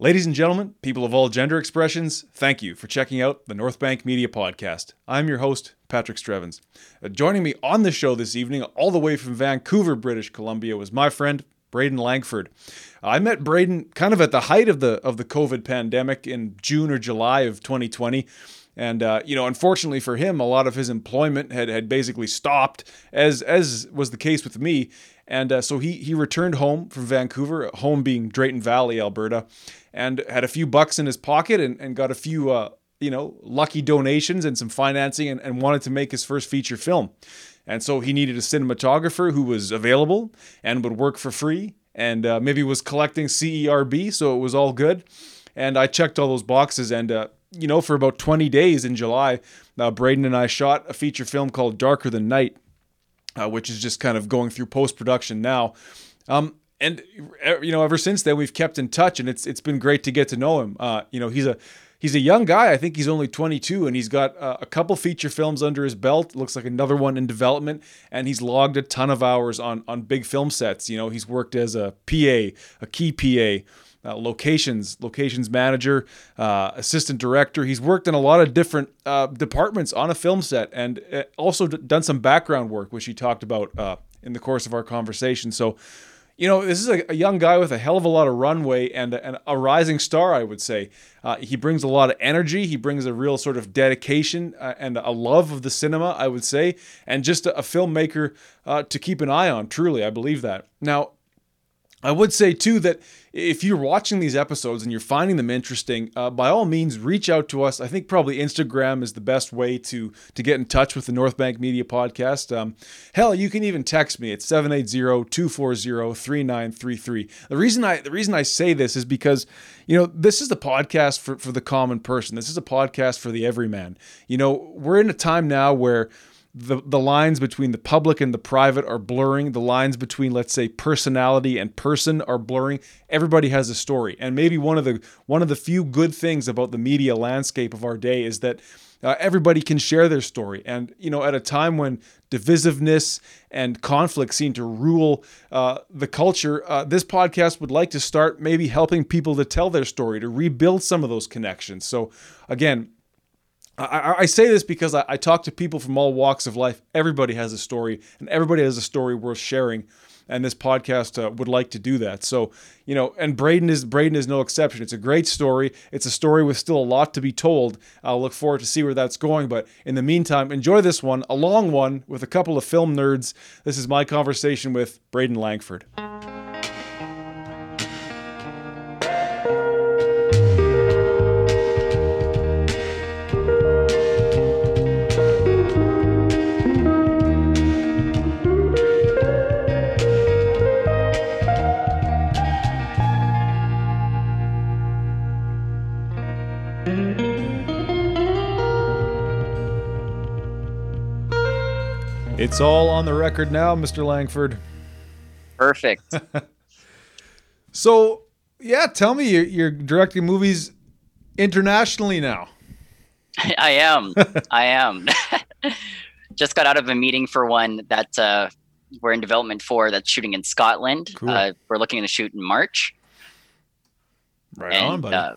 Ladies and gentlemen, people of all gender expressions, thank you for checking out the North Bank Media Podcast. I'm your host, Patrick Strevens. Uh, joining me on the show this evening, all the way from Vancouver, British Columbia, was my friend Braydon Langford. I met Braydon kind of at the height of the of the COVID pandemic in June or July of 2020. And uh, you know, unfortunately for him, a lot of his employment had, had basically stopped, as as was the case with me. And uh, so he he returned home from Vancouver, home being Drayton Valley, Alberta, and had a few bucks in his pocket and, and got a few uh, you know lucky donations and some financing and, and wanted to make his first feature film. And so he needed a cinematographer who was available and would work for free and uh, maybe was collecting CERB, so it was all good. And I checked all those boxes, and uh, you know, for about 20 days in July, uh, Braydon and I shot a feature film called Darker Than Night, uh, which is just kind of going through post production now. Um, and you know, ever since then, we've kept in touch, and it's it's been great to get to know him. Uh, you know, he's a he's a young guy. I think he's only 22, and he's got uh, a couple feature films under his belt. Looks like another one in development, and he's logged a ton of hours on on big film sets. You know, he's worked as a PA, a key PA. Uh, locations, locations manager, uh, assistant director. He's worked in a lot of different uh, departments on a film set, and uh, also d- done some background work, which he talked about uh, in the course of our conversation. So, you know, this is a, a, young guy with a hell of a lot of runway and, and a rising star, I would say. Uh, he brings a lot of energy. He brings a real sort of dedication and a love of the cinema, I would say, and just a, a filmmaker to keep an eye on, truly. I believe that. Now, I would say too that if you're watching these episodes and you're finding them interesting, uh, by all means reach out to us. I think probably Instagram is the best way to to get in touch with the North Bank Media Podcast. Um, hell, you can even text me at 780-240-3933. The reason I the reason I say this is because you know this is the podcast for for the common person. This is a podcast for the everyman. You know we're in a time now where the, the lines between the public and the private are blurring. The lines between, let's say, personality and person are blurring. Everybody has a story, and maybe one of the one of the few good things about the media landscape of our day is that uh, everybody can share their story. And you know, at a time when divisiveness and conflict seem to rule uh, the culture, uh, this podcast would like to start maybe helping people to tell their story, to rebuild some of those connections. So, again, I, I, say this because I, I, talk to people from all walks of life. Everybody has a story, and everybody has a story worth sharing. And this podcast uh, would like to do that. So, you know, and Braydon is Braydon is no exception. It's a great story. It's a story with still a lot to be told. I'll look forward to see where that's going. But in the meantime, enjoy this one, a long one with a couple of film nerds. This is my conversation with Braydon Langford. It's all on the record now, Mr. Langford. Perfect. so, yeah, tell me, you're, you're directing movies internationally now. I am. I am. Just got out of a meeting for one that uh, we're in development for that's shooting in Scotland. Cool. Uh, we're looking to shoot in March. Right and, on, buddy. Uh,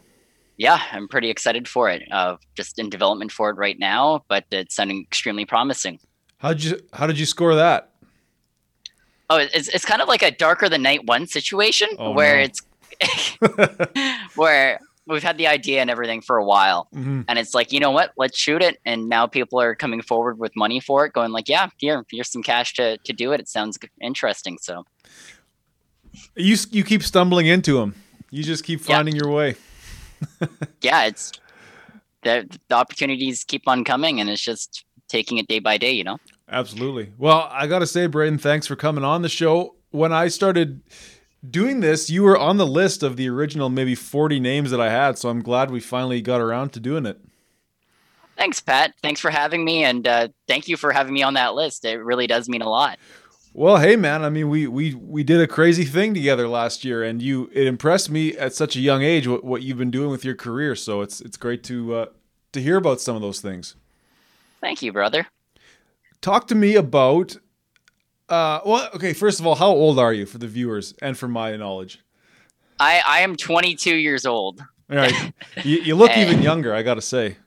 yeah, I'm pretty excited for it. Uh, just in development for it right now, but it's sounding extremely promising. How did you How did you score that? Oh, it's it's kind of like a darker than night one situation oh, where no. it's where we've had the idea and everything for a while, mm-hmm. and it's like you know what, let's shoot it, and now people are coming forward with money for it, going like, yeah, here, here's some cash to to do it. It sounds interesting, so. You you keep stumbling into them. You just keep finding yeah. your way. yeah, it's the, the opportunities keep on coming, and it's just taking it day by day, you know? Absolutely. Well, I got to say, Braydon, thanks for coming on the show. When I started doing this, you were on the list of the original maybe 40 names that I had. So I'm glad we finally got around to doing it. Thanks, Pat. Thanks for having me. And uh, thank you for having me on that list. It really does mean a lot. Well, hey man, I mean we we we did a crazy thing together last year and you it impressed me at such a young age what, what you've been doing with your career. So it's it's great to uh, to hear about some of those things. Thank you, brother. Talk to me about. Uh, well, okay. First of all, how old are you for the viewers and for my knowledge? I I am 22 years old. All right. You, you look even younger, I got to say.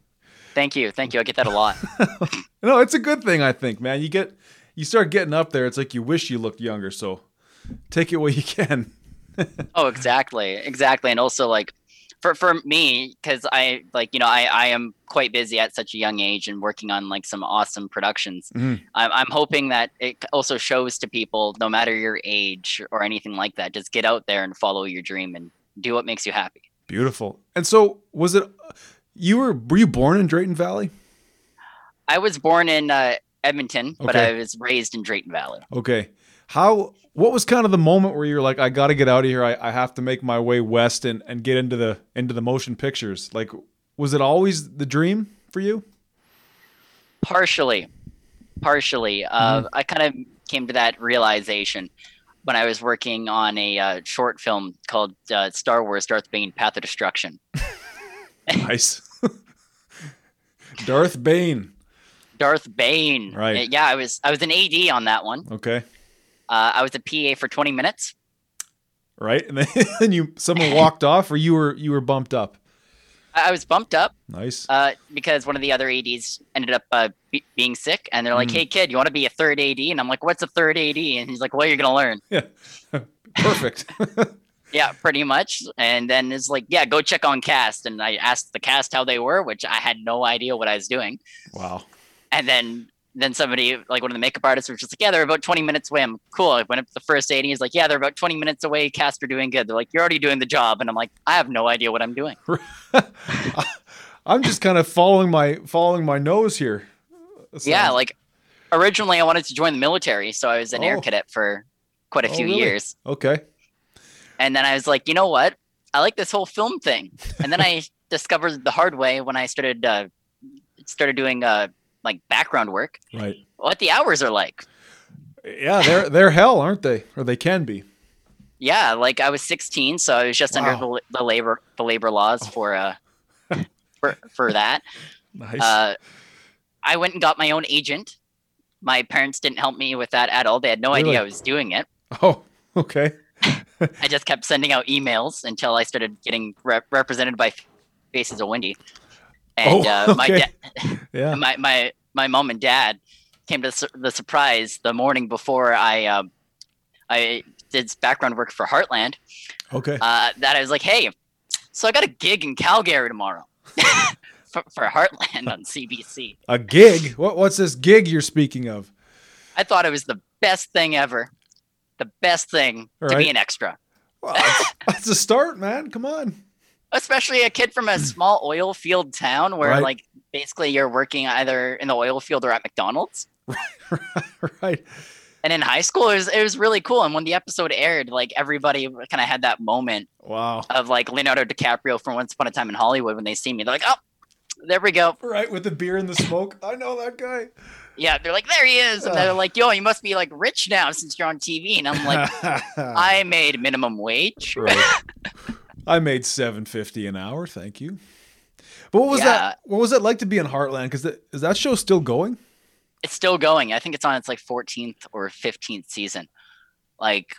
Thank you. Thank you. I get that a lot. no, it's a good thing, I think, man. You get you start getting up there, it's like you wish you looked younger, so take it while you can. oh, exactly. Exactly. And also like for for me cuz I like, you know, I I am quite busy at such a young age and working on like some awesome productions. Mm-hmm. I'm I'm hoping that it also shows to people no matter your age or anything like that, just get out there and follow your dream and do what makes you happy. Beautiful. And so was it you were were you born in Drayton Valley? I was born in uh, Edmonton, okay. but I was raised in Drayton Valley. Okay. How what was kind of the moment where you're like, I gotta get out of here, I, I have to make my way west and, and get into the into the motion pictures? Like was it always the dream for you? Partially. Partially. Uh, mm-hmm. I kind of came to that realization when I was working on a uh, short film called uh, Star Wars Darth Bane Path of Destruction. nice. Darth Bane. Darth Bane. Right. Yeah, I was I was an AD on that one. Okay. Uh, I was a PA for 20 minutes. Right, and then you someone walked off, or you were you were bumped up. I was bumped up. Nice. Uh, because one of the other ads ended up uh, be- being sick, and they're like, mm. "Hey, kid, you want to be a third AD?" And I'm like, "What's a third AD?" And he's like, "Well, you're gonna learn." Yeah. Perfect. yeah, pretty much. And then it's like, yeah, go check on cast. And I asked the cast how they were, which I had no idea what I was doing. Wow. And then then somebody like one of the makeup artists was just like, yeah, they're about 20 minutes away. I'm cool. I went up to the first AD. He's like, yeah, they're about 20 minutes away. Cast are doing good. They're like, you're already doing the job. And I'm like, I have no idea what I'm doing. I'm just kind of following my following my nose here. So. Yeah, like originally I wanted to join the military, so I was an oh. air cadet for quite a oh, few really? years. Okay. And then I was like, you know what? I like this whole film thing. And then I discovered the hard way when I started uh, started doing uh, like background work. Right. What the hours are like. Yeah, they're they're hell, aren't they? Or they can be. Yeah, like I was 16, so I was just wow. under the, the, labor the labor laws oh. for uh for for that. Nice. Uh, I went and got my own agent. My parents didn't help me with that at all. They had no really? idea I was doing it. Oh, okay. I just kept sending out emails until I started getting rep- represented by Faces of Windy. And oh, uh, my da- yeah. my my my mom and dad came to the surprise the morning before I um, I did background work for Heartland. Okay. Uh, that I was like, hey, so I got a gig in Calgary tomorrow. for, for Heartland on CBC. A gig? What, what's this gig you're speaking of? I thought it was the best thing ever. The best thing to be an extra. Well, that's, that's a start, man. Come on especially a kid from a hmm. small oil field town where right. like basically you're working either in the oil field or at McDonald's. right. And in high school, it was it was really cool. And when the episode aired, like everybody kind of had that moment. Wow. Of like Leonardo DiCaprio from Once Upon a Time in Hollywood when they see me, they're like, "Oh, there we go." Right with the beer and the smoke. I know that guy. Yeah, they're like, "There he is," and they're like, "Yo, you must be like rich now since you're on TV." And I'm like, "I made minimum wage." Right. I made seven fifty an hour. Thank you. But what was yeah. that? What was it like to be in Heartland? Because is that show still going? It's still going. I think it's on its like 14th or 15th season. Like,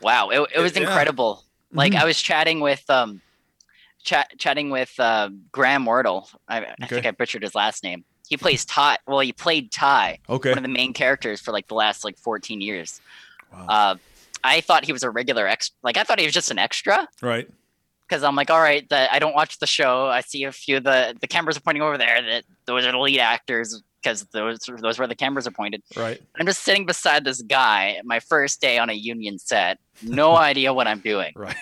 wow, it, it was yeah. incredible. Like mm-hmm. I was chatting with um, chat chatting with uh, Graham Wardle. I, okay. I think I butchered his last name. He plays Ty. Well, he played Ty. Okay. One of the main characters for like the last like 14 years. Wow. Uh, I thought he was a regular ex. Like I thought he was just an extra. Right. Because I'm like, all right, the, I don't watch the show. I see a few of the the cameras are pointing over there. That those are the lead actors because those those were the cameras are pointed. Right. I'm just sitting beside this guy. My first day on a union set. No idea what I'm doing. Right.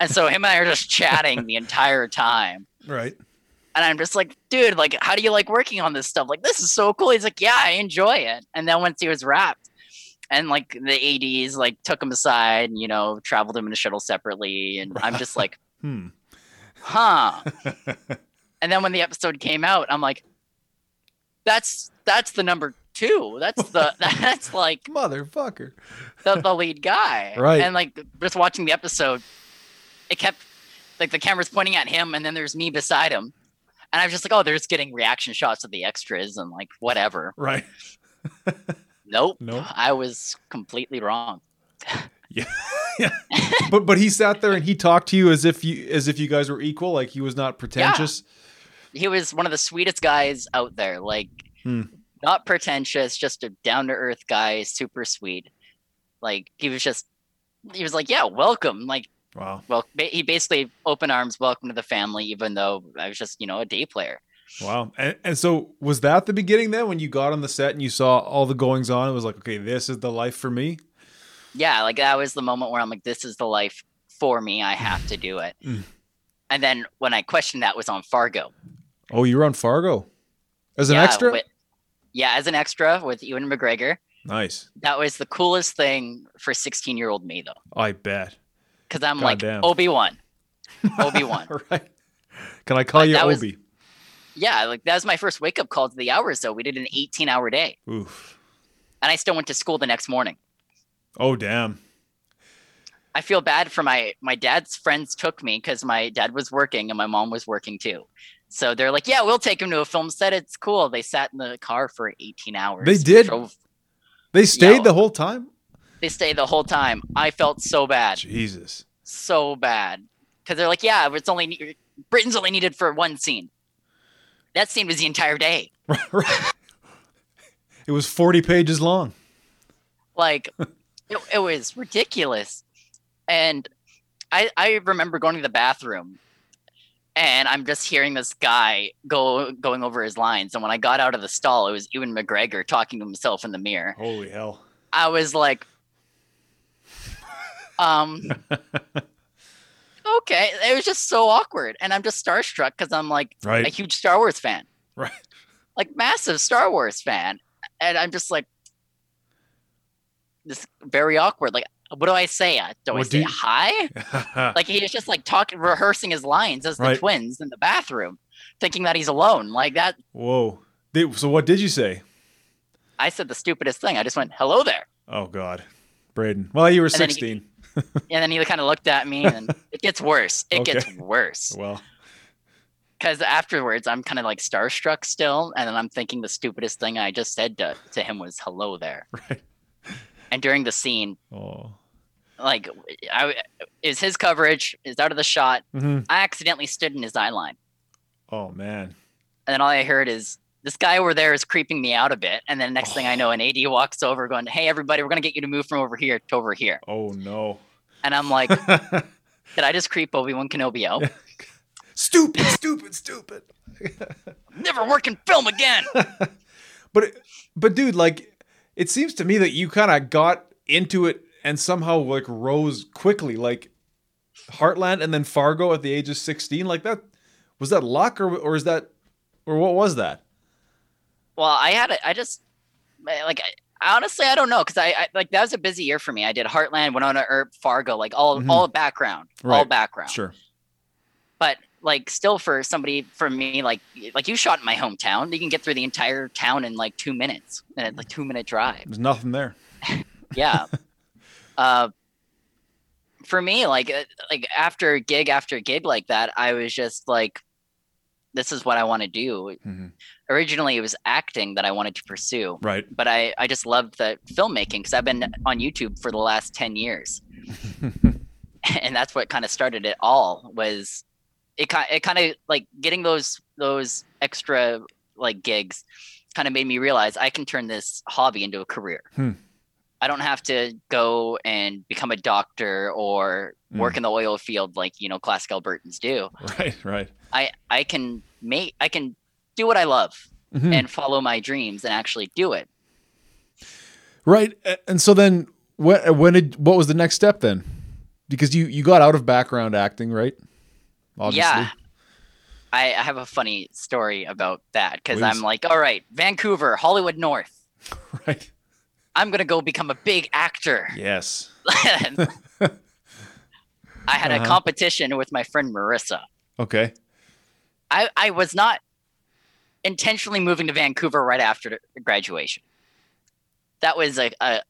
And so him and I are just chatting the entire time. Right. And I'm just like, dude, like, how do you like working on this stuff? Like, this is so cool. He's like, yeah, I enjoy it. And then once he was wrapped, and like the ads like took him aside and you know traveled him in a shuttle separately and i'm just like hmm. Huh. And then when the episode came out i'm like that's that's the number two. That's the that's like motherfucker. the, the lead guy. Right. And like just watching the episode it kept like the camera's pointing at him and then there's me beside him. And i was just like oh they're just getting reaction shots of the extras and like whatever. Right Nope. Nope. I was completely wrong. yeah. yeah. But but he sat there and he talked to you as if you as if you guys were equal. Like he was not pretentious. Yeah. He was one of the sweetest guys out there. Like hmm. not pretentious, just a down to earth guy, super sweet. Like he was just he was like, yeah, welcome. Like wow. Well, he basically open arms, welcome to the family, even though I was just you know a day player. Wow. And, and so was that the beginning then when you got on the set and you saw all the goings on? It was like, okay, this is the life for me. Yeah, like that was the moment where I'm like, this is the life for me. I have to do it. Mm. And then when I questioned that was on Fargo. Oh, you were on Fargo as an yeah, extra? With, yeah, as an extra with Ewan McGregor. Nice. That was the coolest thing for 16 year old me, though. I bet. Because I'm God like Obi Wan. Obi Wan. right. Can I call but you Obi? Was, yeah, like that was my first wake up call to the hours. Though we did an 18 hour day. Oof. And I still went to school the next morning. Oh damn. I feel bad for my my dad's friends took me because my dad was working and my mom was working too. So they're like, "Yeah, we'll take him to a film set. It's cool." They sat in the car for 18 hours. They did. Drove, they stayed you know, the whole time. They stayed the whole time. I felt so bad. Jesus. So bad because they're like, "Yeah, it's only Braydon's only needed for one scene." That scene was the entire day. it was 40 pages long. Like, it, it was ridiculous. And I, I remember going to the bathroom and I'm just hearing this guy go going over his lines. And when I got out of the stall, it was Ewan McGregor talking to himself in the mirror. Holy hell! I was like, um, okay. It was just so awkward, and I'm just starstruck because I'm like right. a huge Star Wars fan, right? Like massive Star Wars fan, and I'm just like this very awkward. Like, what do I say? Uh, do what I say do hi? like he's just like talking, rehearsing his lines as the right. twins in the bathroom, thinking that he's alone. Like that. Whoa. So what did you say? I said the stupidest thing. I just went, "Hello there." Oh God, Braydon. Well, you were and sixteen. And then he kind of looked at me, and it gets worse. It okay. gets worse. Well, because afterwards I'm kind of like starstruck still, and then I'm thinking the stupidest thing I just said to, to him was "hello there." Right. And during the scene, oh. like I is his coverage is out of the shot. Mm-hmm. I accidentally stood in his eye line. Oh man! And then all I heard is this guy over there is creeping me out a bit. And then next oh. thing I know, an AD walks over going, Hey, everybody, we're going to get you to move from over here to over here. Oh, no. And I'm like, Did I just creep Obi Wan Kenobi out? stupid, stupid, stupid. Never work in film again. but, but dude, like, it seems to me that you kind of got into it and somehow like rose quickly. Like, Heartland and then Fargo at the age of 16. Like, that was that luck or, or is that, or what was that? Well, I had it. I just like I, honestly I don't know because I, I, like that was a busy year for me. I did Heartland, Wynonna Earp, Fargo, like all mm-hmm. all background, right. all background. Sure. But like still for somebody for me like like you shot in my hometown, you can get through the entire town in like two minutes, and like two minute drive. There's nothing there. yeah. uh, for me, like uh, like after gig after gig like that, I was just like this is what I want to do. Mm-hmm. Originally, it was acting that I wanted to pursue. Right. But I, I just loved the filmmaking because I've been on YouTube for the last 10 years. and that's what kind of started it all was it, it kind of like getting those, those extra like gigs kind of made me realize I can turn this hobby into a career. Hmm. I don't have to go and become a doctor or mm. work in the oil field like you know classic Albertans do. Right, right. I I can make I can do what I love mm-hmm. and follow my dreams and actually do it. Right, and so then when when did what was the next step then? Because you you got out of background acting, right? Obviously. Yeah. I, I have a funny story about that because I'm like, all right, Vancouver, Hollywood North. Right I'm gonna go become a big actor. Yes. I had uh-huh. a competition with my friend Marissa. Okay. I I was not intentionally moving to Vancouver right after graduation. That was a, a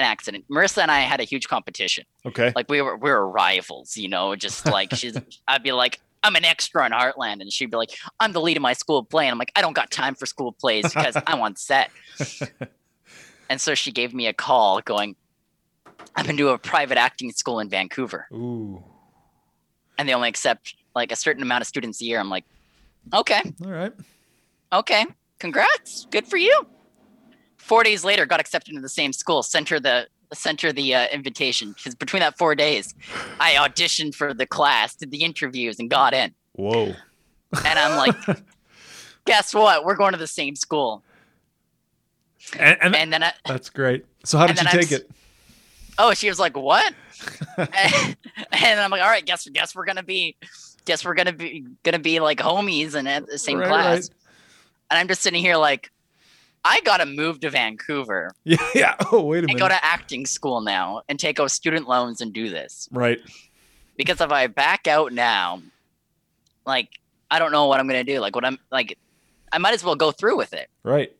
an accident. Marissa and I had a huge competition. Okay. Like we were we were rivals, you know, just like she's I'd be like, I'm an extra in Heartland. And she'd be like, I'm the lead of my school play. And I'm like, I don't got time for school plays because I'm on set. And so she gave me a call going, I've been to a private acting school in Vancouver. Ooh. And they only accept like a certain amount of students a year. I'm like, okay. All right. Okay. Congrats. Good for you. Four days later, got accepted into the same school. Sent her the sent her the uh, invitation because between that four days, I auditioned for the class, did the interviews, and got in. Whoa. And I'm like, guess what? We're going to the same school. And, and, and then I, that's great. So how did you take I'm, it? Oh, she was like, "What?" and, and, I'm like, "All right, guess guess we're gonna be, guess we're gonna be gonna be like homies and at the same right, class." Right. And I'm just sitting here like, I gotta move to Vancouver. Yeah, yeah. Oh, wait a minute. And go to acting school now and take out student loans and do this. Right. Because if I back out now, like I don't know what I'm gonna do. Like what I'm like, I might as well go through with it. Right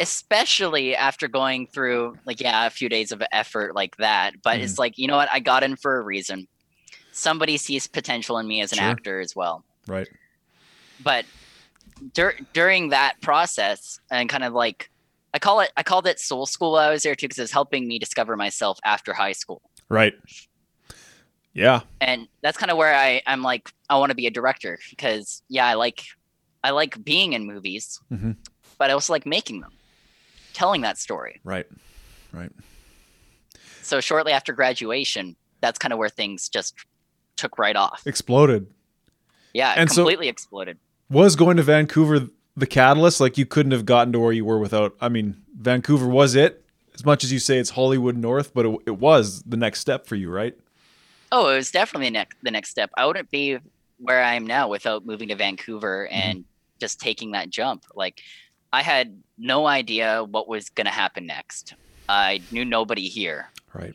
especially after going through like yeah a few days of effort like that but mm. it's like you know what? I got in for a reason. Somebody sees potential in me as an sure. actor as well. Right. But dur- during that process and kind of like i call it i called it soul school while i was there too because it's helping me discover myself after high school. Right. Yeah. And that's kind of where i i'm like i want to be a director because yeah i like i like being in movies mm-hmm. but i also like making them telling that story. Right. Right. So shortly after graduation, that's kind of where things just took right off. Exploded. Yeah, and completely so exploded. Was going to Vancouver the catalyst? Like you couldn't have gotten to where you were without. I mean, Vancouver was it. As much as you say it's Hollywood North, but it, it was the next step for you, right? Oh, it was definitely the next the next step. I wouldn't be where I am now without moving to Vancouver mm-hmm. and mm-hmm. just taking that jump. Like I had no idea what was going to happen next. I knew nobody here. Right.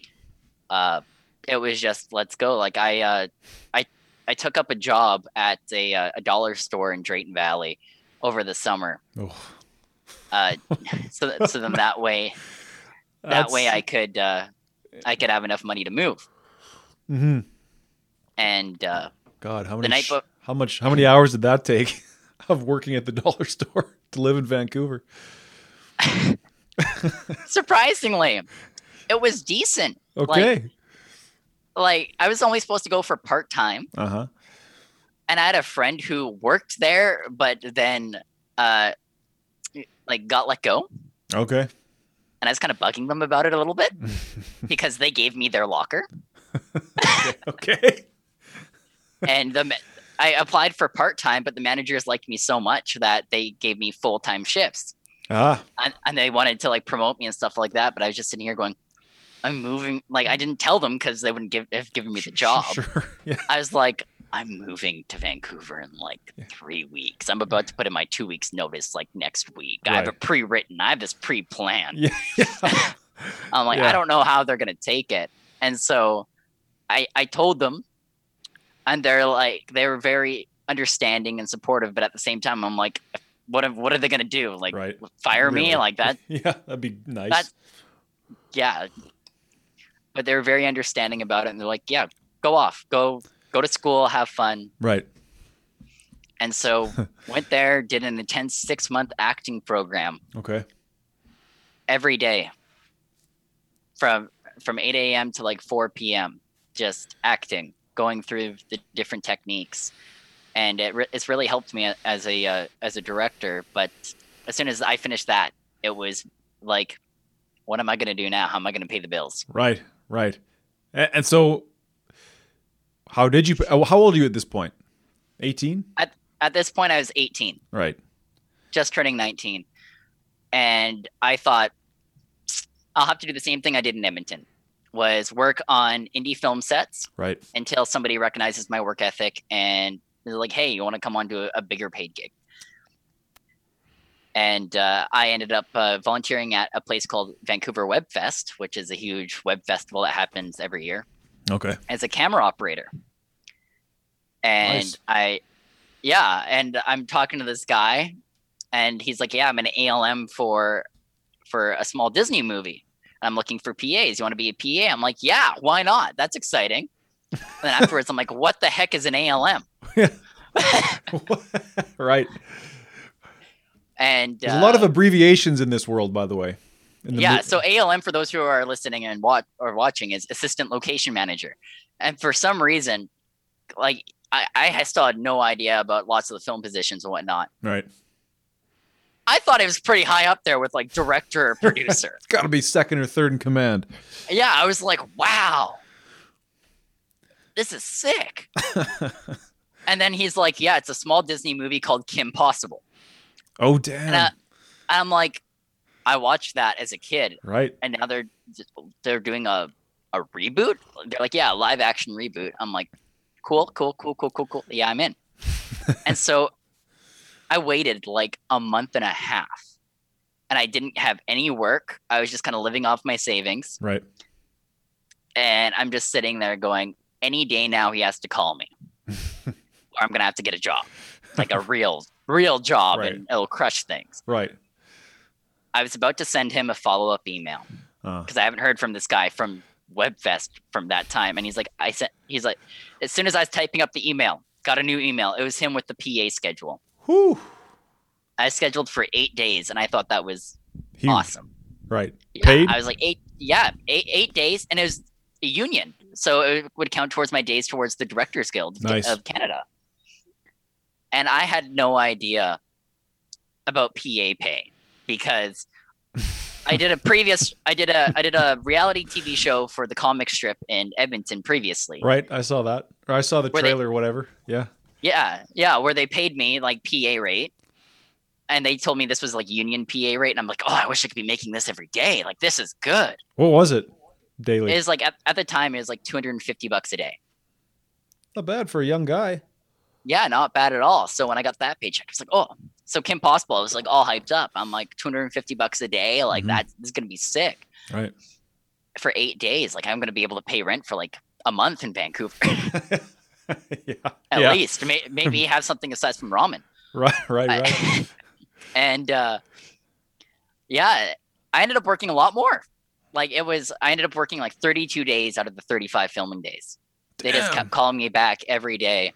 Uh, it was just let's go. Like I, uh, I, I took up a job at a uh, a dollar store in Drayton Valley over the summer. Oh. Uh, so so then that way, that That's... way I could uh, I could have enough money to move. Hmm. And uh, God, how many? Sh- how much? How many hours did that take? of working at the dollar store to live in Vancouver. Surprisingly, it was decent. Okay. Like, like I was only supposed to go for part time. Uh huh. And I had a friend who worked there, but then uh, like got let go. Okay. And I was kind of bugging them about it a little bit because they gave me their locker. okay. and the I applied for part time, but the managers liked me so much that they gave me full time shifts. Ah. And, and, they wanted to like promote me and stuff like that. But I was just sitting here going, I'm moving. Like I didn't tell them because they wouldn't give have given me the job. Sure. Yeah. I was like, I'm moving to Vancouver in like yeah. three weeks. I'm about to put in my two weeks notice like next week. Right. I have a pre written. I have this pre planned. Yeah. yeah. I'm like, I don't know how they're gonna take it. And so I I told them and they're like they were very understanding and supportive but at the same time i'm like what what are they going to do? Like right. fire really? me like that? Yeah that'd be nice. Yeah. But they were very understanding about it and they're like yeah go off. Go go to school have fun. Right. And so went there did an intense six month acting program. Okay. Every day. From from 8 a.m to like 4 p.m just acting going through the different techniques, and it re- it's really helped me as a uh, as a director. But as soon as I finished that, it was like, what am I going to do now? How am I going to pay the bills? Right, right. And, and so, how did you? Uh, how old are you at this point? Eighteen. At at this point, I was eighteen. Right. Just turning nineteen, and I thought I'll have to do the same thing I did in Edmonton was work on indie film sets right. until somebody recognizes my work ethic and they're like hey you want to come on to a, a bigger paid gig? And uh, i ended up uh, volunteering at a place called vancouver web fest which is a huge web festival that happens every year. Okay. As a camera operator. And nice. i yeah and i'm talking to this guy and he's like yeah i'm an alm for for a small disney movie I'm looking for PAs. You want to be a PA? I'm like, yeah, why not? That's exciting. And then afterwards, I'm like, what the heck is an ALM? right. And there's uh, a lot of uh, abbreviations in this world, by the way. yeah. Mo- so ALM, for those who are listening and watch or watching, is assistant location manager. And for some reason, like I, I still had no idea about lots of the film positions and whatnot. Right. I thought it was pretty high up there with like director or producer. it's got to be second or third in command. Yeah, I was like, wow, this is sick. and then he's like, yeah, it's a small Disney movie called Kim Possible. Oh damn! And I, am like, I watched that as a kid, right? And now they're they're doing a a reboot. They're like, yeah, live action reboot. I'm like, cool, cool, cool, cool, cool, cool. Yeah, I'm in. and so I waited like a month and a half and I didn't have any work. I was just kind of living off my savings. Right. And I'm just sitting there going, any day now he has to call me or I'm going to have to get a job, like a real, real job right. and it'll crush things. Right. I was about to send him a follow up email because uh. I haven't heard from this guy from Webfest from that time. And he's like, I sent, he's like, as soon as I was typing up the email, got a new email. It was him with the PA schedule. Whew. I scheduled for eight days, and I thought that was Huge. awesome. Right. Yeah, Paid. I was like eight. Yeah, eight eight days, and it was a union, so it would count towards my days towards the Directors Guild nice. of Canada. And I had no idea about PA pay because I did a previous I did a I did a reality TV show for the comic strip in Edmonton previously. Right, I saw that. Or I saw the trailer they, whatever. Yeah. Yeah, yeah, where they paid me like PA rate. And they told me this was like union PA rate and I'm like, "Oh, I wish I could be making this every day. Like this is good." What was it? Daily. It was like at, at the time it was like 250 bucks a day. Not bad for a young guy. Yeah, not bad at all. So when I got that paycheck, I was like, "Oh, so Kim Possible, I was like all hyped up. I'm like 250 bucks a day. Like mm-hmm. that is gonna be sick. Right. For eight days, like I'm gonna be able to pay rent for like a month in Vancouver. yeah. At yeah. least maybe have something aside from ramen. Right, right, right. and uh, yeah, I ended up working a lot more. Like it was, I ended up working like 32 days out of the 35 filming days. Damn. They just kept calling me back every day,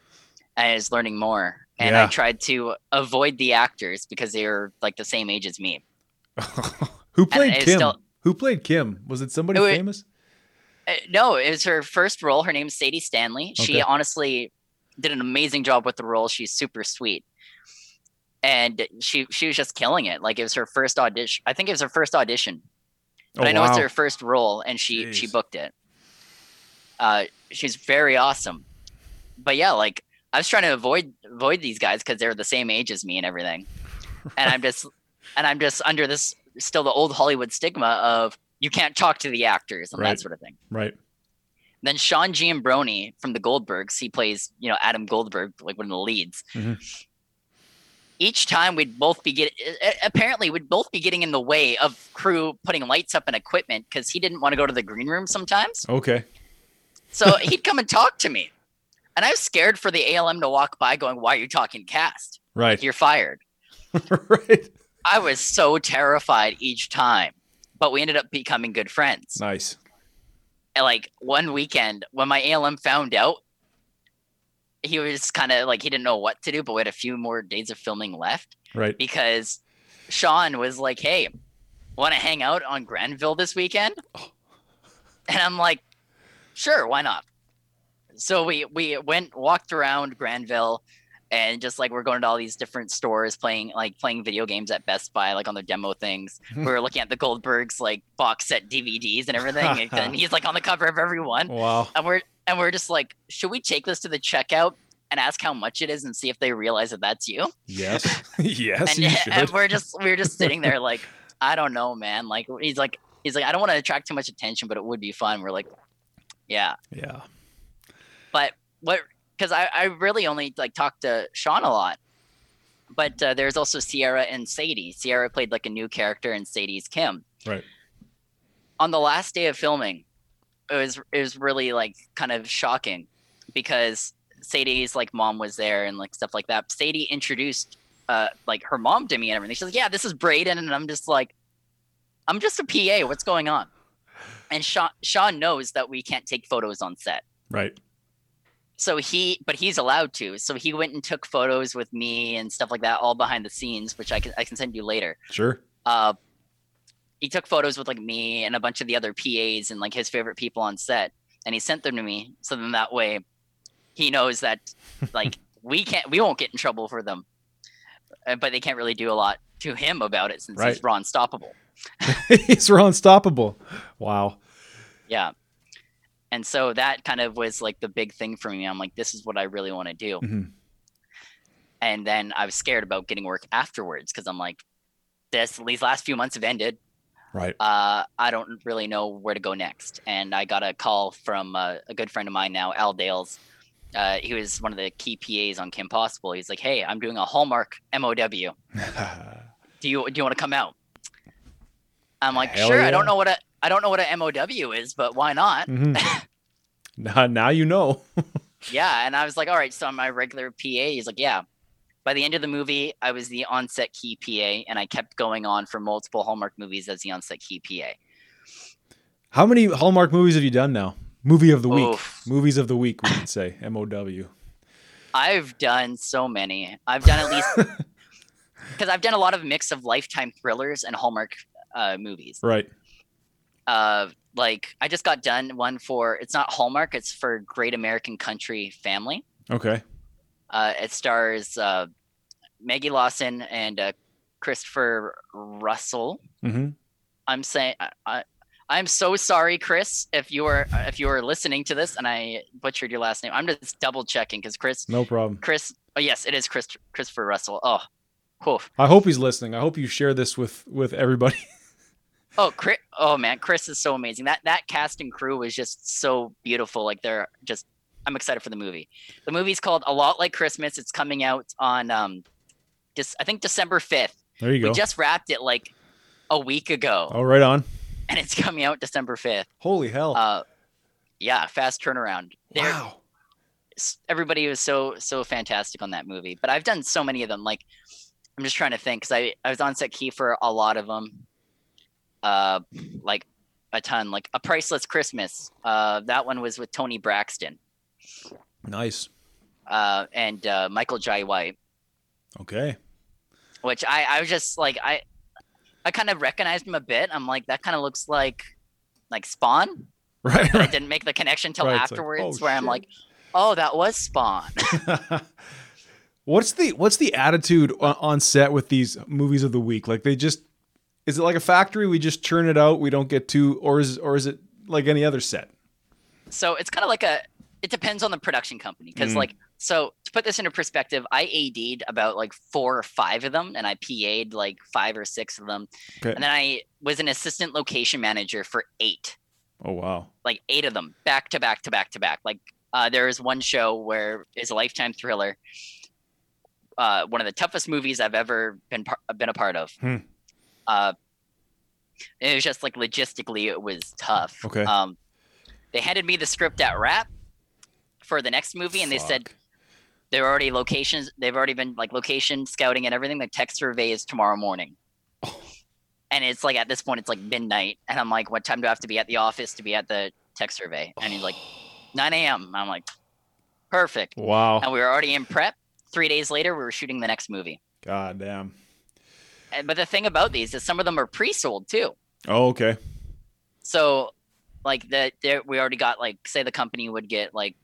and I was learning more and yeah. I tried to avoid the actors because they were like the same age as me. Who played Kim? Still, Who played Kim? Was it somebody it, famous? Uh, no, it was her first role. Her name's Sadie Stanley. Okay. She honestly did an amazing job with the role. She's super sweet. And she she was just killing it. Like it was her first audition. I think it was her first audition. But oh, I know wow. it's her first role and she Jeez. she booked it. Uh she's very awesome. But yeah, like I was trying to avoid avoid these guys because they're the same age as me and everything, and I'm just and I'm just under this still the old Hollywood stigma of you can't talk to the actors and right. that sort of thing. Right. Then Sean Giambrone from the Goldbergs, he plays you know Adam Goldberg, like one of the leads. Mm-hmm. Each time we'd both be getting apparently we'd both be getting in the way of crew putting lights up and equipment because he didn't want to go to the green room sometimes. Okay. So he'd come and talk to me. And I was scared for the ALM to walk by going, Why are you talking cast? Right. Like, you're fired. right. I was so terrified each time. But we ended up becoming good friends. Nice. And like one weekend when my ALM found out, he was kind of like he didn't know what to do, but we had a few more days of filming left. Right. Because Sean was like, Hey, want to hang out on Granville this weekend? Oh. And I'm like, Sure, why not? so we we went walked around Granville and just like we're going to all these different stores playing like playing video games at Best Buy like on the demo things. we were looking at the Goldbergs like box set DVDs and everything and he's like on the cover of every one. Wow. And we're and we're just like should we take this to the checkout and ask how much it is and see if they realize that that's you? Yes. yes, and, and we're just we're just sitting there like I don't know, man. Like he's like he's like I don't want to attract too much attention, but it would be fun. We're like yeah. Yeah. But what? Because I, I really only like talked to Sean a lot. But uh, there's also Sierra and Sadie. Sierra played like a new character, and Sadie's Kim. Right. On the last day of filming, it was it was really like kind of shocking because Sadie's like mom was there and like stuff like that. Sadie introduced uh like her mom to me and everything. She's like, "Yeah, this is Braydon," and I'm just like, "I'm just a PA. What's going on?" And Sean Sean knows that we can't take photos on set. Right so he but he's allowed to so he went and took photos with me and stuff like that all behind the scenes which i can i can send you later sure uh he took photos with like me and a bunch of the other PAs and like his favorite people on set, and he sent them to me. So then that way, he knows that like we can't, we won't get in trouble for them, uh, but they can't really do a lot to him about it since Right. he's raw unstoppable. He's unstoppable. Wow. Yeah. And so that kind of was like the big thing for me. I'm like, this is what I really want to do. Mhm. And then I was scared about getting work afterwards because I'm like, this these last few months have ended. Right. Uh, I don't really know where to go next. And I got a call from uh, a good friend of mine now, Al Dales. Uh, he was one of the key PAs on Kim Possible. He's like, hey, I'm doing a Hallmark MOW. Do you do you want to come out? I'm like, Hell sure. yeah. I don't know what a I don't know what a MOW is, but why not? Mhm. now, now you know. Yeah, and I was like, all right, so I'm my regular PA. He's like, yeah. By the end of the movie, I was the on-set key PA, and I kept going on for multiple Hallmark movies as the on-set key PA. How many Hallmark movies have you done now? Movie of the week. Oof. Movies of the week, we could say. M O W. I've done so many. I've done at least because I've done a lot of mix of Lifetime thrillers and Hallmark uh, movies. Right. Uh, like I just got done one for it's not Hallmark, it's for Great American Country Family. Okay. Uh, it stars uh, Maggie Lawson and uh, Christopher Russell. hmm I'm saying I, I'm so sorry, Chris, if you are if you are listening to this and I butchered your last name. I'm just double checking because Chris No problem. Chris oh yes, it is Chris Christopher Russell. Oh, whew. I hope he's listening. I hope you share this with with everybody. oh Chris, oh man, Chris is so amazing. That that cast and crew was just so beautiful. Like they're just I'm excited for the movie. The movie's called A Lot Like Christmas. It's coming out on um just I think December 5th. There you We go. We just wrapped it like a week ago oh, right on. and it's coming out December 5th. Holy hell. Uh yeah, fast turnaround. They're, wow. everybody was so so fantastic on that movie but i've done so many of them like i'm just trying to think because I, I was on set key for a lot of them uh like a ton like a priceless christmas uh that one was with toni braxton Nice. uh and uh michael jai white Okay. which i i was just like i i kind of recognized him a bit i'm like that kind of looks like like spawn Right. but i didn't make the connection till Right, it's like, afterwards oh, where i'm like oh that was spawn what's the what's the attitude on set with these movies of the week? Like they just is it like a factory? We just churn it out. We don't get too, or is or is it like any other set? so it's kind of like a it depends on the production company because Mm. like so to put this into perspective i ad'd about like four or five of them and i pa'd like five or six of them Okay. and then i was an assistant location manager for eight Oh wow. like eight of them back to back to back to back like uh, there is one show where it's a lifetime thriller uh, one of the toughest movies i've ever been par- been a part of Hmm. Uh, it was just like logistically it was tough Okay. um, they handed me the script at wrap for the next movie and they said they're already locations they've already been like location scouting and everything the tech survey is tomorrow morning Oh. and it's like at this point it's like midnight and i'm like what time do i have to be at the office to be at the tech survey and he's like 9 a.m i'm like perfect Wow. and we were already in prep three days later we were shooting the next movie God damn. But the thing about these is some of them are pre-sold too Oh okay. so like that we already got like say the company would get like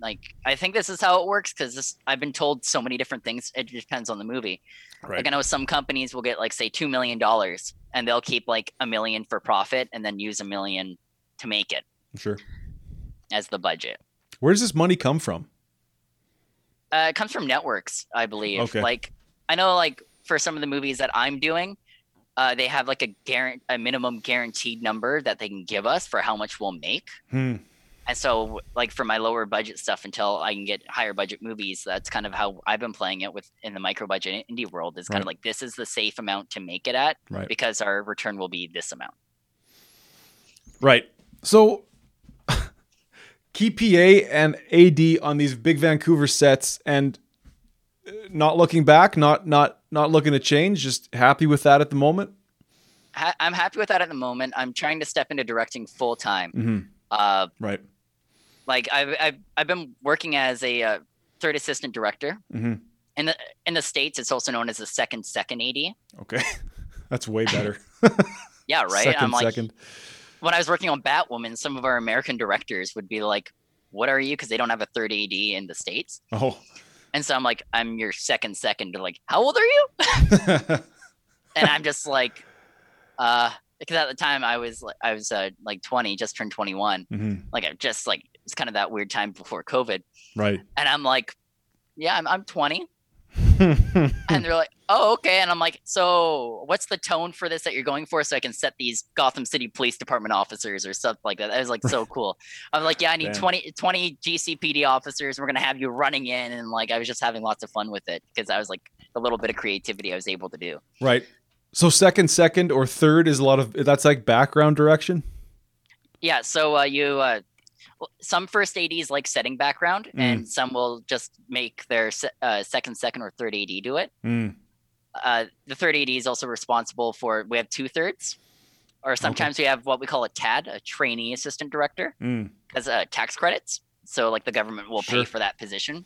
like i think this is how it works because this i've been told so many different things it depends on the movie Right. like i know some companies will get like say two million dollars and they'll keep like a million for profit and then use a million to make it Sure. as the budget Where does this money come from? uh, it comes from networks i believe Okay. like i know like for some of the movies that i'm doing uh, they have like a guarant- a minimum guaranteed number that they can give us for how much we'll make Hmm. And so, like for my lower budget stuff, until I can get higher budget movies, that's kind of how I've been playing it with in the micro budget indie world. Is kind of like this is the safe amount to make it at Right. because our return will be this amount. Right. So key PA and AD on these big Vancouver sets and not looking back, not not not looking to change, just happy with that at the moment. I'm happy with that at the moment. I'm trying to step into directing full time. Mm-hmm. Uh, Right. like I've, I've I've been working as a uh, third assistant director. Mm-hmm. In the in the states, it's also known as a second second AD. Okay. That's way better. Yeah, right. Second, I'm like, second. when I was working on Batwoman, some of our American directors would be like, "What are you?" Because they don't have a third AD in the states. Oh. And so I'm like, "I'm your second second. They're like, "How old are you?" and I'm just like, uh, because at the time I was like, I was uh, like 20, just turned 21. Mm-hmm. Like I just like it's kind of that weird time before COVID. Right. And I'm like, yeah, I'm, I'm 20. and they're like, oh, okay. And I'm like, so what's the tone for this that you're going for so I can set these Gotham City Police Department officers or stuff like that? That was like so cool. I'm like, yeah, I need 20, 20 GCPD officers. We're going to have you running in. And like, I was just having lots of fun with it because I was like, a little bit of creativity I was able to do. Right. So second, second, or third is a lot of that's like background direction. Yeah. So uh, you uh, some first ADs like setting background, mm. and some will just make their uh, second, second, or third AD do it. Mm. Uh, the third AD is also responsible for. We have two thirds, or sometimes okay. we have what we call a TAD, a trainee assistant director, mm. as uh, tax credits. So like the government will sure. pay for that position.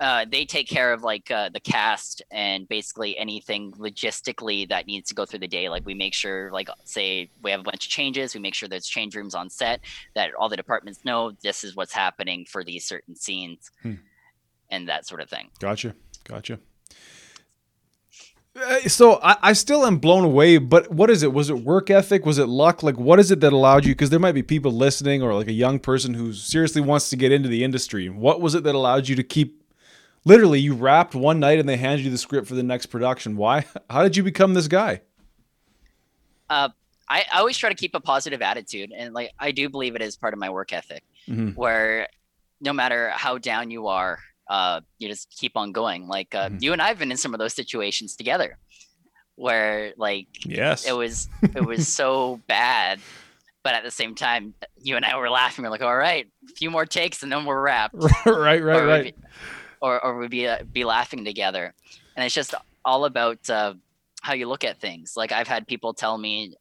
Uh, they take care of like uh, the cast and basically anything logistically that needs to go through the day. Like we make sure, like say we have a bunch of changes, we make sure there's change rooms on set that all the departments know this is what's happening for these certain scenes, hmm. and that sort of thing. Gotcha, gotcha. Uh, so I, I still am blown away, but what is it? Was it work ethic? Was it luck? Like, what is it that allowed you? Because there might be people listening, or like a young person who seriously wants to get into the industry. What was it that allowed you to keep literally you rapped one night and they handed you the script for the next production. Why? How did you become this guy? Uh, I, I always try to keep a positive attitude, and like I do believe it is part of my work ethic, mm-hmm. where no matter how down you are, uh, you just keep on going. Like uh, mm-hmm. you and I have been in some of those situations together, where like yes, it was it was so bad, but at the same time, you and I were laughing. We're like, all right, a few more takes and then we're wrapped. right, right, right or or we'd be uh, be laughing together, and it's just all about uh, how you look at things. Like I've had people tell me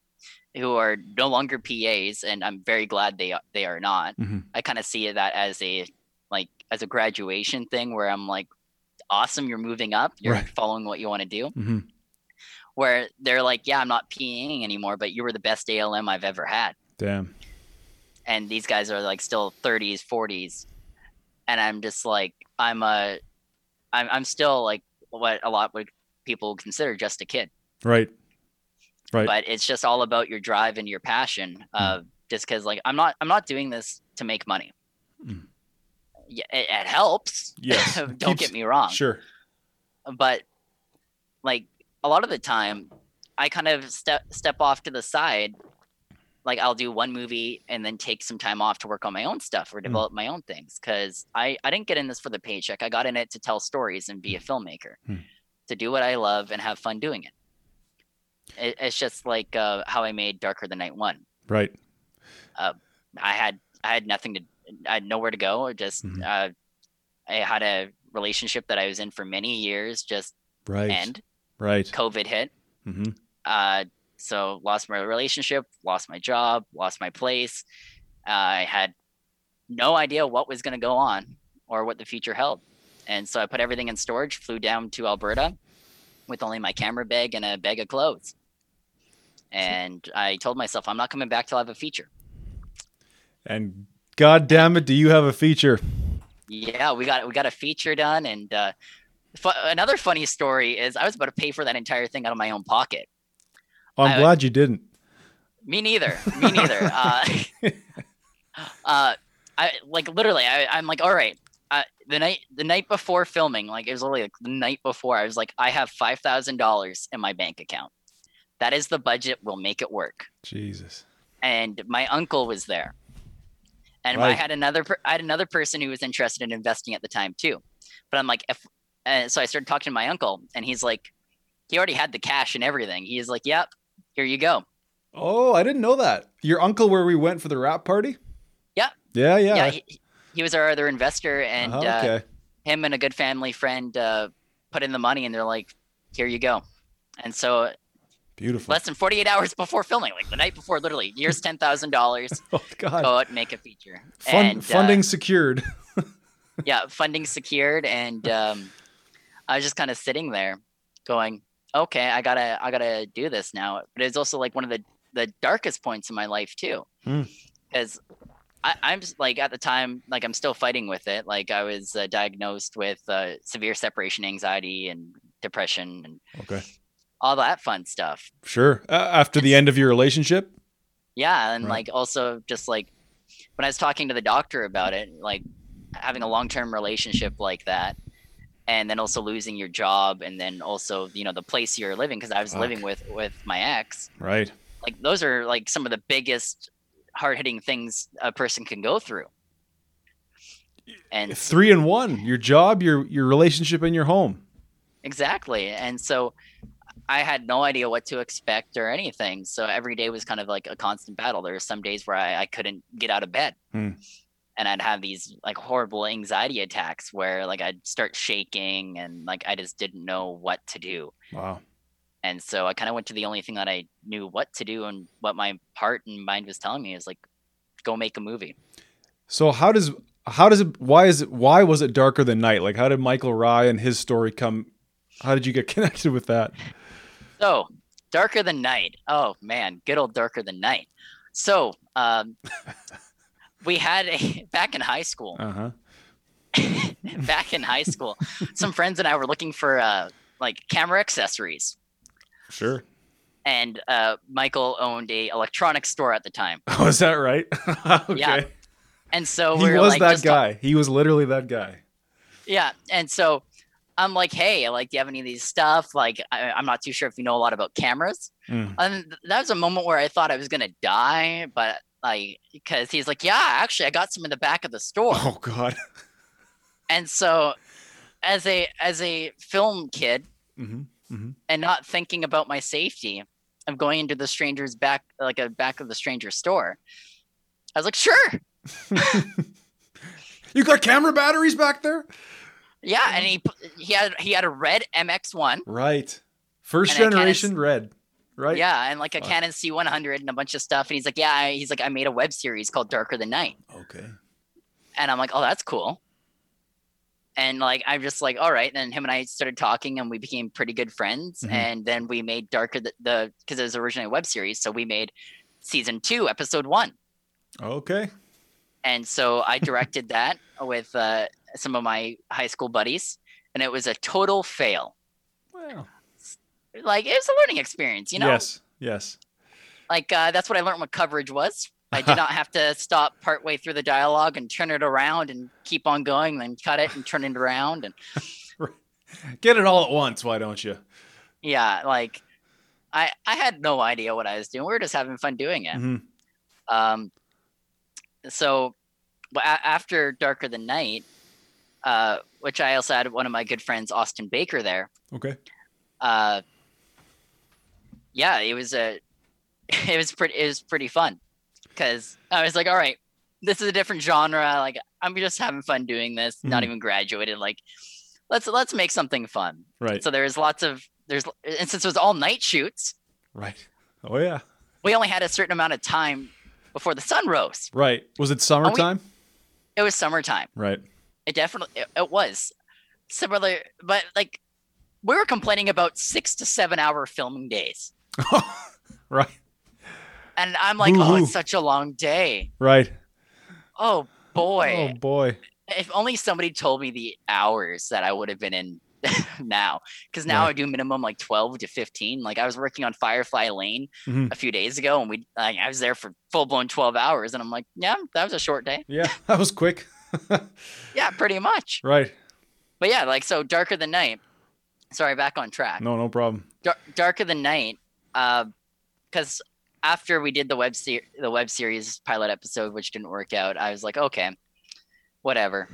who are no longer PAs, and I'm very glad they they are not. Mm-hmm. I kind of see that as a like as a graduation thing where I'm like, awesome, you're moving up, you're right. following what you want to do. Mm-hmm. Where they're like, yeah, I'm not PAing anymore, but you were the best ALM I've ever had. Damn. And these guys are like still 30s, 40s, and I'm just like, I'm a, I'm I'm still like what a lot of people consider just a kid. Right. Right. But it's just all about your drive and your passion. Uh, mm. Just because, like, I'm not I'm not doing this to make money. Mm. Yeah, it, it, helps. Yes. Don't Keeps, get me wrong. Sure. But like a lot of the time, I kind of step step off to the side like I'll do one movie and then take some time off to work on my own stuff or mm. develop mm. my own things because I I didn't get in this for the paycheck. I got in it to tell stories and be a mm. filmmaker, mm. to do what I love and have fun doing it. it it's just like uh, how I made Darker Than Night One. Right. Uh, I had I had nothing to I had nowhere to go. Or Just mm-hmm. uh, I had a relationship that I was in for many years just right. end. Right. COVID hit. Mm-hmm. Uh, so lost my relationship, lost my job, lost my place. Uh, I had no idea what was going to go on or what the future held. And so I put everything in storage, flew down to Alberta with only my camera bag and a bag of clothes. And I told myself, I'm not coming back till I have a feature. And God damn it, do you have a feature? Yeah, we got we got a feature done. And uh, another funny story is I was about to pay for that entire thing out of my own pocket. I'm I, glad you didn't. Me neither. Me neither. uh, uh, I like literally. I, I'm like, all right. Uh, the night the night before filming, like it was literally like the night before, I was like, I have five thousand dollars in my bank account. That is the budget. We'll make it work. Jesus. And my uncle was there, and right. I had another I had another person who was interested in investing at the time too. But I'm like, if uh, so, I started talking to my uncle, and he's like, he already had the cash and everything. He's like, yep, here you go. Oh, I didn't know that. Your uncle, where we went for the wrap party? Yeah. Yeah, yeah. Yeah, he, he was our other investor, and uh-huh, okay. uh, him and a good family friend uh, put in the money, and they're like, "Here you go." And so, beautiful. Less than forty eight hours before filming, like the night before, literally, here's ten thousand dollars. oh God! Go out and make a feature. Fun, and, funding uh, secured. yeah, funding secured, and um, I was just kind of sitting there, going, okay, I gotta I gotta do this now. But it's also like one of the the darkest points in my life too, because Hmm. I, I'm just, like at the time like I'm still fighting with it. Like I was uh, diagnosed with uh, severe separation anxiety and depression and Okay. all that fun stuff. Sure. Uh, after the end of your relationship? Yeah, and Right. like also just like when I was talking to the doctor about it, like having a long-term relationship like that and then also losing your job and then also, you know, the place you're living because I was Fuck. living with with my ex. Right. Like those are like some of the biggest hard-hitting things a person can go through. And Three and one. Your job, your your relationship, and your home. Exactly. And so I had no idea what to expect or anything. So every day was kind of like a constant battle. There were some days where I, I couldn't get out of bed. Hmm. And I'd have these like horrible anxiety attacks where like I'd start shaking and like I just didn't know what to do. Wow. And so I kind of went to the only thing that I knew what to do and what my heart and mind was telling me is like, go make a movie. So how does how does it why is it why was it darker than night? Like how did Michael Rye and his story come how did you get connected with that? So, Darker Than Night. Oh man, good old Darker Than Night. So, um, we had a back in high school. Uh-huh. back in high school, some friends and I were looking for uh, like camera accessories, Sure. and uh, Michael owned a electronics store at the time, Oh, is that right? okay. Yeah. and so He we were was like, that just talk- guy. he was literally that guy. yeah, and so. I'm like, hey, like, do you have any of these stuff? Like, I, I'm not too sure if you know a lot about cameras. Mm. And that was a moment where I thought I was gonna die, but like because he's like, yeah, actually, I got some in the back of the store, Oh god. and so as a as a film kid hmm hmm and not thinking about my safety, I'm going into the stranger's back, like a back of the stranger's store. I was like, sure, You got camera batteries back there? yeah, and he he had he had a red MX1, Right. First And I can't generation red. Right? yeah, and like a. Canon C100 and a bunch of stuff, and he's like, yeah, I- he's like, I made a web series called Darker Than Night. Okay. and I'm like, oh, that's cool. And like, I'm just like, all right. And then him and I started talking, and we became pretty good friends. Mhm. And then we made Darker the the because it was originally a web series, so we made season two, episode one. Okay. And so I directed that with uh, some of my high school buddies, and it was a total fail. Well. Like it was a learning experience, you know. Yes. Yes. Like uh, that's what I learned what coverage was. I did not have to stop partway through the dialogue and turn it around and keep on going, then cut it and turn it around and Get it all at once, why don't you? yeah like i i had no idea what i was doing we were just having fun doing it hmm um so a- after darker than night uh which i also had one of my good friends austin baker there Okay. uh yeah it was a it was pretty it was pretty fun because i was like all right this is a different genre like i'm just having fun doing this not Mhm. even graduated like let's let's make something fun Right. so there's lots of there's and since it was all night shoots right. Oh yeah. we only had a certain amount of time before the sun rose. Right. Was it summertime? It was summertime. right. It definitely it, it was similar, but like we were complaining about six to seven hour filming days, right. and I'm like, oh, it's such a long day. Right. Oh boy, Oh boy. if only somebody told me the hours that I would have been in now, because now Right. I do minimum like twelve to fifteen. Like I was working on Firefly Lane Mhm. a few days ago, and we like I was there for full blown twelve hours, and I'm like, yeah, that was a short day. Yeah, that was quick. Yeah, pretty much. right. But yeah, like so, Darker Than Night. Sorry, back on track. No, no problem. Dar- Darker Than Night, Uh, because after we did the web ser- the web series pilot episode, which didn't work out, I was like, okay, whatever,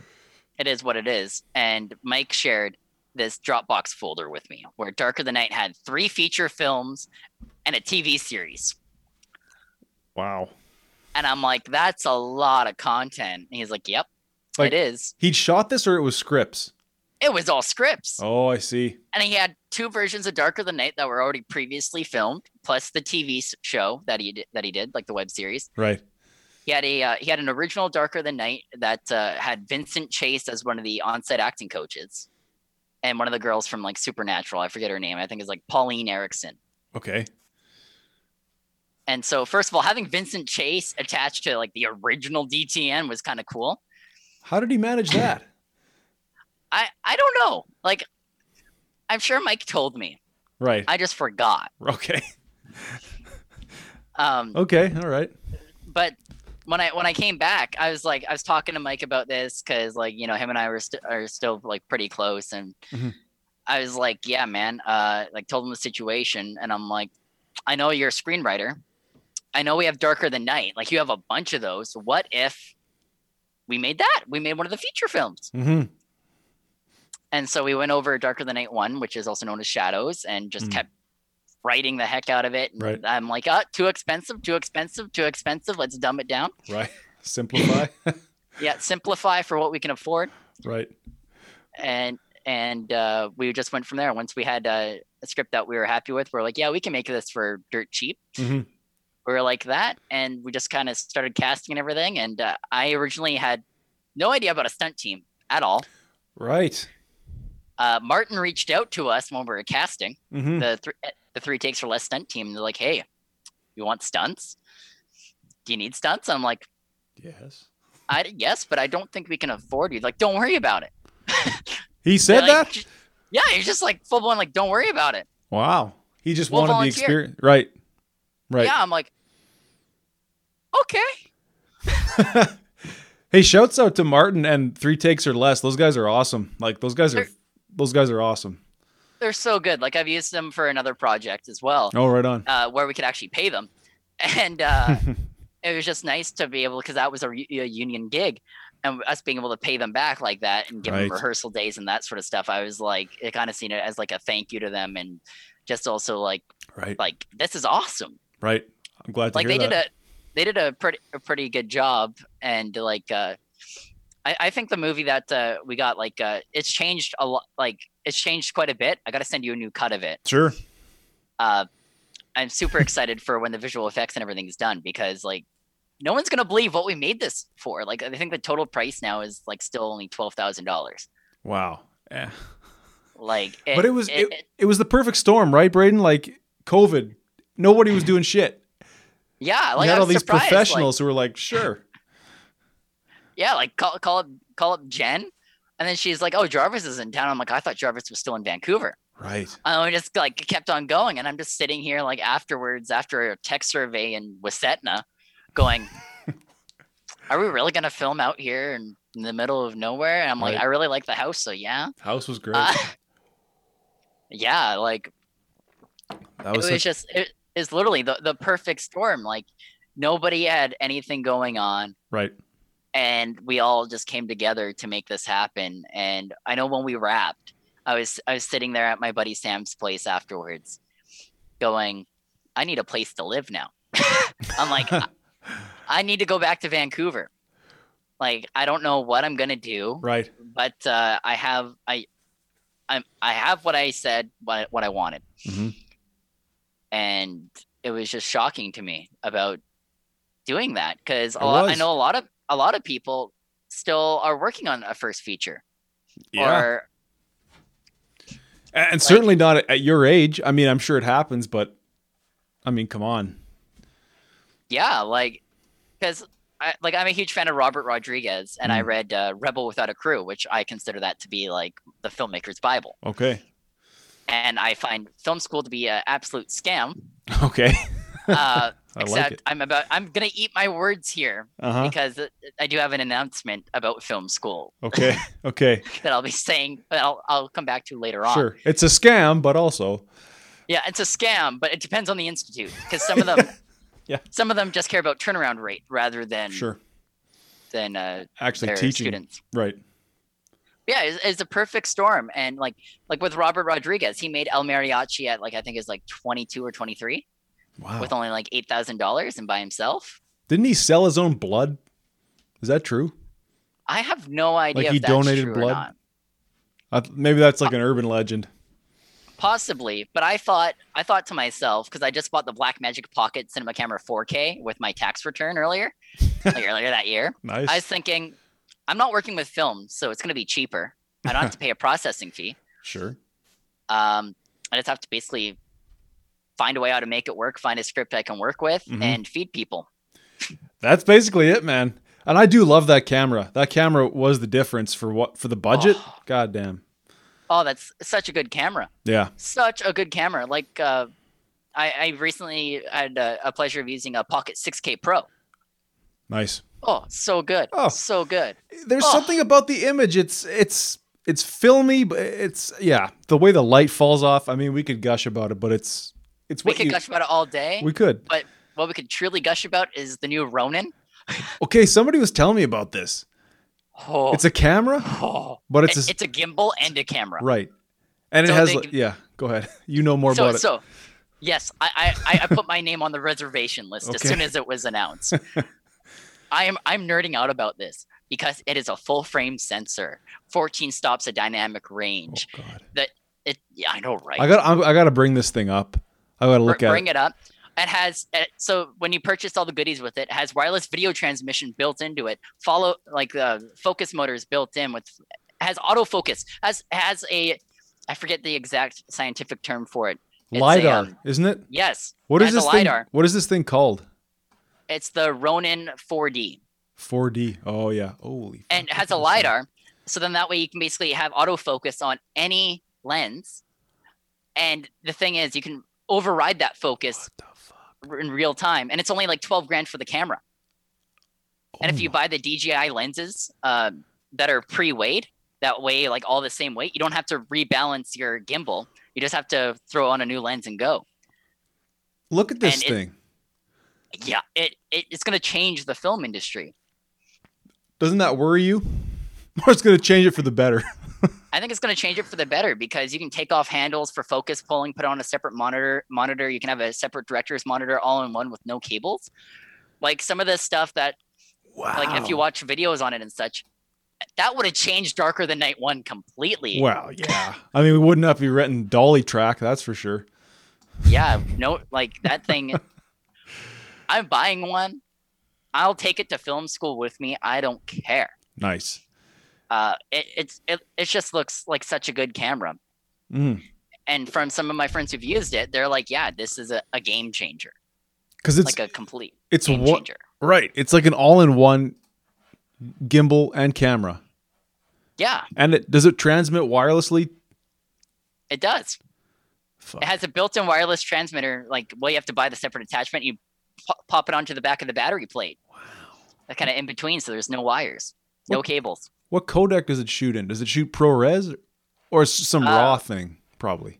it is what it is. And Mike shared this Dropbox folder with me, where Darker Than Night had three feature films and a TV series. Wow. And I'm like, that's a lot of content. And he's like, yep, Like- it is. He'd shot this or it was scripts? It was all scripts. Oh, I see. and he had two versions of Darker Than Night that were already previously filmed, plus the TV show that he did, that he did, like the web series. Right. He had a uh, he had an original Darker Than Night that uh, had Vincent Chase as one of the on-set acting coaches, and one of the girls from like Supernatural. I forget her name. I think it's like Pauline Erickson. Okay. And so, first of all, having Vincent Chase attached to like the original DTN was kind of cool. How did he manage that? I I don't know. Like, I'm sure Mike told me. Right. I just forgot. Okay. Um, okay. All right. But when I when I came back, I was like, I was talking to Mike about this because like you know him and I were st- are still like pretty close, and Mhm. I was like, yeah, man. Uh, like told him the situation, and I'm like, I know you're a screenwriter. I know we have Darker Than Night. Like you have a bunch of those. What if we made that? We made one of the feature films. Mm-hmm. And so we went over Darker Than Night one, which is also known as Shadows, and just Mm. kept writing the heck out of it. Right. I'm like, uh, too expensive, too expensive, too expensive. Let's dumb it down. Right. Simplify. Yeah, simplify for what we can afford. right. And and uh, we just went from there. Once we had uh, a script that we were happy with, we're like, yeah, we can make this for dirt cheap. hmm We were like that, and we just kind of started casting and everything. And uh, I originally had no idea about a stunt team at all. Right. Uh, Martin reached out to us when we were casting. hmm the three the three takes or less stunt team. They're like, "Hey, you want stunts? Do you need stunts?" I'm like, Yes. "I yes, but I don't think we can afford you." Like, don't worry about it. He said Like, that. Yeah, he's just like full blown like, "Don't worry about it." Wow. He just We'll wanted volunteer. the experience. Right. Right. Yeah, I'm like, okay. hey, shouts out to Martin and Three Takes or Less. Those guys are awesome. Like those guys are. They're- Those guys are awesome. They're so good. Like I've used them for another project as well, Oh, right on. uh, where we could actually pay them, and uh, it was just nice to be able because that was a, re- a union gig and us being able to pay them back like that and give them rehearsal days and that sort of stuff i was like it kind of seen it as like a thank you to them and just also like right. like this is awesome Right. I'm glad to like they that. did a they did a pretty a pretty good job and like uh I, I think the movie that uh, we got like uh, it's changed a lot like it's changed quite a bit i gotta send you a new cut of it Sure. uh, I'm super excited for when the visual effects and everything is done because like no one's gonna believe what we made this for. Like I think the total price now is like still only twelve thousand dollars. Wow. Yeah. Like, but it was it, it was the perfect storm, right, Braydon? Like COVID, nobody was doing shit. yeah, like you I had all these surprised, like- professionals who were like, "Sure." Yeah, like call call up call up Jen, and then she's like, "Oh, Jarvis is in town." I'm like, "I thought Jarvis was still in Vancouver." Right. And we just like kept on going, and I'm just sitting here like afterwards after a tech survey in Wasetna, going, "Are we really gonna film out here in, in the middle of nowhere?" And I'm like, Right. "I really like the house, so yeah." House was great. Uh, yeah, like that was it was was such, just it is literally the the perfect storm. Like nobody had anything going on, right. And we all just came together to make this happen. And I know when we wrapped, I was I was sitting there at my buddy Sam's place afterwards, going, "I need a place to live now." I'm like, I, I need to go back to Vancouver. Like I don't know what I'm gonna do Right. but uh, I have I I'm I have what I said what what I wanted, Mhm. and it was just shocking to me about doing that because I know a lot of a lot of people still are working on a first feature Yeah. or and and certainly not at, your age. I mean, I'm sure it happens, but I mean, come on. yeah like because I, like I'm a huge fan of Robert Rodriguez and I Mm. read uh, Rebel Without a Crew which I consider that to be like the filmmaker's bible Okay. and I find film school to be an absolute scam Okay. Uh, I like except. I'm about I'm gonna eat my words here Uh huh. because I do have an announcement about film school Okay. Okay. that I'll be saying that I'll, I'll come back to later on. Sure. It's a scam, but also Yeah, it's a scam, but it depends on the institute because some of them, Yeah. some of them just care about turnaround rate rather than sure. than uh, Actually, teaching. students. Right. Yeah, it's, it's a perfect storm, and like like with Robert Rodriguez, he made El Mariachi at like I think it's like twenty two or twenty three Wow. with only like eight thousand dollars and by himself. Didn't he sell his own blood? Is that true? I have no idea Like he donated blood? Uh, maybe that's like an urban legend. Possibly, but I thought I thought to myself because I just bought the Blackmagic Pocket Cinema Camera 4K with my tax return earlier, like earlier that year. Nice. I was thinking, I'm not working with film, so it's going to be cheaper. I don't have to pay a processing fee. Sure. Um, I just have to basically find a way how to make it work, find a script I can work with, Mhm. and feed people. That's basically it, man. And I do love that camera. That camera was the difference for what for the budget. Oh. God damn. Oh, that's such a good camera. Yeah. Such a good camera. Like, uh, I, I recently had a, a pleasure of using a Pocket 6K Pro. Nice. Oh, so good. Oh. So good. There's Oh. something about the image. It's it's it's filmy, but it's yeah. The way the light falls off. I mean, we could gush about it, but it's it's We could you, gush about it all day. we could. but what we could truly gush about is the new Ronin. Okay, somebody was telling me about this. Oh, It's a camera, oh. but it's It- a, it's a gimbal and a camera. right, and it has can- yeah. Go ahead. You know more so, about it. so yes, I, I, I put my name on the reservation list as soon as it was announced. I am I'm nerding out about this because it is a full frame sensor, 14 stops of dynamic range. Oh. God. That it yeah, I know, right? I got I got to bring this thing up. I got to Br- look at bring it. it up. It has so when you purchase all the goodies with it, it has wireless video transmission built into it. Follow like the focus motors built in with has autofocus. Has has a I forget the exact scientific term for it. It's a, lidar, um, isn't it? Yes. What is this a thing? lidar. What is this thing called? It's the Ronin 4D, 4D. Oh yeah. Holy. and it has a lidar. So then that way you can basically have autofocus on any lens. And the thing is, you can override that focus What the fuck? in real time, and it's only like 12 grand for the camera. And if Oh you buy the DJI lenses uh, that are pre-weighed, that way like all the same weight, you don't have to rebalance your gimbal. You just have to throw on a new lens and go. look at this and it- thing. Yeah, it, it it's gonna change the film industry. Doesn't that worry you? Or it's going to change it for the better. I think it's going to change it for the better because you can take off handles for focus pulling, put on a separate monitor. Monitor, you can have a separate director's monitor all in one with no cables. Like some of the stuff that, Wow. like if you watch videos on it and such, that would have changed Darker Than Night One completely. Wow. Yeah. I mean, we wouldn't have to be renting dolly track. That's for sure. Yeah, no, like that thing. I'm buying one. I'll take it to film school with me. I don't care. Nice. Uh, it, it's it, it just looks like such a good camera. Mm. And from some of my friends who've used it, they're like, "Yeah, this is a, a game changer, Because it's like a complete it's game what changer." right. It's like an all-in-one gimbal and camera. Yeah, And it does it transmit wirelessly? it does. Fuck. It has a built-in wireless transmitter. Like, well, you have to buy the separate attachment. You po- pop it onto the back of the battery plate. Wow. That kind of in between, so there's no wires, no What- cables. What codec does it shoot in? Does it shoot ProRes or some Uh, raw thing? Probably.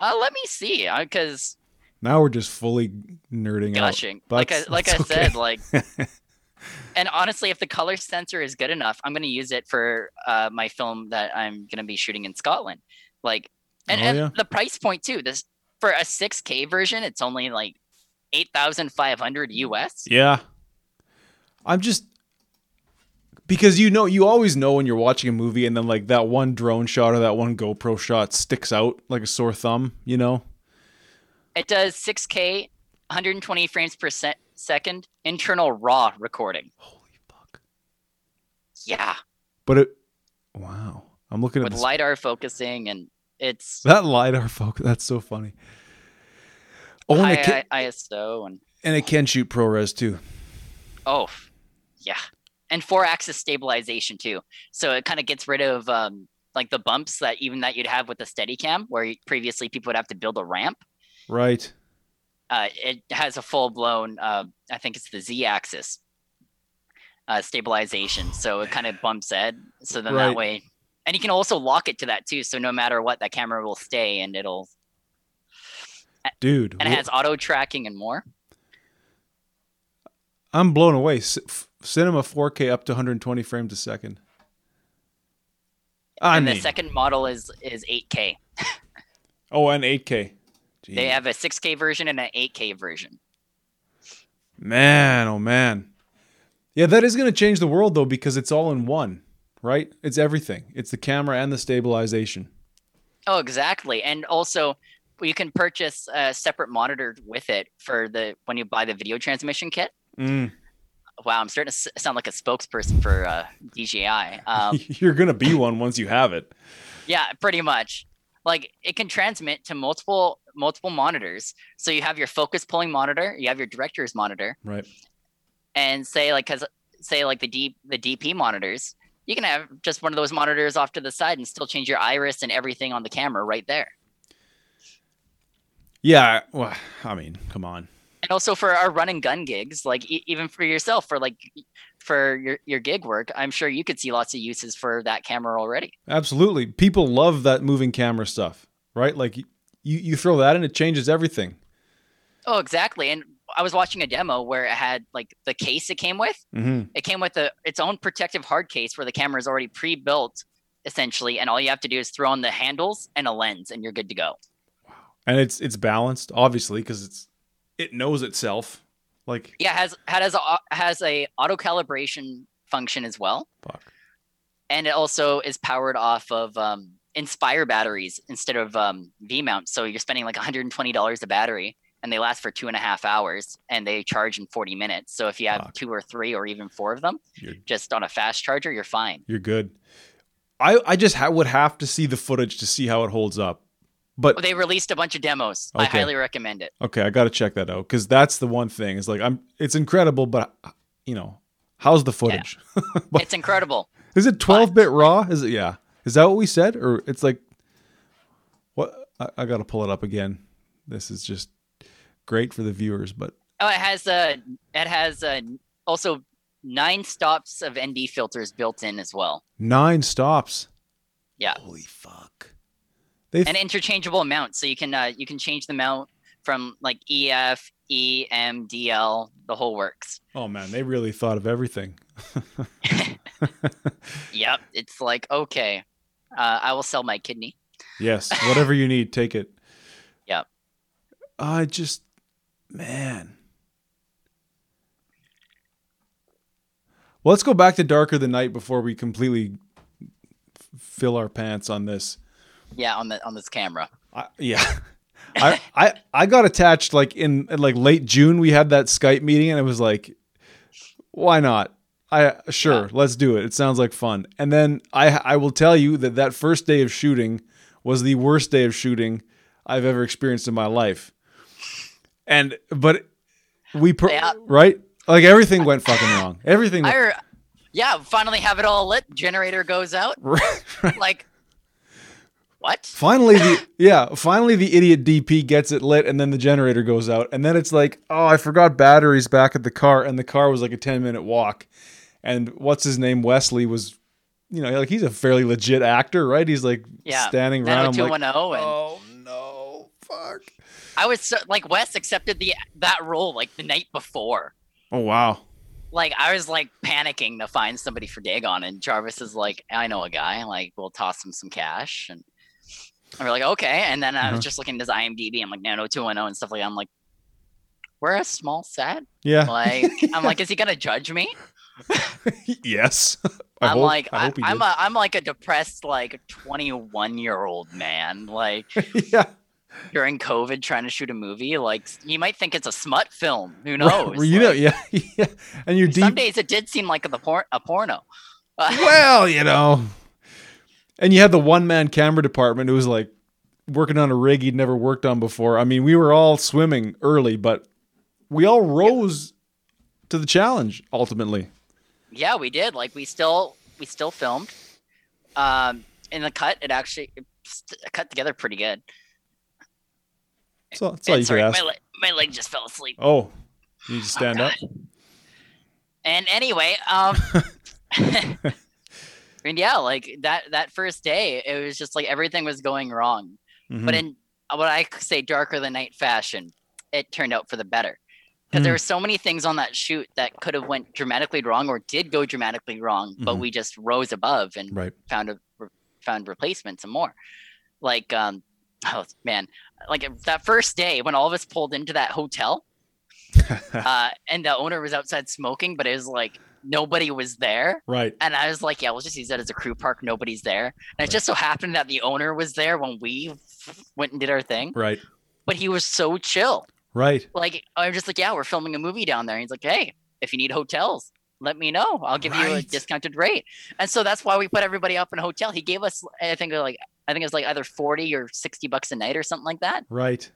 Uh, let me see, because Now we're just fully nerding out. gushing. Like I, like I that's said, like and honestly, if the color sensor is good enough, I'm going to use it for uh, my film that I'm going to be shooting in Scotland. Like, and, Oh, and yeah. the price point too. This for a 6K version, it's only like eight thousand five hundred US. Yeah. I'm just because you know you always know when you're watching a movie and then like that one drone shot or that one GoPro shot sticks out like a sore thumb, you know? It does 6K, 120 frames per se- second, internal RAW recording. Holy fuck. Yeah, But it wow. I'm looking at with lidar focusing, and it's that lidar focus. That's so funny. Oh, and high it, can, I- ISO and and it can shoot ProRes too. Oh, yeah. And four axis stabilization too. So it kind of gets rid of um, like the bumps that even that you'd have with the Steadicam, where previously people would have to build a ramp. Right. Uh, it has a full blown, uh, I think it's the Z axis uh, stabilization. So it kind of bumps it. So then Right. that way, and you can also lock it to that too. So no matter what, that camera will stay and it'll, Dude. and it has auto tracking and more. I'm blown away. F- Cinema 4K up to 120 frames a second. I and mean, the second model is is 8K. oh, and 8K. They have a 6K version and an 8K version. Man, oh man. Yeah, that is going to change the world though because it's all in one, right? It's everything. It's the camera and the stabilization. Oh, exactly. And also, you can purchase a separate monitor with it for the when you buy the video transmission kit. Mm. Wow, I'm starting to sound like a spokesperson for uh, DJI. Um, You're going to be one once you have it. yeah, pretty much. like it can transmit to multiple multiple monitors. So you have your focus pulling monitor, you have your director's monitor, right? And say like because say like the D the DP monitors, you can have just one of those monitors off to the side and still change your iris and everything on the camera right there. Yeah, well, I mean, come on. And also for our run and gun gigs, like e- even for yourself, for like for your your gig work, I'm sure you could see lots of uses for that camera already. Absolutely, people love that moving camera stuff, right? Like you you throw that in, it changes everything. Oh, exactly. And I was watching a demo where it had like the case it came with. Mm-hmm. It came with a, its own protective hard case where the camera is already pre-built, essentially, and all you have to do is throw on the handles and a lens, and you're good to go. Wow! And it's it's balanced, obviously, because it's it knows itself. Like yeah, has has a has a auto calibration function as well. Fuck. And it also is powered off of um, Inspire batteries instead of um, V mount. So you're spending like $120 a battery, and they last for two and a half hours, and they charge in 40 minutes. So if you have Fuck. two or three or even four of them, you're, just on a fast charger, you're fine. You're good. I I just ha- would have to see the footage to see how it holds up. But well, they released a bunch of demos. Okay. I highly recommend it. Okay, I got to check that out because that's the one thing. Is like I'm. It's incredible, but you know, how's the footage? Yeah. but, it's incredible. Is it 12 bit raw? Is it? Yeah. Is that what we said, or it's like what? I, I got to pull it up again. This is just great for the viewers, but oh, it has a. Uh, it has uh, also nine stops of ND filters built in as well. Nine stops. Yeah. Holy fuck. They've... An interchangeable amount, so you can uh, you can change the amount from like EF, E, M, DL, the whole works. Oh man, they really thought of everything. yep, it's like okay, uh, I will sell my kidney. Yes, whatever you need, take it. Yep. I just, man. Well, let's go back to Darker Than Night before we completely fill our pants on this. Yeah, on the on this camera. I, yeah. I, I I got attached like in, in like late June. We had that Skype meeting, and it was like, why not? I sure, yeah. let's do it. It sounds like fun. And then I I will tell you that that first day of shooting was the worst day of shooting I've ever experienced in my life. And but we per- yeah. right like everything went fucking wrong. Everything. I, yeah, finally have it all lit. Generator goes out. Right. Like what? Finally, the yeah, finally the idiot DP gets it lit, and then the generator goes out, and then it's like, oh, I forgot batteries back at the car, and the car was like a ten minute walk, and what's his name, Wesley was, you know, like he's a fairly legit actor, right? He's like yeah, standing around, I'm like, oh, oh no, fuck. I was so, like, Wes accepted the that role like the night before. Oh wow. Like I was like panicking to find somebody for Dagon, and Jarvis is like, I know a guy. Like we'll toss him some cash, and and we're like, okay. And then I was uh-huh. just looking at his IMDb. I'm like, Nano 210 and stuff like that. I'm like, we're a small set. Yeah. Like, I'm like, is he gonna judge me? yes. I am like, I, am a, I'm like a depressed, like 21 year old man. Like, yeah. During COVID, trying to shoot a movie, like you might think it's a smut film. Who knows? Right. You like, know, yeah, yeah. And you're some days it did seem like a, por- a porno. well, you know, and you had the one man camera department who was like working on a rig he'd never worked on before. I mean, we were all swimming early, but we all rose to the challenge ultimately. Yeah, we did. Like we still we still filmed. Um, in the cut, it actually it cut together pretty good. So that's all you sorry, ask. My, leg, my leg just fell asleep. Oh, you need to stand oh, up. And anyway, um, and yeah, like that that first day, it was just like everything was going wrong. Mm-hmm. But in what I say darker than night fashion, it turned out for the better. Because mm there were so many things on that shoot that could have went dramatically wrong or did go dramatically wrong, mm-hmm. but we just rose above and right. found a found replacements and more. Like um oh man, like that first day when all of us pulled into that hotel, uh, and the owner was outside smoking, but it was like nobody was there. Right. And I was like, yeah, we'll just use that as a crew park. Nobody's there. And right. it just so happened that the owner was there when we went and did our thing. Right. But he was so chill. Right. Like I'm just like, yeah, we're filming a movie down there. And he's like, hey, if you need hotels, let me know. I'll give right. you a discounted rate. And so that's why we put everybody up in a hotel. He gave us, I think, like I think it was like either 40 or 60 bucks a night or something like that. Right.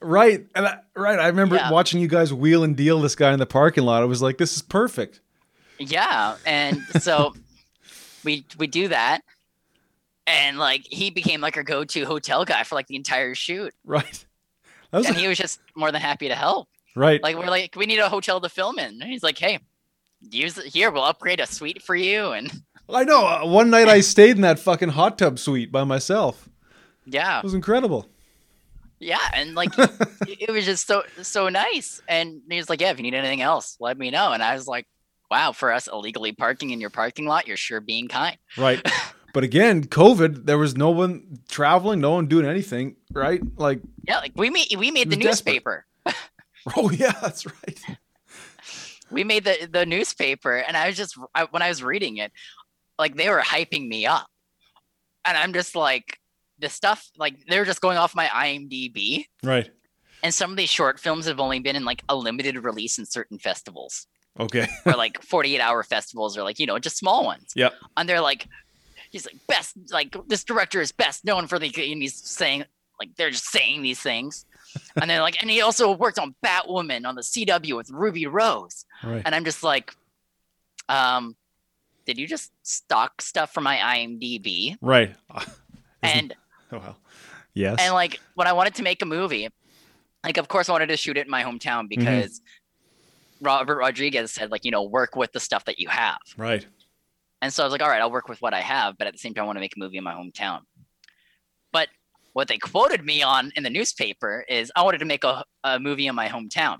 Right. And I, right. I remember Yeah. watching you guys wheel and deal this guy in the parking lot. I was like, this is perfect. Yeah, and so we we do that, and like he became like our go-to hotel guy for like the entire shoot, Right. And he was just more than happy to help. right. Like we're like, we need a hotel to film in, and he's like, hey, use it here. We'll upgrade a suite for you, and I know. uh, One night I stayed in that fucking hot tub suite by myself. yeah, It was incredible. Yeah, and like it was just so so nice. And he was like, yeah, if you need anything else, let me know. And I was like, wow, for us illegally parking in your parking lot, you're sure being kind. Right. but again, COVID, there was no one traveling, no one doing anything. Right. Like, Yeah, like we made we made the newspaper. oh, yeah, that's right. we made the the newspaper and i was just I, when i was reading it like they were hyping me up and i'm just like the stuff like they're just going off my imdb Right. and some of these short films have only been in like a limited release in certain festivals Okay. or like 48 hour festivals or like you know just small ones Yep. and they're like he's like best like this director is best known for the and he's saying like they're just saying these things and they're like and he also worked on batwoman on the cw with ruby rose Right. and I'm just like, um, did you just stock stuff from my IMDb? Right. And well. Yes. and like when I wanted to make a movie, like of course I wanted to shoot it in my hometown Mm-hmm. because Robert Rodriguez said like you know work with the stuff that you have, right. and so I was like, all right, I'll work with what I have, but at the same time I want to make a movie in my hometown. But what they quoted me on in the newspaper is I wanted to make a, a movie in my hometown.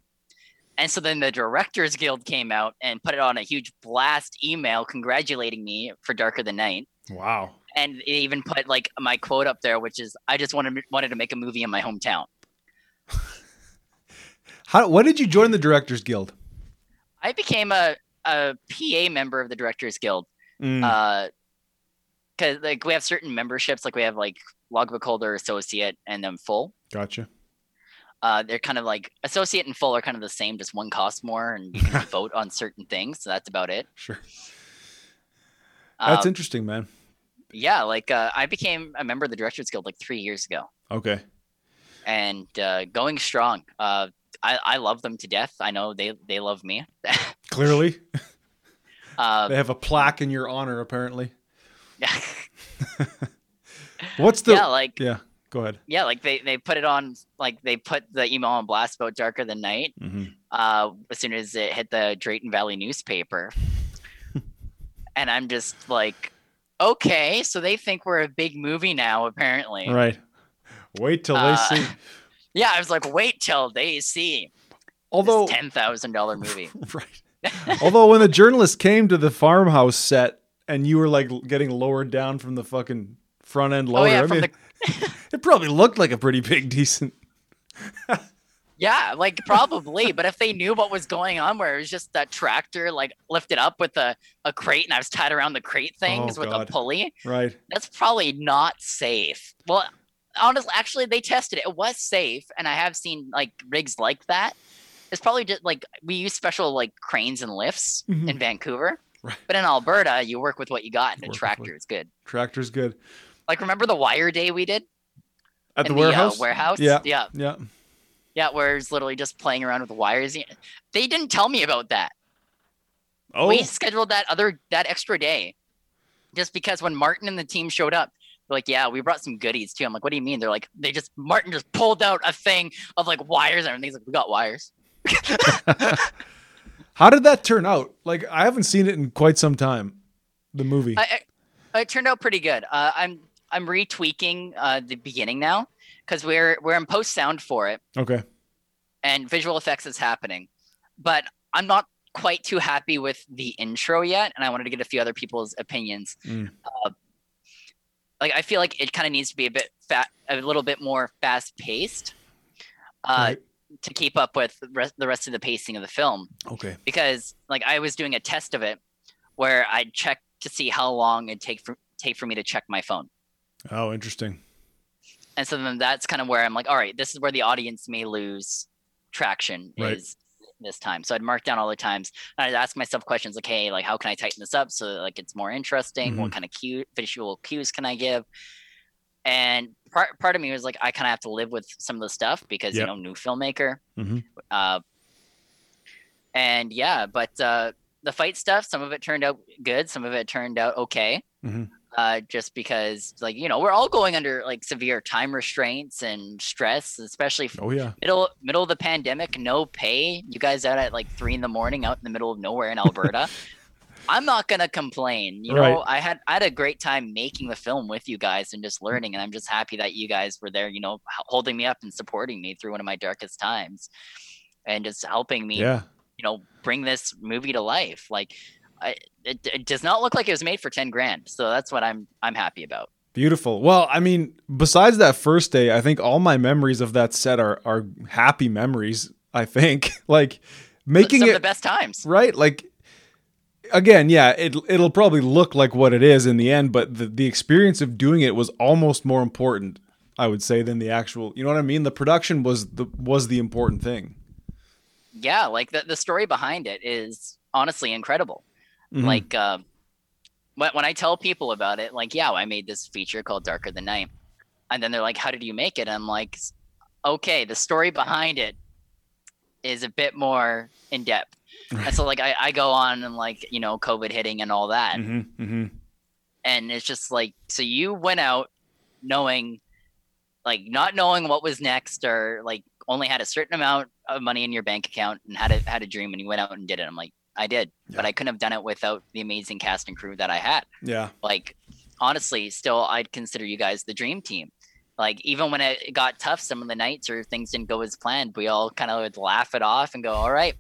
And so then the Directors Guild came out and put it on a huge blast email congratulating me for Darker than Night. Wow. And it even put like my quote up there, which is I just wanted wanted to make a movie in my hometown. How, when did you join the Directors Guild? I became a, a PA member of the Directors Guild. Mm, Uh, cause like we have certain memberships, like we have like logbook holder, associate, and then full. gotcha. Uh, they're kind of like associate and full are kind of the same, just one costs more, and you can vote on certain things. So that's about it. Sure. That's Um, interesting, man. Yeah, like uh, I became a member of the Directors Guild like three years ago, Okay. and uh, going strong. Uh, I, I love them to death. I know they they love me. Clearly, uh, they have a plaque in your honor. Apparently. yeah, What's the? yeah, like yeah. Go ahead. yeah, like they they put it on like they put the email on blast about Darker Than Night. hmm uh, as soon as it hit the Drayton Valley newspaper. and I'm just like, okay, so they think we're a big movie now, apparently. Right. Wait till Uh, they see. Yeah, I was like, wait till they see Although, ten thousand dollar movie. right. Although when the journalist came to the farmhouse set and you were like getting lowered down from the fucking front end oh loader, yeah, I mean, the it probably looked like a pretty big, decent. Yeah, like probably. but if they knew what was going on, where it was just that tractor like lifted up with a, a crate, and I was tied around the crate things Oh, with God. a pulley, Right. that's probably not safe. Well, honestly, actually, they tested it. It was safe, and I have seen like rigs like that. It's probably just like we use special like cranes and lifts Mhm. in Vancouver, Right. but in Alberta, you work with what you got, and a tractor is good. Tractor's good. Like remember the wire day we did At the in warehouse? Uh, warehouse, Yeah. yeah, Yeah. Yeah, where it's literally just playing around with the wires. They didn't tell me about that. Oh, We scheduled that other that extra day, just because when Martin and the team showed up, they're like, "Yeah, we brought some goodies too." I'm like, "What do you mean?" They're like, "They just Martin just pulled out a thing of like wires and everything." He's like, "We got wires." how did that turn out? Like, I haven't seen it in quite some time. The movie. I, I, it turned out pretty good. Uh, I'm I'm retweaking uh, the beginning now because we're we're in post sound for it okay. and visual effects is happening, but I'm not quite too happy with the intro yet, and I wanted to get a few other people's opinions. Mm. Uh, like I feel like it kind of needs to be a bit fat, a little bit more fast paced, uh, Right. to keep up with the rest, the rest of the pacing of the film. Okay. Because like I was doing a test of it where I checked to see how long it'd take for take for me to check my phone. Oh, interesting. And so then that's kind of where I'm like, all right, this is where the audience may lose traction Right. is this time. So I'd mark down all the times. And I'd ask myself questions like, hey, like how can I tighten this up so that like it's more interesting? Mm-hmm. What kind of cue visual cues can I give? and part part of me was like, I kind of have to live with some of the stuff because Yep. you know, new filmmaker. Mhm. Uh, and yeah, but uh, the fight stuff, some of it turned out good, some of it turned out okay. Mhm. Uh, just because, like you know, we're all going under like severe time restraints and stress, especially Oh yeah. middle middle of the pandemic, no pay. You guys out at like three in the morning, out in the middle of nowhere in Alberta. I'm not gonna complain. You know, I had I had a great time making the film with you guys and just learning, and I'm just happy that you guys were there. You know, holding me up and supporting me through one of my darkest times, and just helping me. Yeah. You know, bring this movie to life. Like, I, it, it does not look like it was made for ten grand, so that's what I'm I'm happy about. Beautiful. Well, I mean, besides that first day, I think all my memories of that set are are happy memories. I think like making Some it of the best times. right like again yeah it, it'll probably look like what it is in the end but the, the experience of doing it was almost more important i would say than the actual you know what i mean the production was the was the important thing Yeah, like the the story behind it is honestly incredible. Mhm. like uh, when, when i tell people about it like yeah i made this feature called darker than night. And then they're like how did you make it? And i'm like okay the story behind it is a bit more in depth. And so like I, I go on and like you know covid hitting and all that. Mhm, mhm. and it's just like so you went out knowing like not knowing what was next or like only had a certain amount of money in your bank account and had a had a dream and you went out and did it. I'm like i did but i couldn't have done it without the amazing cast and crew that i had. Yeah. Like honestly still i'd consider you guys the dream team. Like even when it got tough some of the nights or things didn't go as planned we all kind of would laugh it off and go all right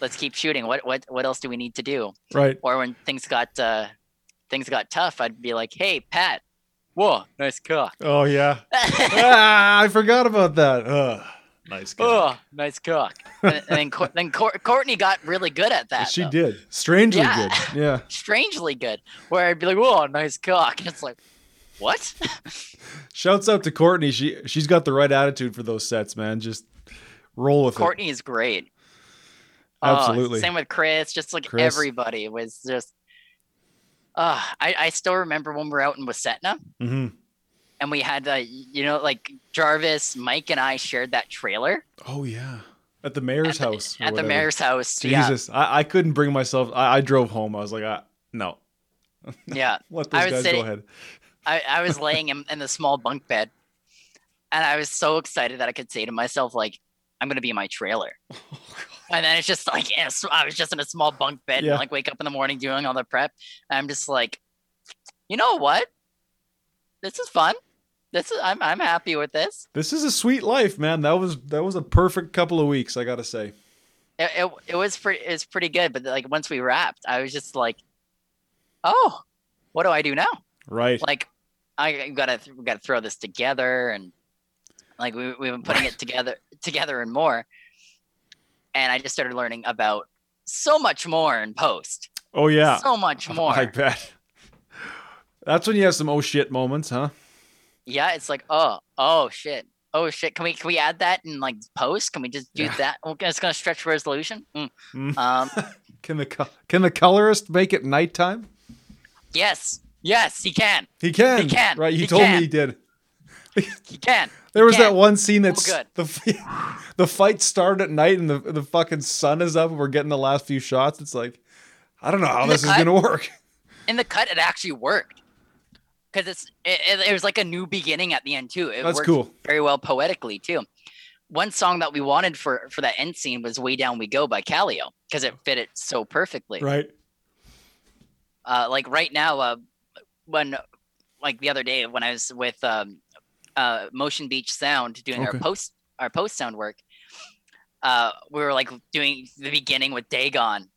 let's keep shooting. What what what else do we need to do? Right. Or when things got uh things got tough i'd be like hey pat. Whoa nice cock oh yeah. Ah, i forgot about that. Ugh. Nice cock. oh nice cock and, and then, then Cour- courtney got really good at that she though. did. Strangely Yeah. good. Yeah. Strangely good. Where i'd be like whoa nice cock and it's like what? Shouts out to courtney. She she's got the right attitude for those sets man. Just roll with it. courtney is great. Oh, Absolutely. same with chris. Just like Chris. everybody was just uh, I, I still remember when we were out in Wasetna it hmm and we had uh, you know like jarvis mike and i shared that trailer oh yeah at the mayor's at the, house at the mayor's house yeah jesus I, I couldn't bring myself I, I drove home i was like I, no yeah let I those was guys sitting- go ahead I, I was laying in, in the small bunk bed and I was so excited that I could say to myself, like, I'm gonna be in my trailer. And then it's just like I was just in a small bunk bed Yeah. and like wake up in the morning doing all the prep. And I'm just like, you know what? This is fun. This is I'm I'm happy with this. This is a sweet life, man. That was that was a perfect couple of weeks, I gotta say. It, it, it was pretty it was pretty good. But like once we wrapped, I was just like, oh, what do I do now? Right. like I gotta we gotta throw this together and like we we've been putting it together together and more. And I just started learning about so much more in post. Oh yeah. So much more. I bet. That's when you have some oh shit moments, huh? Yeah, it's like, oh, oh shit. Oh shit. Can we can we add that in like post? Can we just do Yeah. that? It's gonna stretch resolution. Mm. Mm. Um Can the can the colorist make it nighttime? yes. Yes, he can. He can. He can. Right. He, He told can. me he did. He can. There was can. that one scene that's good. the the fight started at night and the the fucking sun is up and we're getting the last few shots. It's like I don't know how In this is gonna work. in the cut it actually worked because it's it, it, was like a new beginning at the end too it That's cool. very well poetically too one song that we wanted for for that end scene was way down we go by Kaleo because it fit it so perfectly Right. uh like right now uh when like the other day when i was with um uh motion beach sound doing Okay. our post our post sound work uh we were like doing the beginning with dagon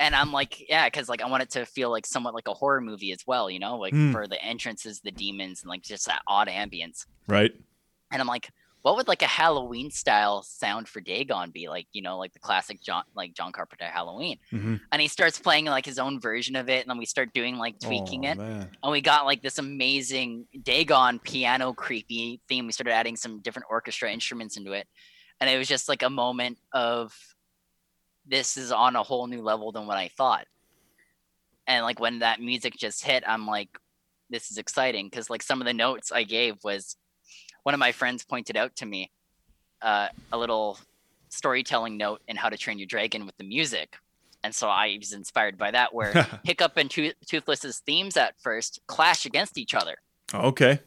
and i'm like yeah because like i want it to feel like somewhat like a horror movie as well you know like Hmm. for the entrances the demons and like just that odd ambience Right. and i'm like what would like a halloween style sound for dagon be like you know like the classic john like john carpenter halloween Mhm. and he starts playing like his own version of it and then we start doing like tweaking Oh, it Man. and we got like this amazing Dagon piano creepy theme. We started adding some different orchestra instruments into it, and it was just like a moment of this is on a whole new level than what I thought. And like when that music just hit, I'm like, this is exciting because like some of the notes I gave was one of my friends pointed out to me uh, a little storytelling note in How to Train Your Dragon with the music. And so I was inspired by that, where Hiccup and to- Toothless's themes at first clash against each other. Okay.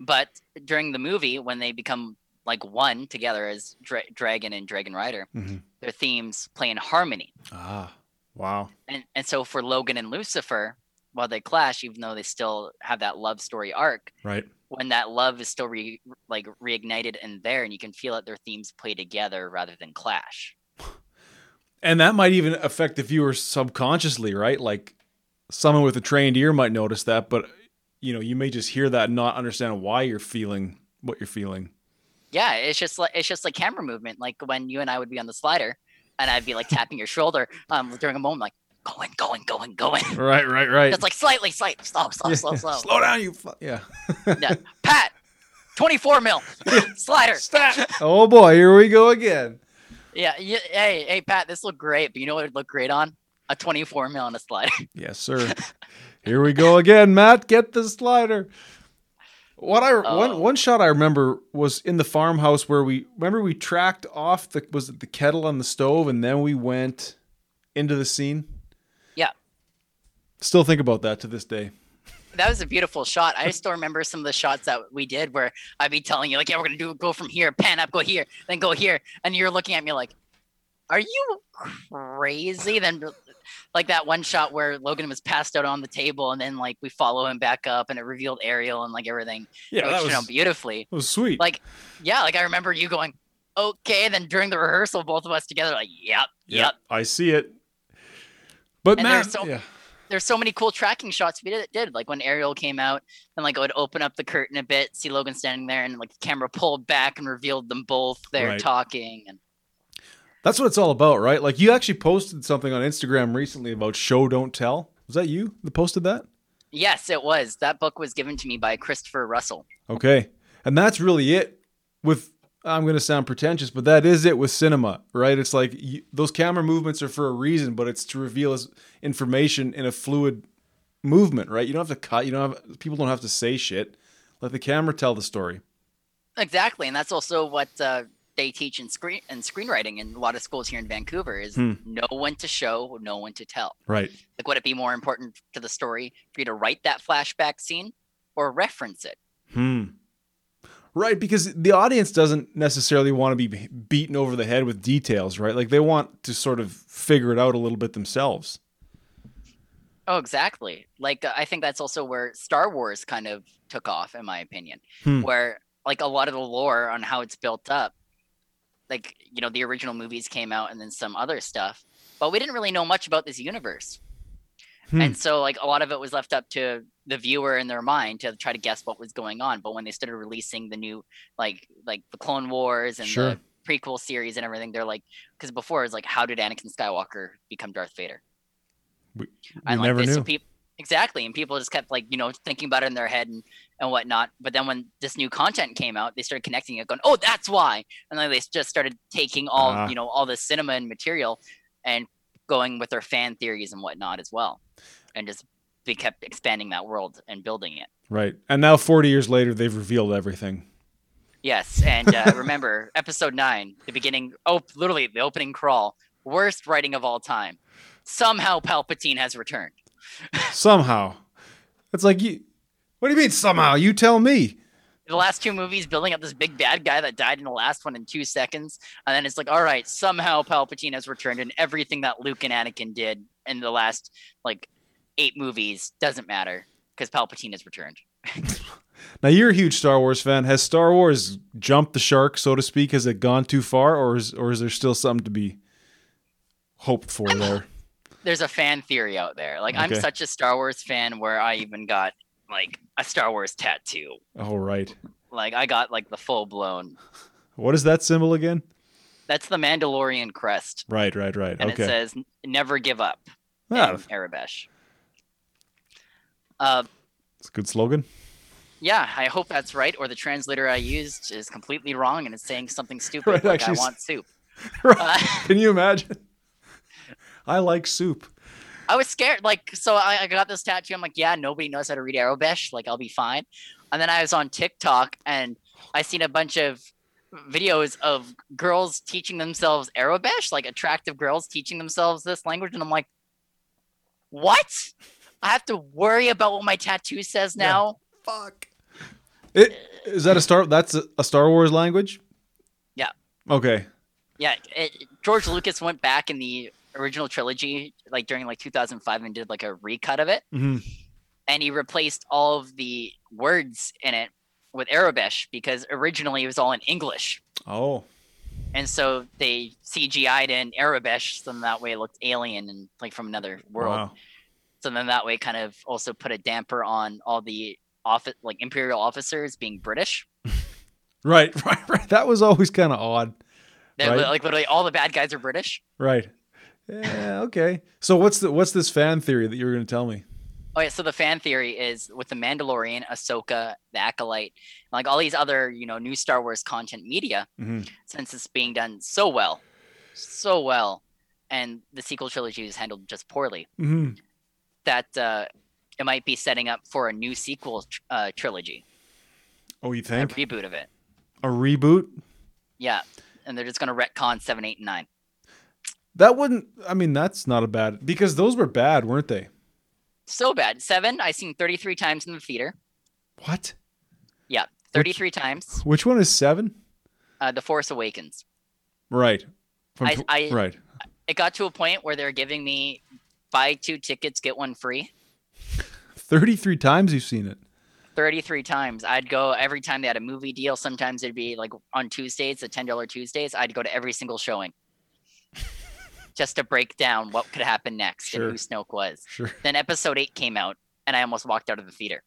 But during the movie, when they become like one together as Dra- Dragon and Dragon Rider, mm-hmm. Their themes play in harmony. Ah, wow. And and so for Logan and Lucifer, while they clash, even though they still have that love story arc, right? When that love is still re, like reignited in there, and you can feel that their themes play together rather than clash. And that might even affect the viewer subconsciously, right? Like someone with a trained ear might notice that, but you know, you may just hear that and not understand why you're feeling what you're feeling. Yeah, it's just like it's just like camera movement. Like when you and I would be on the slider, and I'd be like tapping your shoulder um, during a moment, like going, going, going, going. Right, right, right. It's like slightly, slightly, slow, slow, slow, slow. Slow down, you. Fu- yeah. yeah. Pat, twenty-four mil slider. Stop. Oh boy, here we go again. Yeah, yeah. Hey, hey, Pat, this looked great, but you know what would look great on? A twenty-four mil on a slider. Yes, sir. here we go again, Matt. Get the slider. What I oh. one one shot I remember was in the farmhouse where we remember we tracked off the was it the kettle on the stove and then we went into the scene. Yeah. Still think about that to this day. That was a beautiful shot. I still remember some of the shots that we did where I'd be telling you like, yeah, we're gonna do go from here, pan up, go here, then go here, and you're looking at me like, are you crazy? Then like that one shot where Logan was passed out on the table, and then like we follow him back up, and it revealed Ariel and like everything. Yeah, that was you know, beautifully. It was sweet. Like, yeah, like I remember you going, okay. Then during the rehearsal, both of us together, like, yep, yep. yep. I see it. But and man, so, yeah. There's so many cool tracking shots we did, did. Like when Ariel came out, and like I would open up the curtain a bit, see Logan standing there, and like the camera pulled back and revealed them both there right. talking. And that's what it's all about, right? Like you actually posted something on Instagram recently about show don't tell. Was that you that posted that? Yes, it was. That book was given to me by Christopher Russell. Okay. And that's really it with I'm going to sound pretentious, but that is it with cinema, right? It's like you, those camera movements are for a reason, but it's to reveal information in a fluid movement, right? You don't have to cut, you don't have people don't have to say shit. Let the camera tell the story. Exactly, and that's also what uh, they teach in screen and screenwriting in a lot of schools here in Vancouver is hmm. know when to show, know when to tell. Right. Like, would it be more important to the story for you to write that flashback scene or reference it? Hmm. Right, because the audience doesn't necessarily want to be beaten over the head with details, right? Like they want to sort of figure it out a little bit themselves. Oh, exactly. Like I think that's also where Star Wars kind of took off, in my opinion, hmm. where like a lot of the lore on how it's built up like you know the original movies came out and then some other stuff but we didn't really know much about this universe hmm. and so like a lot of it was left up to the viewer in their mind to try to guess what was going on but when they started releasing the new like like the clone wars and sure. the prequel series and everything they're like because before it was like how did anakin skywalker become darth vader we, we and like never this, knew. So people, exactly and people just kept like you know thinking about it in their head and and whatnot. But then when this new content came out, they started connecting it, going, "Oh, that's why!" And then they just started taking all uh, you know all the cinema and material and going with their fan theories and whatnot as well, and just they kept expanding that world and building it. Right, and now forty years later, they've revealed everything. Yes, and uh, remember episode nine, the beginning. Oh, literally the opening crawl. Worst writing of all time. Somehow Palpatine has returned. Somehow, it's like you what do you mean somehow? You tell me. The last two movies building up this big bad guy that died in the last one in two seconds, and then it's like, all right, somehow Palpatine has returned, and everything that Luke and Anakin did in the last like eight movies doesn't matter because Palpatine has returned. now you're a huge Star Wars fan. Has Star Wars jumped the shark, so to speak? Has it gone too far, or is or is there still something to be hoped for there? There's a fan theory out there. Like okay. I'm such a Star Wars fan where I even got like a Star Wars tattoo. Oh right. Like I got like the full blown. What is that symbol again? That's the Mandalorian crest. Right, right, right. And okay. it says "Never give up" ah. in Aurebesh. Uh, it's a good slogan. Yeah, I hope that's right. Or the translator I used is completely wrong and it's saying something stupid right, like "I want soup." right. Uh, Can you imagine? I like soup. I was scared. Like, so I, I got this tattoo. I'm like, yeah, nobody knows how to read Aurebesh. Like, I'll be fine. And then I was on TikTok and I seen a bunch of videos of girls teaching themselves Aurebesh, like attractive girls teaching themselves this language. And I'm like, what? I have to worry about what my tattoo says now. Yeah. Fuck. It, is that a star? That's a, a Star Wars language. Yeah. Okay. Yeah, it, George Lucas went back in the original trilogy, like during like 2005, and did like a recut of it, mm-hmm. and he replaced all of the words in it with Aurebesh because originally it was all in English. Oh. And so they CGI'd in Aurebesh, so that way it looked alien and like from another world. Wow. So then that way kind of also put a damper on all the office like imperial officers being British. right, right, right. That was always kind of odd. Right? Like literally all the bad guys are British. Right. Yeah. Okay. So what's the what's this fan theory that you were going to tell me? Oh yeah. So the fan theory is with the Mandalorian, Ahsoka, the Acolyte, like all these other you know new Star Wars content media, mm-hmm. since it's being done so well, so well, and the sequel trilogy is handled just poorly, mm-hmm. that uh, it might be setting up for a new sequel uh, trilogy. Oh, you think a reboot of it? A reboot? Yeah, and they're just going to retcon seven, eight, and nine. That wouldn't. I mean, that's not a bad because those were bad, weren't they? So bad. Seven. I seen thirty three times in the theater. What? Yeah, thirty three times. Which one is seven? Uh, the Force Awakens. Right. From, I, I right. It got to a point where they're giving me buy two tickets get one free. Thirty three times you've seen it. 33 times. I'd go every time they had a movie deal. Sometimes it'd be like on Tuesdays, the $10 Tuesdays. I'd go to every single showing just to break down what could happen next sure. and who Snoke was. Sure. Then episode eight came out and I almost walked out of the theater.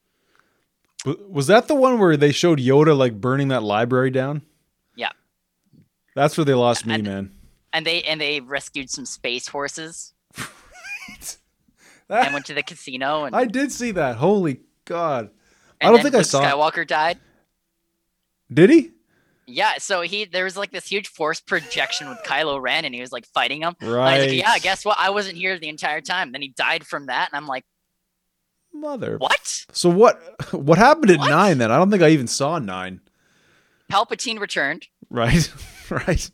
Was that the one where they showed Yoda like burning that library down? Yeah. That's where they lost me, and, man. And they and they rescued some space horses. and went to the casino and I did see that. Holy God. I don't think Luke I saw. Skywalker died. Did he? Yeah, so he there was like this huge force projection with Kylo Ren, and he was like fighting him. Right. Like, yeah, guess what? I wasn't here the entire time. Then he died from that, and I'm like, mother. What? So what? What happened at what? nine? Then I don't think I even saw nine. Palpatine returned. Right. right.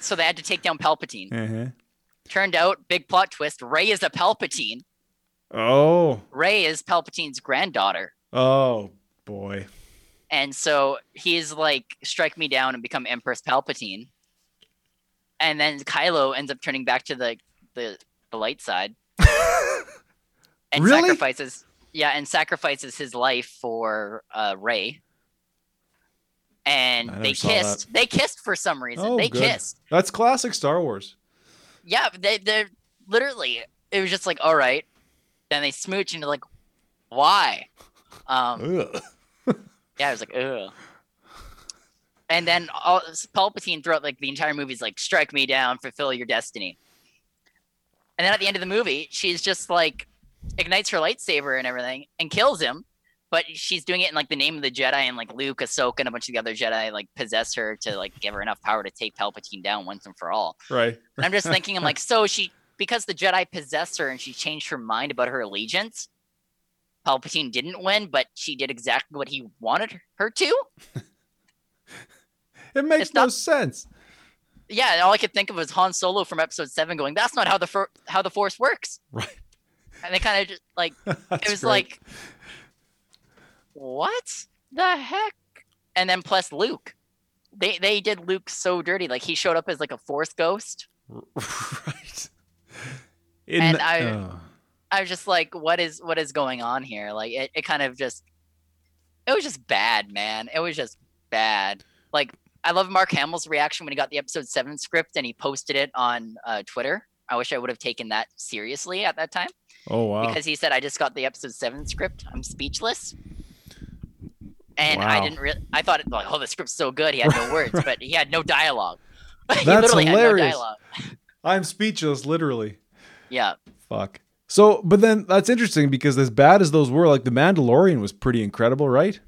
so they had to take down Palpatine. Uh-huh. Turned out, big plot twist: Rey is a Palpatine. Oh. Rey is Palpatine's granddaughter. Oh boy. And so he's like, strike me down and become Empress Palpatine. And then Kylo ends up turning back to the the, the light side. and really? sacrifices yeah, and sacrifices his life for uh Rey. And they kissed. They kissed for some reason. Oh, they good. kissed. That's classic Star Wars. Yeah, they they're literally it was just like, all right, then they smooch and you're like, why? Um, yeah, I was like, ugh. And then all, Palpatine throughout like the entire movie is like, strike me down, fulfill your destiny. And then at the end of the movie, she's just like ignites her lightsaber and everything and kills him. But she's doing it in like the name of the Jedi and like Luke, Ahsoka, and a bunch of the other Jedi like possess her to like give her enough power to take Palpatine down once and for all. Right. And I'm just thinking, I'm like, so she because the Jedi possessed her and she changed her mind about her allegiance, Palpatine didn't win, but she did exactly what he wanted her to. it makes it's no not, sense. Yeah, all I could think of was Han Solo from Episode Seven going, "That's not how the for- how the Force works." Right. And they kind of just like it was great. like, what the heck? And then plus Luke, they they did Luke so dirty. Like he showed up as like a Force ghost. Right. In, and I, uh. I was just like, what is what is going on here? Like it, it kind of just, it was just bad, man. It was just bad. Like I love Mark Hamill's reaction when he got the episode seven script and he posted it on uh, Twitter. I wish I would have taken that seriously at that time. Oh wow! Because he said, "I just got the episode seven script. I'm speechless." And wow. I didn't really. I thought, like, oh, the script's so good. He had no words, but he had no dialogue. he That's hilarious. No I'm speechless, literally. Yeah. Fuck. So, but then that's interesting because as bad as those were, like The Mandalorian was pretty incredible, right?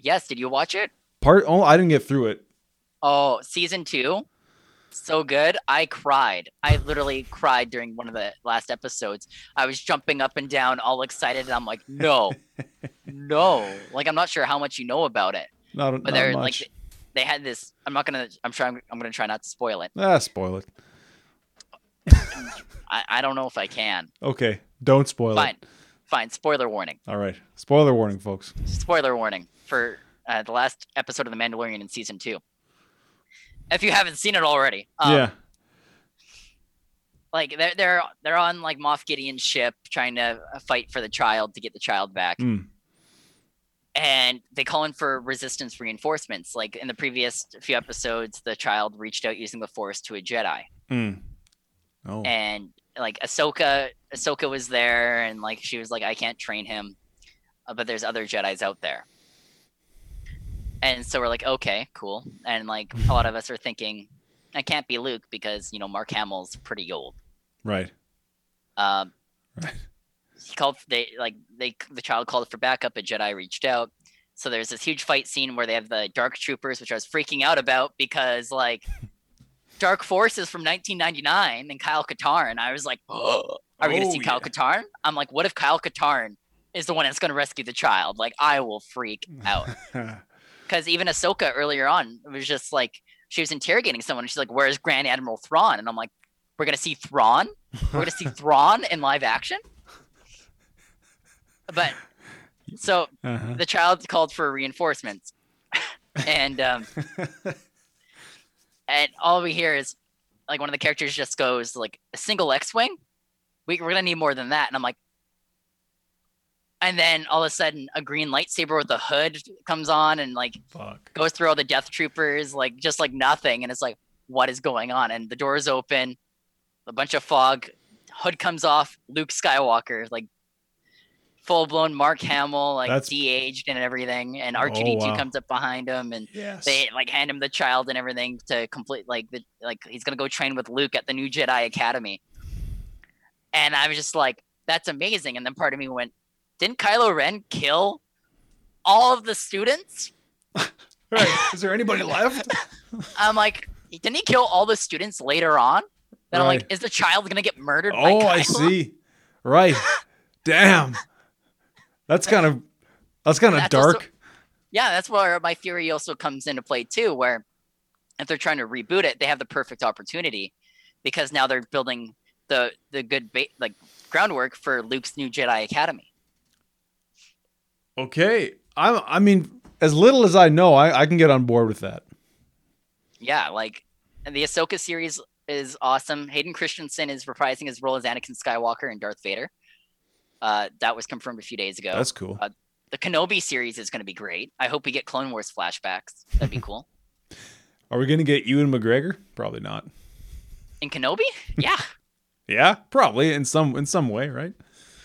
Yes. Did you watch it? Part. Oh, I didn't get through it. Oh, season two. so good. I cried. I literally cried during one of the last episodes. I was jumping up and down, all excited, and I'm like, no, no. Like I'm not sure how much you know about it, Not, know. but not they're much. like they had this. I'm not gonna. I'm sure I'm, I'm gonna try not to spoil it. ah, spoil it. I, I don't know if I can. Okay, don't spoil Fine, it. fine. Fine. Spoiler warning. All right, spoiler warning, folks. Spoiler warning for uh, the last episode of The Mandalorian in season two. If you haven't seen it already, um, yeah. like they're they're they're on like Moff Gideon's ship trying to uh, fight for the child to get the child back, Mm. and they call in for resistance reinforcements. Like in the previous few episodes, the child reached out using the Force to a Jedi, Mm. Oh. and like Ahsoka, Ahsoka was there, and like she was like, I can't train him, uh, but there's other Jedi's out there. And so we're like, okay, cool. And like a lot of us are thinking, I can't be Luke because you know Mark Hamill's pretty old. Right. Um, Right. he called. They like they the child called for backup. A Jedi reached out. So there's this huge fight scene where they have the Dark Troopers, which I was freaking out about because like Dark Forces from 1999 and Kyle Katarn. I was like, oh, are we gonna Oh, see Kyle yeah. Katarn? I'm like, what if Kyle Katarn is the one that's gonna rescue the child? Like, I will freak out because even Ahsoka earlier on it was just like she was interrogating someone. And she's like, "Where's Grand Admiral Thrawn?" And I'm like, "We're gonna see Thrawn. We're gonna see Thrawn in live action." But so uh-huh. the child called for reinforcements, and um, and all we hear is like one of the characters just goes like a single X-wing. We, we're gonna need more than that, and I'm like. And then all of a sudden, a green lightsaber with a hood comes on, and like Fuck. goes through all the death troopers like just like nothing and it's like what is going on and the doors open a bunch of fog hood comes off luke skywalker like full-blown mark hamill like That's- de-aged and everything and Oh, r2d2 wow. comes up behind him and Yes. they like hand him the child and everything to complete like the like he's gonna go train with luke at the new jedi academy and i was just like that's amazing and then part of me went didn't kylo ren kill all of the students Right. Is there anybody left? I'm like, didn't he kill all the students later on? Then I'm like, is the child gonna get murdered? by Oh, I see. Right. Damn. That's kind of that's kind of That's also- dark. Yeah, that's where my theory also comes into play too. Where if they're trying to reboot it, they have the perfect opportunity because now they're building the the good ba- like groundwork for Luke's new Jedi Academy. Okay. I I mean, as little as I know, I, I can get on board with that. Yeah, like the Ahsoka series is awesome. Hayden Christensen is reprising his role as Anakin Skywalker and Darth Vader. Uh, that was confirmed a few days ago. That's cool. Uh, the Kenobi series is going to be great. I hope we get Clone Wars flashbacks. That'd be cool. Are we going to get Ewan McGregor? Probably not. In Kenobi? Yeah. Yeah, probably in some in some way, right?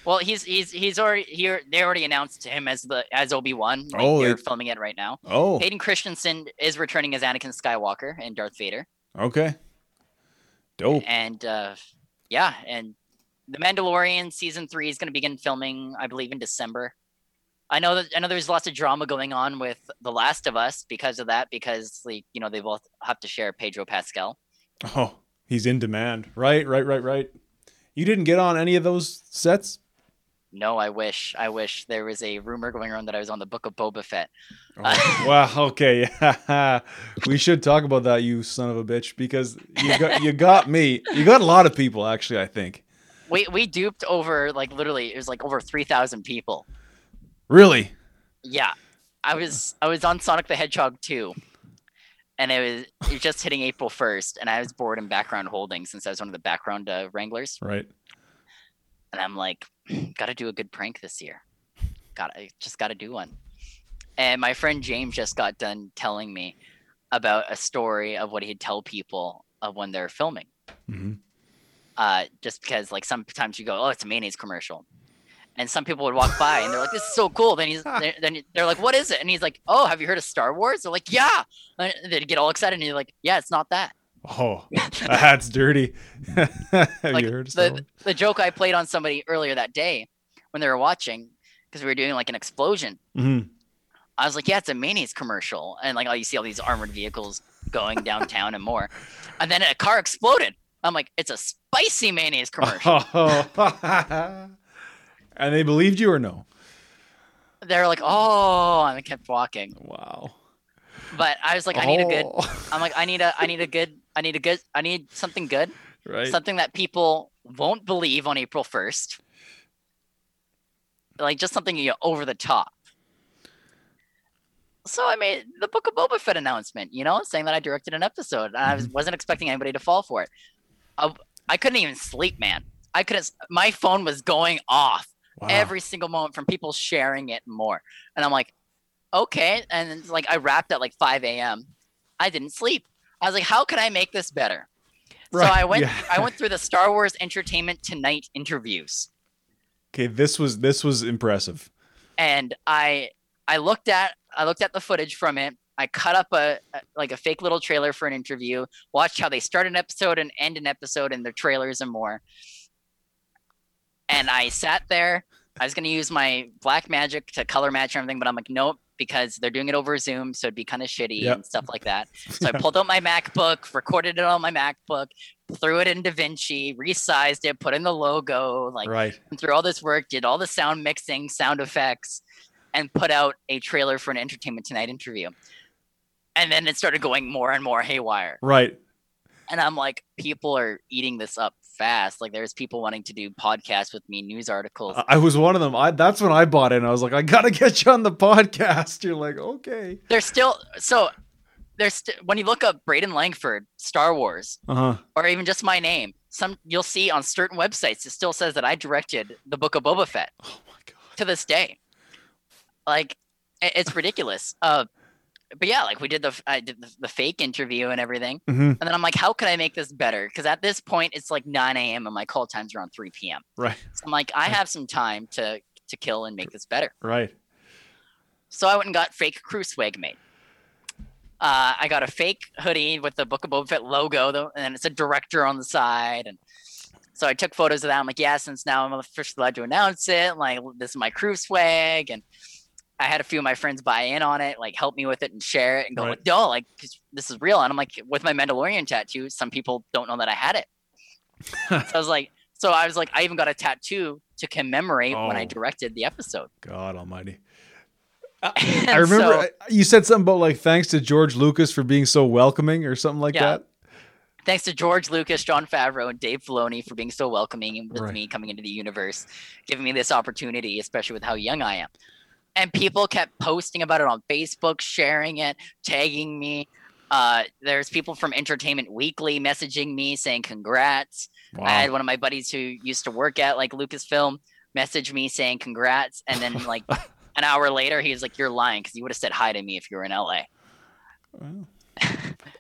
Well, he's he's he's already here. They already announced him as the as Obi Wan. Like, Oh, they're they- filming it right now. Oh, Hayden Christensen is returning as Anakin Skywalker and Darth Vader, okay. Dope. and uh, yeah, and the Mandalorian season three is going to begin filming, I believe, in December. I know that I know there's lots of drama going on with The Last of Us because of that, because like you know they both have to share Pedro Pascal. Oh, he's in demand. Right, right, right, right. You didn't get on any of those sets? No, I wish. I wish there was a rumor going around that I was on the Book of Boba Fett. Oh, wow. Okay. we should talk about that, you son of a bitch, because you got you got me. You got a lot of people, actually. I think. We we duped over like literally it was like over three thousand people. Really? Yeah, I was I was on Sonic the Hedgehog 2, and it was it was just hitting April first, and I was bored in background holding since I was one of the background uh, wranglers, Right. and I'm like, got to do a good prank this year. Got to just got to do one. And my friend James just got done telling me about a story of what he'd tell people of when they're filming. hmm uh, just because like sometimes you go, oh, it's a mayonnaise commercial, and some people would walk by and they're like, this is so cool. Then he's they're, then they're like, what is it? And he's like, oh, have you heard of Star Wars? They're like, yeah. And they get all excited and you're like, yeah, it's not that. Oh, that's dirty. Have Like, you heard of Star the Wars? the joke I played on somebody earlier that day when they were watching because we were doing like an explosion. Mhm. I was like, yeah, it's a mayonnaise commercial, and like, oh, you see all these armored vehicles going downtown and more. And then a car exploded. I'm like, it's a spicy mayonnaise commercial. and they believed you or no? They're like, oh, and I kept walking. Wow. But I was like, I need a good. Oh. I'm like, I need a, I need a good, I need a good, I need something good, right? Something that people won't believe on April 1st. Like just something you know, over the top. So I made the Book of Boba Fett announcement, you know, saying that I directed an episode. I was, mm-hmm. wasn't expecting anybody to fall for it. I, I couldn't even sleep, man. I couldn't. My phone was going off wow. every single moment from people sharing it more, and I'm like, okay. And like I wrapped at like 5 a.m. I didn't sleep. I was like, how can I make this better? Right. So I went. Yeah. I went through the Star Wars Entertainment Tonight interviews. Okay, this was this was impressive. And I I looked at I looked at the footage from it. I cut up a, a, like a fake little trailer for an interview. Watched how they start an episode and end an episode in their trailers and more. And I sat there. I was gonna use my Blackmagic to color match everything, but I'm like, nope, because they're doing it over Zoom, so it'd be kind of shitty yep. and stuff like that. So I pulled out my MacBook, recorded it on my MacBook, threw it in DaVinci, resized it, put in the logo, like right. through all this work, did all the sound mixing, sound effects, and put out a trailer for an Entertainment Tonight interview. And then it started going more and more haywire. Right. And I'm like, people are eating this up fast. Like there's people wanting to do podcasts with me, news articles. I was one of them. I that's when I bought in. I was like, I gotta get you on the podcast. You're like, okay. There's still so there's st- when you look up Braydon Langford, Star Wars, uh-huh. or even just my name, some you'll see on certain websites it still says that I directed the Book of Boba Fett. Oh my god! To this day, like it's ridiculous. Uh, but yeah, like we did the I did the, the fake interview and everything, mm-hmm. and then I'm like, how can I make this better? Because at this point, it's like 9 a.m. and my call time's around 3 p.m. Right. So I'm like, I have some time to to kill and make this better. Right. So I went and got fake crew swag made. Uh, I got a fake hoodie with the Book of Boba Fett logo, though, and it's a director on the side. And so I took photos of that. I'm like, yeah, since now I'm officially allowed to announce it, like this is my crew swag. And I had a few of my friends buy in on it, like help me with it and share it and go, right. like, no, like this is real. And I'm like, with my Mandalorian tattoo, some people don't know that I had it. so I was like, so I was like, I even got a tattoo to commemorate oh, when I oh. directed the episode. God Almighty. I remember so, you said something about like thanks to George Lucas for being so welcoming or something like yeah. that. Thanks to George Lucas, Jon Favreau, and Dave Filoni for being so welcoming with right. me coming into the universe, giving me this opportunity, especially with how young I am. And people kept posting about it on Facebook, sharing it, tagging me. Uh, there's people from Entertainment Weekly messaging me saying congrats. Wow. I had one of my buddies who used to work at like Lucasfilm message me saying congrats, and then like an hour later, he's like, "You're lying because you would have said hi to me if you were in LA." Well,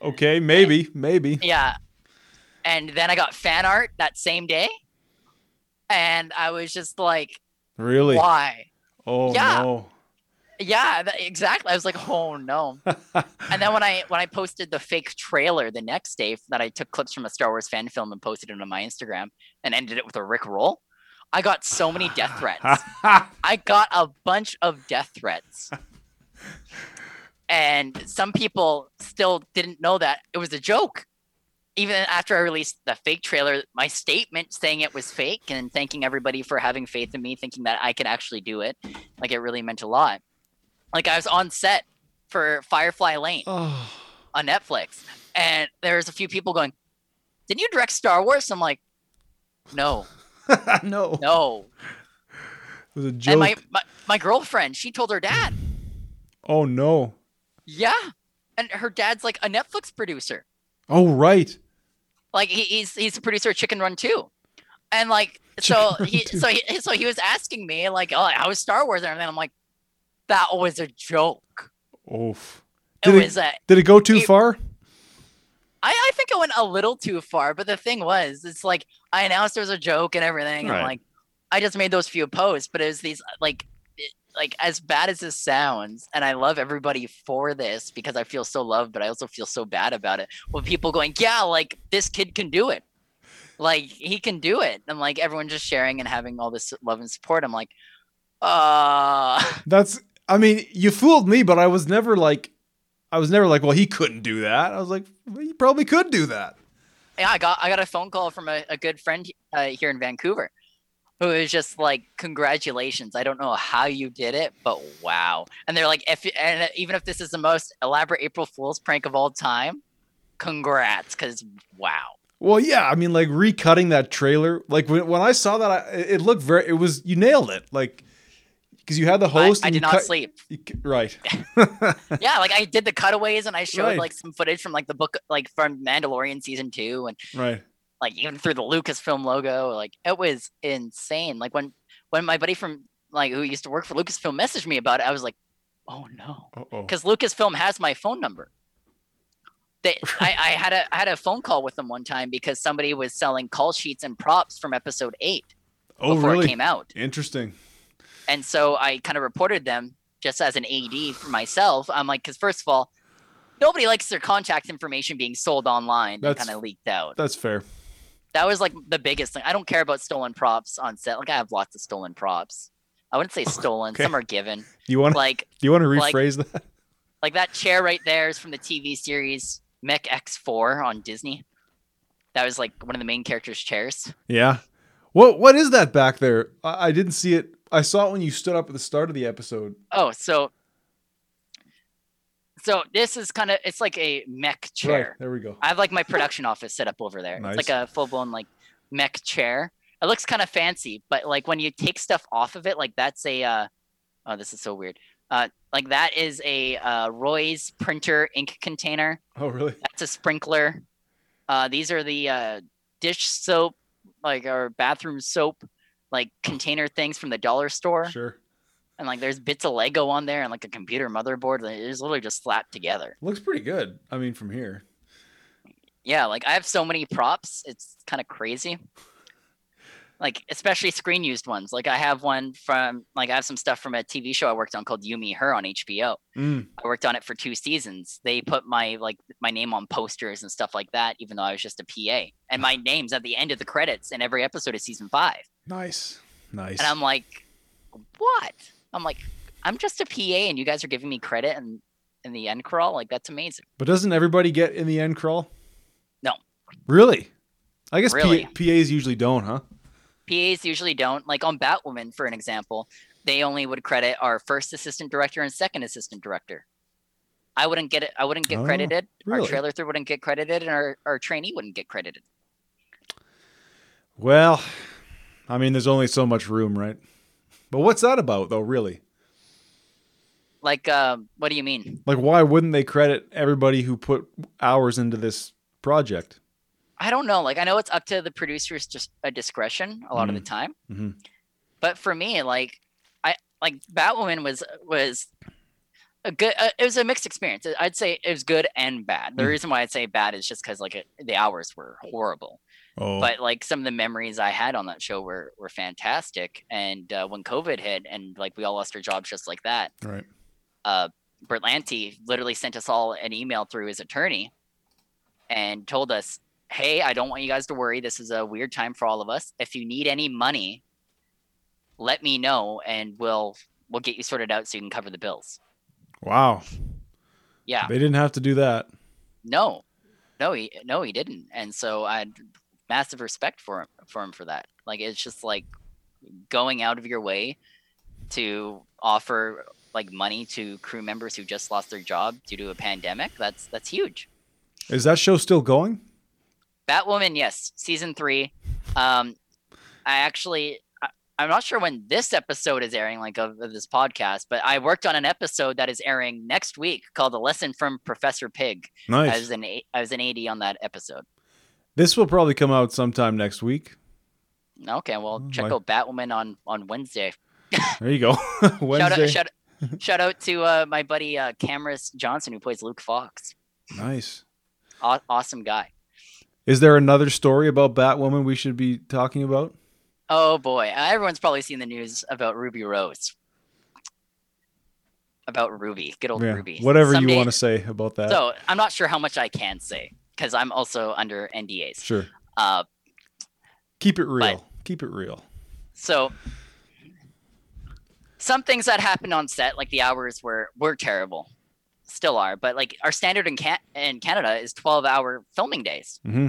okay, maybe, maybe. Yeah, and then I got fan art that same day, and I was just like, "Really? Why?" Oh yeah. no. Yeah, that, exactly. I was like, "Oh no!" and then when I when I posted the fake trailer the next day that I took clips from a Star Wars fan film and posted it on my Instagram and ended it with a Rick roll, I got so many death threats. I got a bunch of death threats. and some people still didn't know that it was a joke. Even after I released the fake trailer, my statement saying it was fake and thanking everybody for having faith in me, thinking that I could actually do it, like it really meant a lot. Like I was on set for Firefly Lane oh. on Netflix, and there's a few people going, "Didn't you direct Star Wars?" I'm like, "No." no. No. It was a joke. And my, my, my girlfriend, she told her dad. Oh no. Yeah. And her dad's like a Netflix producer. Oh right. Like he, he's he's a producer of Chicken Run too, And like so he so he so he was asking me like, oh, how was Star Wars and everything? I'm like, that was a joke. Oof. Did it, was a, did it go too it, far? I, I think it went a little too far, but the thing was, it's like I announced there was a joke and everything. Right. And like, I just made those few posts, but it was these like, like as bad as this sounds, and I love everybody for this because I feel so loved, but I also feel so bad about it. When people going, yeah, like this kid can do it, like he can do it, and like everyone just sharing and having all this love and support. I'm like, uh that's. I mean, you fooled me, but I was never like I was never like, well, he couldn't do that. I was like, well, he probably could do that. Yeah, I got I got a phone call from a, a good friend uh, here in Vancouver, who was just like, "Congratulations! I don't know how you did it, but wow!" And they're like, "If and even if this is the most elaborate April Fool's prank of all time, congrats!" Because wow. Well, yeah, I mean, like recutting that trailer, like when, when I saw that, I, it looked very. It was you nailed it, like because you had the host. I, I did not cut, sleep. You, right. yeah, like I did the cutaways and I showed right. like some footage from like the book, like from Mandalorian season two, and right, like even through the Lucasfilm logo. Like it was insane. Like when when my buddy from like who used to work for Lucasfilm messaged me about it, I was like, oh no, because Lucasfilm has my phone number. They, I, I had a I had a phone call with them one time because somebody was selling call sheets and props from episode eight oh, before really? it came out. Interesting. And so I kind of reported them just as an AD for myself. I'm like, because first of all, nobody likes their contact information being sold online and kind of leaked out. That's fair. That was like the biggest thing. I don't care about stolen props on set. Like I have lots of stolen props. I wouldn't say stolen. Okay. Some are given. You want like? Do you want to like- rephrase that? Like that chair right there is from the TV series Mech X4 on Disney. That was like one of the main characters' chairs. Yeah. What What is that back there? I, I didn't see it. I saw it when you stood up at the start of the episode. Oh, so so this is kind of it's like a mech chair. Right. There we go. I have like my production office set up over there. Nice. It's like a full blown like mech chair. It looks kind of fancy, but like when you take stuff off of it, like that's a uh oh this is so weird. Uh like that is a uh Roy's printer ink container. Oh, really? That's a sprinkler. Uh these are the uh dish soap, like our bathroom soap, like container things from the dollar store. Sure. And like there's bits of Lego on there and like a computer motherboard. Like, It's literally just slapped together. Looks pretty good. I mean, from here. Yeah, like I have so many props, it's kind of crazy. Like especially screen used ones. Like I have one from like I have some stuff from a TV show I worked on called You Me Her on HBO. Mm. I worked on it for two seasons. They put my like my name on posters and stuff like that, even though I was just a PA. And my name's at the end of the credits in every episode of season five. Nice. Nice. And I'm like, what? I'm like, I'm just a PA and you guys are giving me credit and in the end crawl? Like that's amazing. but doesn't everybody get in the end crawl? No. Really? I guess Really? P- PAs usually don't, huh? PAs usually don't. Like on Batwoman, for an example, they only would credit our first assistant director and second assistant director. I wouldn't get it. I wouldn't get Oh, credited. really? Our trailer through wouldn't get credited, and our, our trainee wouldn't get credited. Well, I mean, there's only so much room, right? But what's that about, though, really? Like, um, what do you mean? Like, why wouldn't they credit everybody who put hours into this project? I don't know. Like, I know it's up to the producer's just a discretion a lot of the time. Mhm. But for me, like, I like Batwoman was was a good. Uh, it was a mixed experience. I'd say it was good and bad. The Mm. reason why I'd say bad is just because like it, the hours were horrible. Oh, But like some of the memories I had on that show were were fantastic. And uh, when COVID hit and like we all lost our jobs just like that, right. uh, Berlanti literally sent us all an email through his attorney and told us, "Hey, I don't want you guys to worry. This is a weird time for all of us. If you need any money, let me know, and we'll we'll get you sorted out so you can cover the bills." Wow. Yeah, They didn't have to do that. no, no, he no, he didn't. And so I massive respect for him for him for that. Like it's just like going out of your way to offer like money to crew members who just lost their job due to a pandemic. That's that's huge. Is that show still going? Batwoman, yes, season three. Um, I actually, I, I'm not sure when this episode is airing, like of, of this podcast, but I worked on an episode that is airing next week called "A Lesson from Professor Pig." Nice. I was an I was an AD on that episode. This will probably come out sometime next week. Okay, well, check my- out Batwoman on on Wednesday. There you go. Shout Wednesday. out, shout, shout out to uh, my buddy uh, Camrus Johnson who plays Luke Fox. nice. Aw- awesome guy. Is there another story about Batwoman we should be talking about? Oh boy, uh, everyone's probably seen the news about Ruby Rose. About Ruby, good old Yeah. Ruby. Whatever Someday- you want to say about that. So I'm not sure how much I can say because I'm also under NDAs. sure. Uh, Keep it real. Keep it real. so some things that happened on set, like the hours were were terrible. still are, but like our standard in Can- in Canada is 12 hour filming days. Mm-hmm.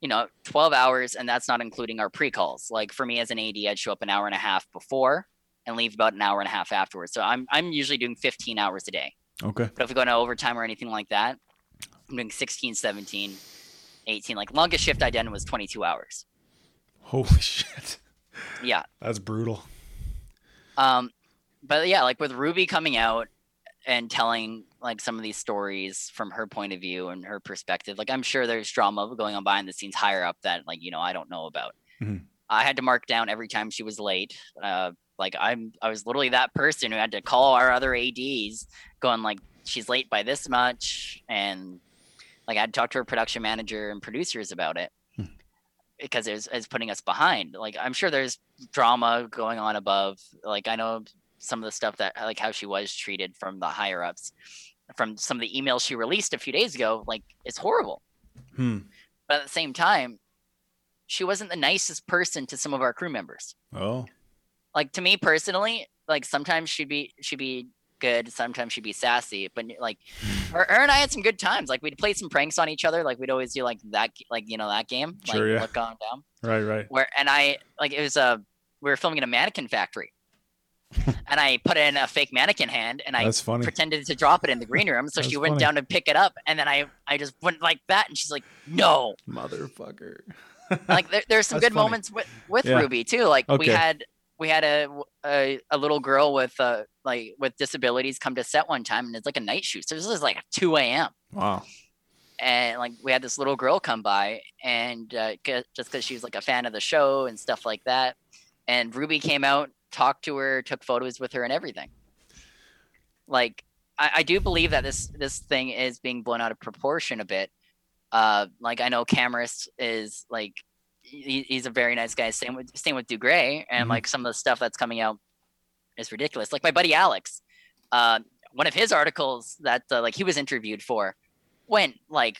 You know, 12 hours, and that's not including our pre calls. Like for me as an AD, I'd show up an hour and a half before and leave about an hour and a half afterwards. So I'm I'm usually doing 15 hours a day. Okay. But if we go into overtime or anything like that, I'm doing 16, 17, 18. Like longest shift I did was 22 hours. Holy shit. Yeah. That's brutal. Um, but yeah, like with Ruby coming out and telling like some of these stories from her point of view and her perspective, like I'm sure there's drama going on behind the scenes higher up that like you know I don't know about. Mhm. I had to mark down every time she was late. Uh, like I'm, I was literally that person who had to call our other ads, going like she's late by this much, and like I had to talk to her production manager and producers about it Hmm. because it's, was, it was putting us behind. Like I'm sure there's drama going on above. Like I know some of the stuff that like how she was treated from the higher ups, from some of the emails she released a few days ago. Like it's horrible. Hmm. But at the same time, she wasn't the nicest person to some of our crew members. Oh. Like to me personally, like sometimes she'd be she'd be good, sometimes she'd be sassy, but like her, her and I had some good times. Like we'd play some pranks on each other. Like we'd always do like that, like you know that game, like Sure, yeah. look on down. Right, right. Where and I like it was a we were filming in a mannequin factory, and I put in a fake mannequin hand and I pretended to drop it in the green room. So That's she went funny. down to pick it up, and then I I just went like that, and she's like, no. Motherfucker. like there, there's some That's good funny. moments with with Yeah. Ruby too. Like we had we had a, a a little girl with uh like with disabilities come to set one time, and it's like a night shoot. So this is like 2 a.m. Wow. and like we had this little girl come by, and uh, just because she was like a fan of the show and stuff like that, and Ruby came out, talked to her, took photos with her, and everything. Like I, I do believe that this this thing is being blown out of proportion a bit. Uh, like I know Camrus is like he, he's a very nice guy. Same with same with Dougray, and Mhm. like some of the stuff that's coming out is ridiculous. Like my buddy Alex, uh, one of his articles that uh, like he was interviewed for went like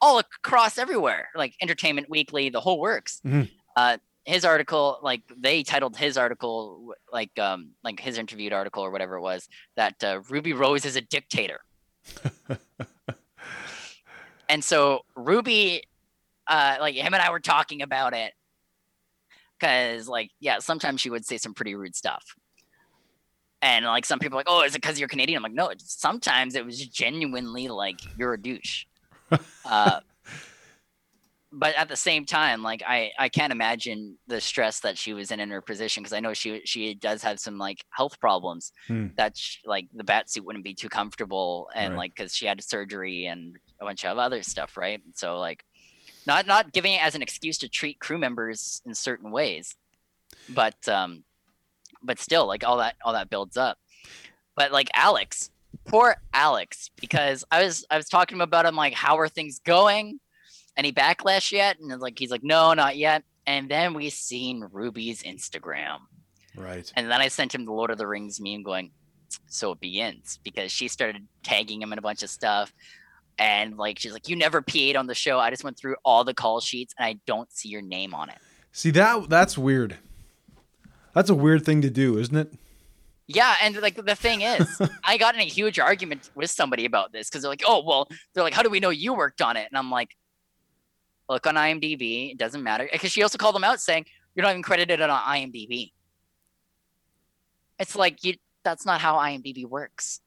all across everywhere, like Entertainment Weekly, the whole works. Mhm. Uh, his article, like they titled his article, like um, like his interviewed article or whatever it was, that uh, Ruby Rose is a dictator. and so Ruby, uh, like him and I were talking about it, because like yeah, sometimes she would say some pretty rude stuff. And like some people are like, oh, is it because you're Canadian? I'm like, no. it's- Sometimes it was genuinely like you're a douche. uh, but at the same time, like I, I can't imagine the stress that she was in in her position because I know she she does have some like health problems Hmm. that like the bat suit wouldn't be too comfortable and Right. like because she had surgery and a bunch of other stuff, right? So like, not not giving it as an excuse to treat crew members in certain ways, but um, but still like all that all that builds up. But like Alex, poor Alex, because I was I was talking to him about him like how are things going, any backlash yet? And like he's like no, not yet. And then we seen Ruby's Instagram, Right. and then I sent him the Lord of the Rings meme going, so it begins because she started tagging him in a bunch of stuff. And like she's like, you never PA'd on the show. I just went through all the call sheets and I don't see your name on it. See that that's weird. That's a weird thing to do, isn't it? Yeah, and like the thing is, I got in a huge argument with somebody about this because they're like, "Oh, well," they're like, "How do we know you worked on it?" And I'm like, "Look on IMDb. It doesn't matter." Because she also called them out saying, "You're not even credited on IMDb." It's like you. That's not how IMDb works.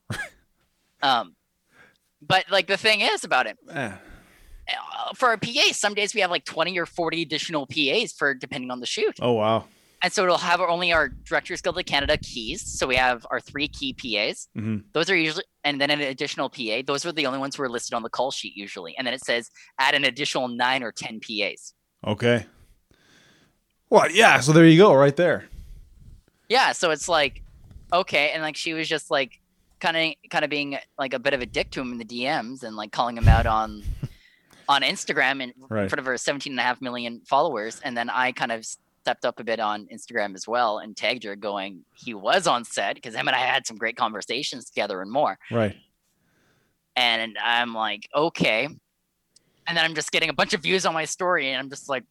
um, but like the thing is about it Eh. uh, for a PA, some days we have like 20 or 40 additional PAs for depending on the shoot. Oh wow. And so it'll have only our Directors Guild of Canada keys. So we have our three key PAs. hmm Those are usually, and then an additional PA. Those are the only ones who are listed on the call sheet usually. And then it says add an additional nine or 10 PAs. Okay. Well, yeah. So there you go, right there. Yeah. So it's like, okay. And like she was just like kind of, kind of being like a bit of a dick to him in the DMs and like calling him out on, on Instagram in Right. front of her 17 and a half million followers. And then I kind of stepped up a bit on Instagram as well and tagged her going, he was on set because him and I had some great conversations together and more. Right. And I'm like, okay. And then I'm just getting a bunch of views on my story, and I'm just like,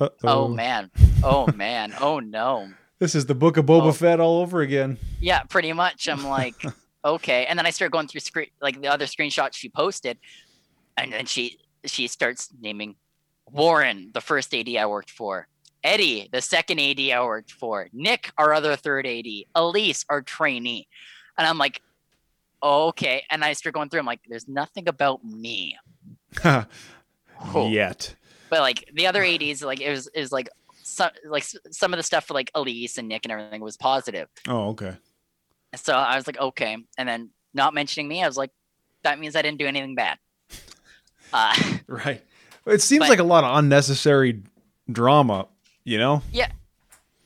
oh, Uh-oh. oh man, oh man, oh no. This is the book of Boba Oh. Fett all over again. Yeah, pretty much. I'm like, okay. And then I started going through screen like the other screenshots she posted, and then she she starts naming Warren, the first AD I worked for, Eddie, the second AD I worked for, Nick, our other third AD, Elise, our trainee, and I'm like, okay. And I start going through. I'm like, there's nothing about me. Yet. But like the other ADs, like it was is like some like some of the stuff for like Elise and Nick and everything was positive. Oh, okay. So I was like, okay. And then not mentioning me, I was like, that means I didn't do anything bad. Uh, right. It seems but- like a lot of unnecessary drama, you know? yeah,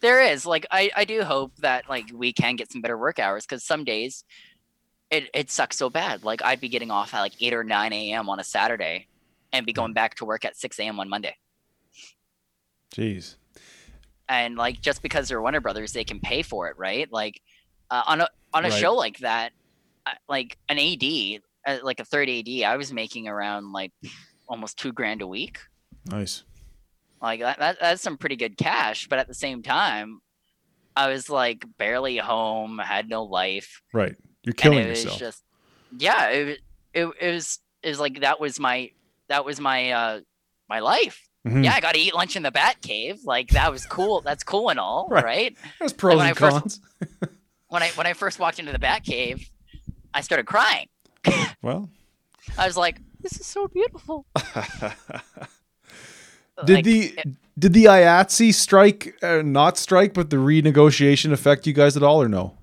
there is. Like, I, I do hope that like we can get some better work hours because some days it, it sucks so bad. Like, I'd be getting off at like 8 or 9 a.m. on a Saturday and be going back to work at 6 a.m. on Monday. Jeez. and like just because they're Warner Brothers, they can pay for it, right? Like uh, on a on a Right. show like that, uh, like an AD, uh, like a third AD, I was making around like almost two grand a week. Nice. Like that, that that's some pretty good cash, but at the same time, I was like barely home, had no life, Right. You're killing yourself. just yeah, it, was- it it was it was like that was my that was my uh my life. Mhm. Yeah, I got to eat lunch in the Bat Cave. Like that was cool. That's cool and all, Right. right? There's pros when and I first- cons. when I when I first walked into the Bat Cave, I started crying. Well, I was like, "This is so beautiful." did Like, the it- did the IATSE strike uh, not strike, but the renegotiation affect you guys at all or no?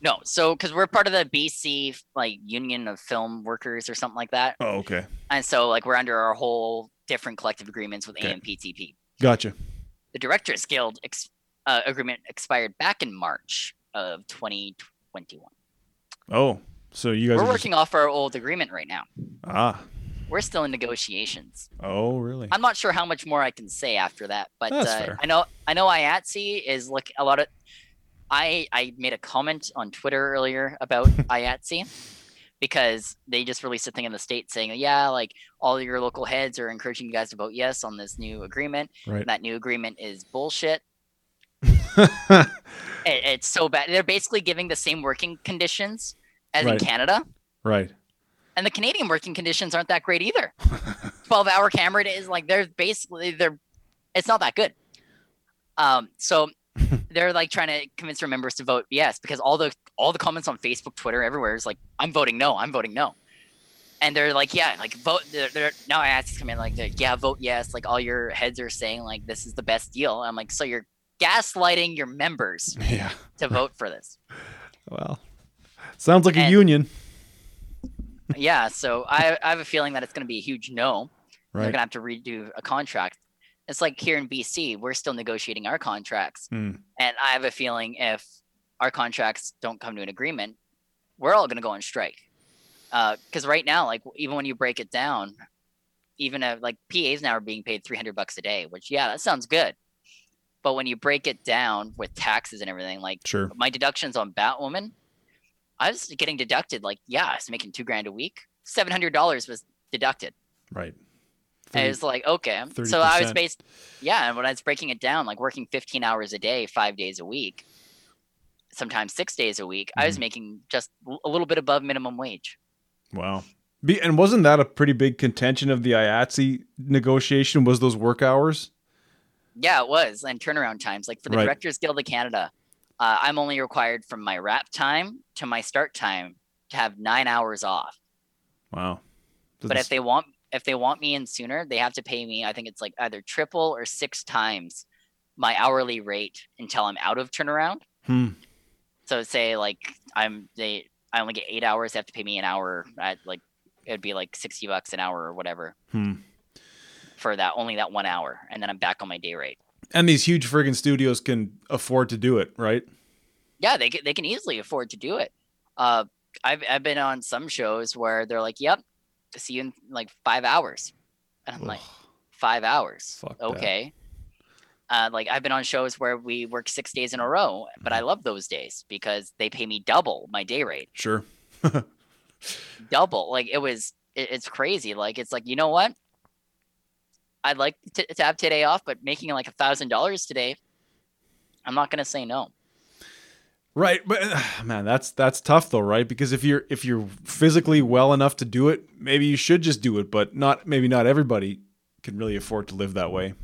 no? So because we're part of the BC like Union of Film Workers or something like that, Oh, okay. and so like we're under our whole different collective agreements with Okay. AMPTP. Gotcha. The Directors Guild ex- uh, agreement expired back in March of 2021. Oh, so you guys We're are just- working off our old agreement right now. ah. We're still in negotiations. Oh, really? I'm not sure how much more I can say after that, but uh. I know I know IATSE is like a lot of. I I made a comment on Twitter earlier about IATSE because they just released a thing in the state saying, yeah, like all your local heads are encouraging you guys to vote yes on this new agreement. Right. That new agreement is bullshit. It, it's so bad. They're basically giving the same working conditions as Right. in Canada, right. and the Canadian working conditions aren't that great either. 12 hour camera days like they're basically they're it's not that good um so they're like trying to convince their members to vote yes because all the all the comments on facebook twitter everywhere is like i'm voting no i'm voting no and they're like yeah like vote they're, they're now i ask come in like yeah vote yes like all your heads are saying like this is the best deal i'm like so you're gaslighting your members Yeah. to vote for this Well, sounds like a union. yeah so i i have a feeling that it's going to be a huge no they're gonna have to redo a contract. It's like here in BC, we're still negotiating our contracts, Hmm. and I have a feeling if our contracts don't come to an agreement, we're all gonna go on strike. Because right now, like even when you break it down, even uh like PAs now are being paid three hundred bucks a day, which yeah, that sounds good. But when you break it down with taxes and everything, like Sure. my deductions on Batwoman, I was getting deducted like yeah, I was making two grand a week. Seven hundred dollars was deducted. Right. And Thirty- it's like, okay. So I was based, yeah. And when I was breaking it down, like working 15 hours a day, five days a week, sometimes six days a week, I was Mhm. making just a little bit above minimum wage. Wow. Be, and wasn't that a pretty big contention of the IATSE negotiation? Was those work hours? Yeah, it was. And turnaround times, like for the Right. Directors Guild of Canada, uh, I'm only required from my wrap time to my start time to have nine hours off. Wow. But That's- if they want, if they want me in sooner, they have to pay me. I think it's like either triple or six times my hourly rate until I'm out of turnaround. Hmm. So say like I'm they I only get eight hours. They have to pay me an hour at like it'd be like sixty bucks an hour or whatever Hmm. For that only that one hour, and then I'm back on my day rate. And these huge friggin' studios can afford to do it, right? Yeah, they can, they can easily afford to do it. Uh, I've I've been on some shows where they're like, "Yep, see you in like five hours," and I'm like, Ugh. five hours, Fuck okay. Uh, like I've been on shows where we work six days in a row, but Mm-hmm. I love those days because they pay me double my day rate. Sure. double. Like it was, it, it's crazy. Like it's like you know what? I'd like to, to have today off, but making like a thousand dollars today, I'm not gonna say no. Right, but man, that's that's tough though, right? Because if you're if you're physically well enough to do it, maybe you should just do it, but not maybe not everybody can really afford to live that way.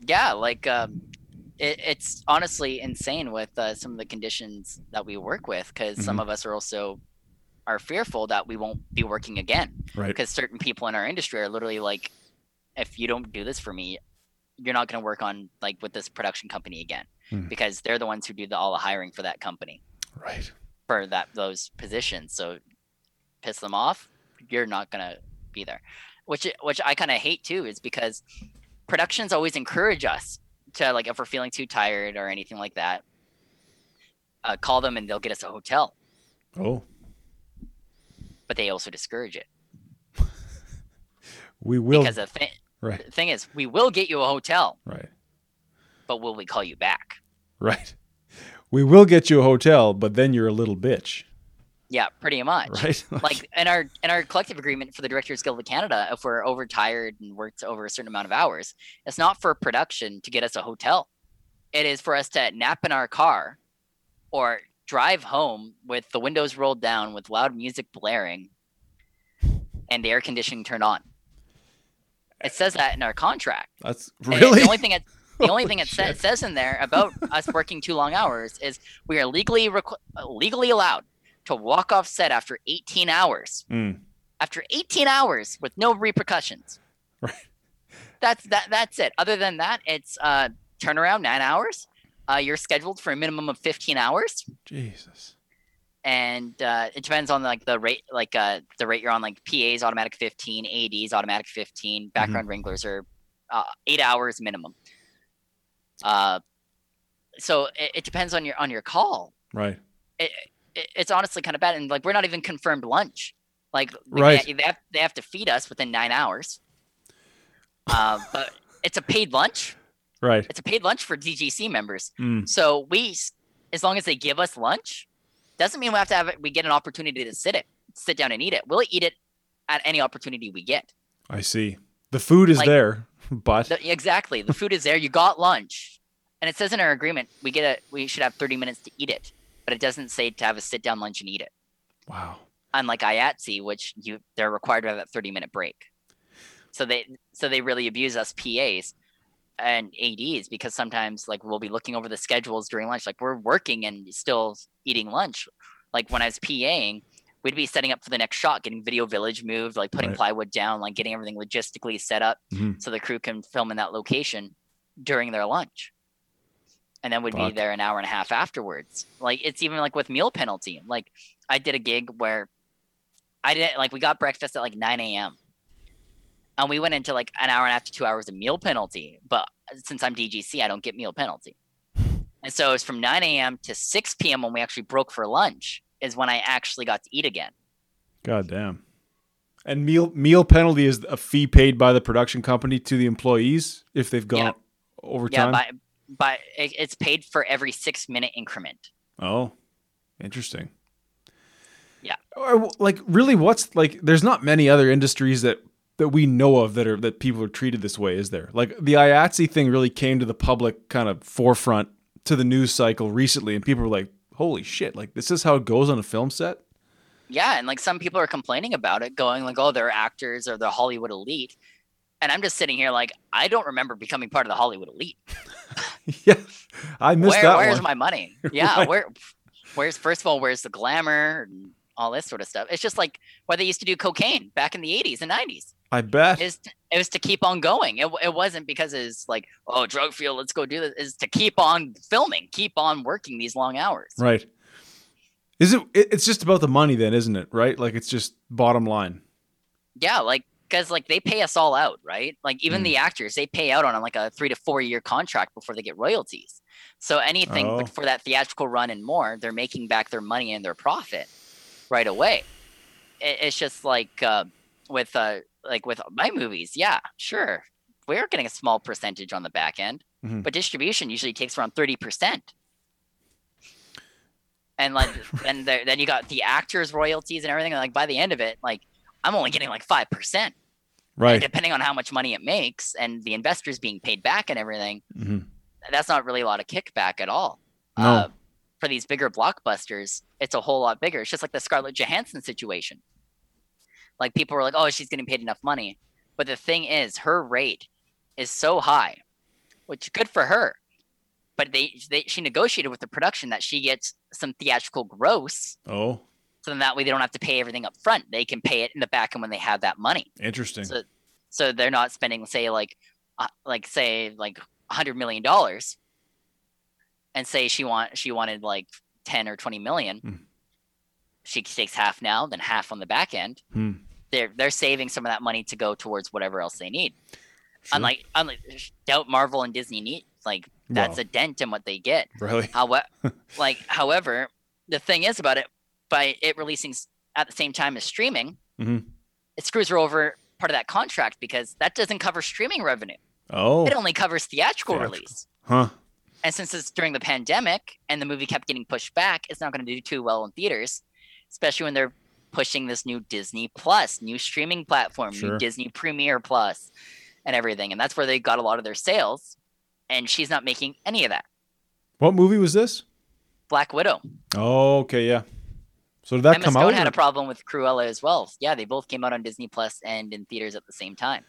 Yeah, like um, it, it's honestly insane with uh, some of the conditions that we work with because mm-hmm. some of us are also are fearful that we won't be working again. Right. Because certain people in our industry are literally like, if you don't do this for me, you're not going to work on like with this production company again mm. because they're the ones who do the, all the hiring for that company. Right. For that those positions, so piss them off, you're not going to be there. Which which I kind of hate too is because productions always encourage us to like if we're feeling too tired or anything like that, uh, call them and they'll get us a hotel. Oh. But they also discourage it. we will because thing right. the thing is we will get you a hotel. Right. But will we call you back? Right. We will get you a hotel, but then you're a little bitch. Yeah, pretty much. Right. like in our in our collective agreement for the Directors Guild of Canada, if we're overtired and worked over a certain amount of hours, it's not for production to get us a hotel. It is for us to nap in our car or drive home with the windows rolled down with loud music blaring and the air conditioning turned on. It says that in our contract. That's really the only thing it the only thing it sa- says in there about us working too long hours is we are legally requ- legally allowed to walk off set after 18 hours. Mm. After 18 hours with no repercussions. Right. That's that. That's it. Other than that, it's uh, turnaround nine hours. Uh, you're scheduled for a minimum of 15 hours. Jesus. And uh, it depends on like the rate, like uh, the rate you're on. Like PA's automatic 15, AD's automatic 15, background mm-hmm. wranglers are uh, eight hours minimum. Uh, so it, it, depends on your on your call. Right. It, it's honestly kind of bad. And like, we're not even confirmed lunch. Like, right. they, they, have, they have to feed us within nine hours. Uh, but it's a paid lunch. Right. It's a paid lunch for DGC members. Mm. So we, as long as they give us lunch, doesn't mean we have to have it. We get an opportunity to sit it, sit down and eat it. We'll eat it at any opportunity we get. I see. The food is like, there, but the, exactly the food is there. You got lunch, and it says in our agreement we get a we should have thirty minutes to eat it but it doesn't say to have a sit down lunch and eat it. Wow. Unlike IATSE, which you they're required to have that 30 minute break. So they so they really abuse us PAs and ADs because sometimes like we'll be looking over the schedules during lunch. Like we're working and still eating lunch. Like when I was PAing, we'd be setting up for the next shot, getting Video Village moved, like putting right. plywood down, like getting everything logistically set up mm-hmm. so the crew can film in that location during their lunch and then we'd Fuck. be there an hour and a half afterwards. Like it's even like with meal penalty. Like I did a gig where I didn't like we got breakfast at like 9 a.m. And we went into like an hour and a half to two hours of meal penalty. But uh, since I'm DGC, I don't get meal penalty. And so it was from 9 a.m. to 6 p.m. when we actually broke for lunch is when I actually got to eat again. God damn. And meal meal penalty is a fee paid by the production company to the employees if they've gone yep. overtime. Yeah, by, but it's paid for every six minute increment. Oh, interesting. Yeah. Uh, like really, what's like? There's not many other industries that that we know of that are that people are treated this way. Is there? Like the IATSE thing really came to the public kind of forefront to the news cycle recently, and people were like, "Holy shit! Like this is how it goes on a film set." Yeah, and like some people are complaining about it, going like, "Oh, they're actors or they're Hollywood elite," and I'm just sitting here like, I don't remember becoming part of the Hollywood elite. yeah, I missed Where, that. Where's one. my money? Yeah, right. where? Where's first of all, where's the glamour and all this sort of stuff? It's just like why they used to do cocaine back in the '80s and '90s. I bet it was, to, it was to keep on going. It, it wasn't because it's like, oh, drug field, let's go do this. Is to keep on filming, keep on working these long hours. Right. Is it? It's just about the money, then, isn't it? Right? Like it's just bottom line. Yeah, like because like they pay us all out, right? Like even mm. the actors, they pay out on like a three to four year contract before they get royalties. So anything oh. for that theatrical run and more, they're making back their money and their profit right away. It, it's just like uh, with uh, like with my movies, yeah, sure, we're getting a small percentage on the back end, mm-hmm. but distribution usually takes around thirty percent. And like, and then you got the actors' royalties and everything. And like by the end of it, like I'm only getting like five percent. Right. And depending on how much money it makes and the investors being paid back and everything, mm-hmm. that's not really a lot of kickback at all. No. Uh, for these bigger blockbusters, it's a whole lot bigger. It's just like the Scarlett Johansson situation. Like people were like, "Oh, she's getting paid enough money," but the thing is, her rate is so high, which good for her. But they, they she negotiated with the production that she gets some theatrical gross. Oh. So then that way they don't have to pay everything up front. They can pay it in the back end when they have that money. Interesting. So, so they're not spending, say, like, uh, like say, like hundred million dollars, and say she want she wanted like ten or twenty million. Hmm. She takes half now, then half on the back end. Hmm. They're they're saving some of that money to go towards whatever else they need. Sure. Unlike unlike doubt Marvel and Disney need like that's a dent in what they get. Really? However, like however, the thing is about it by it releasing at the same time as streaming, Mhm. it screws her over part of that contract because that doesn't cover streaming revenue. Oh. It only covers theatrical, Theatrical. release. Huh. And since it's during the pandemic and the movie kept getting pushed back, it's not going to do too well in theaters, especially when they're pushing this new Disney Plus, new streaming platform, Sure. new Disney Premiere Plus, and everything. And that's where they got a lot of their sales. And she's not making any of that. What movie was this? Black Widow. Oh, okay, yeah. So did that Emma come Stone out? had or- a problem with Cruella as well. Yeah, they both came out on Disney Plus and in theaters at the same time.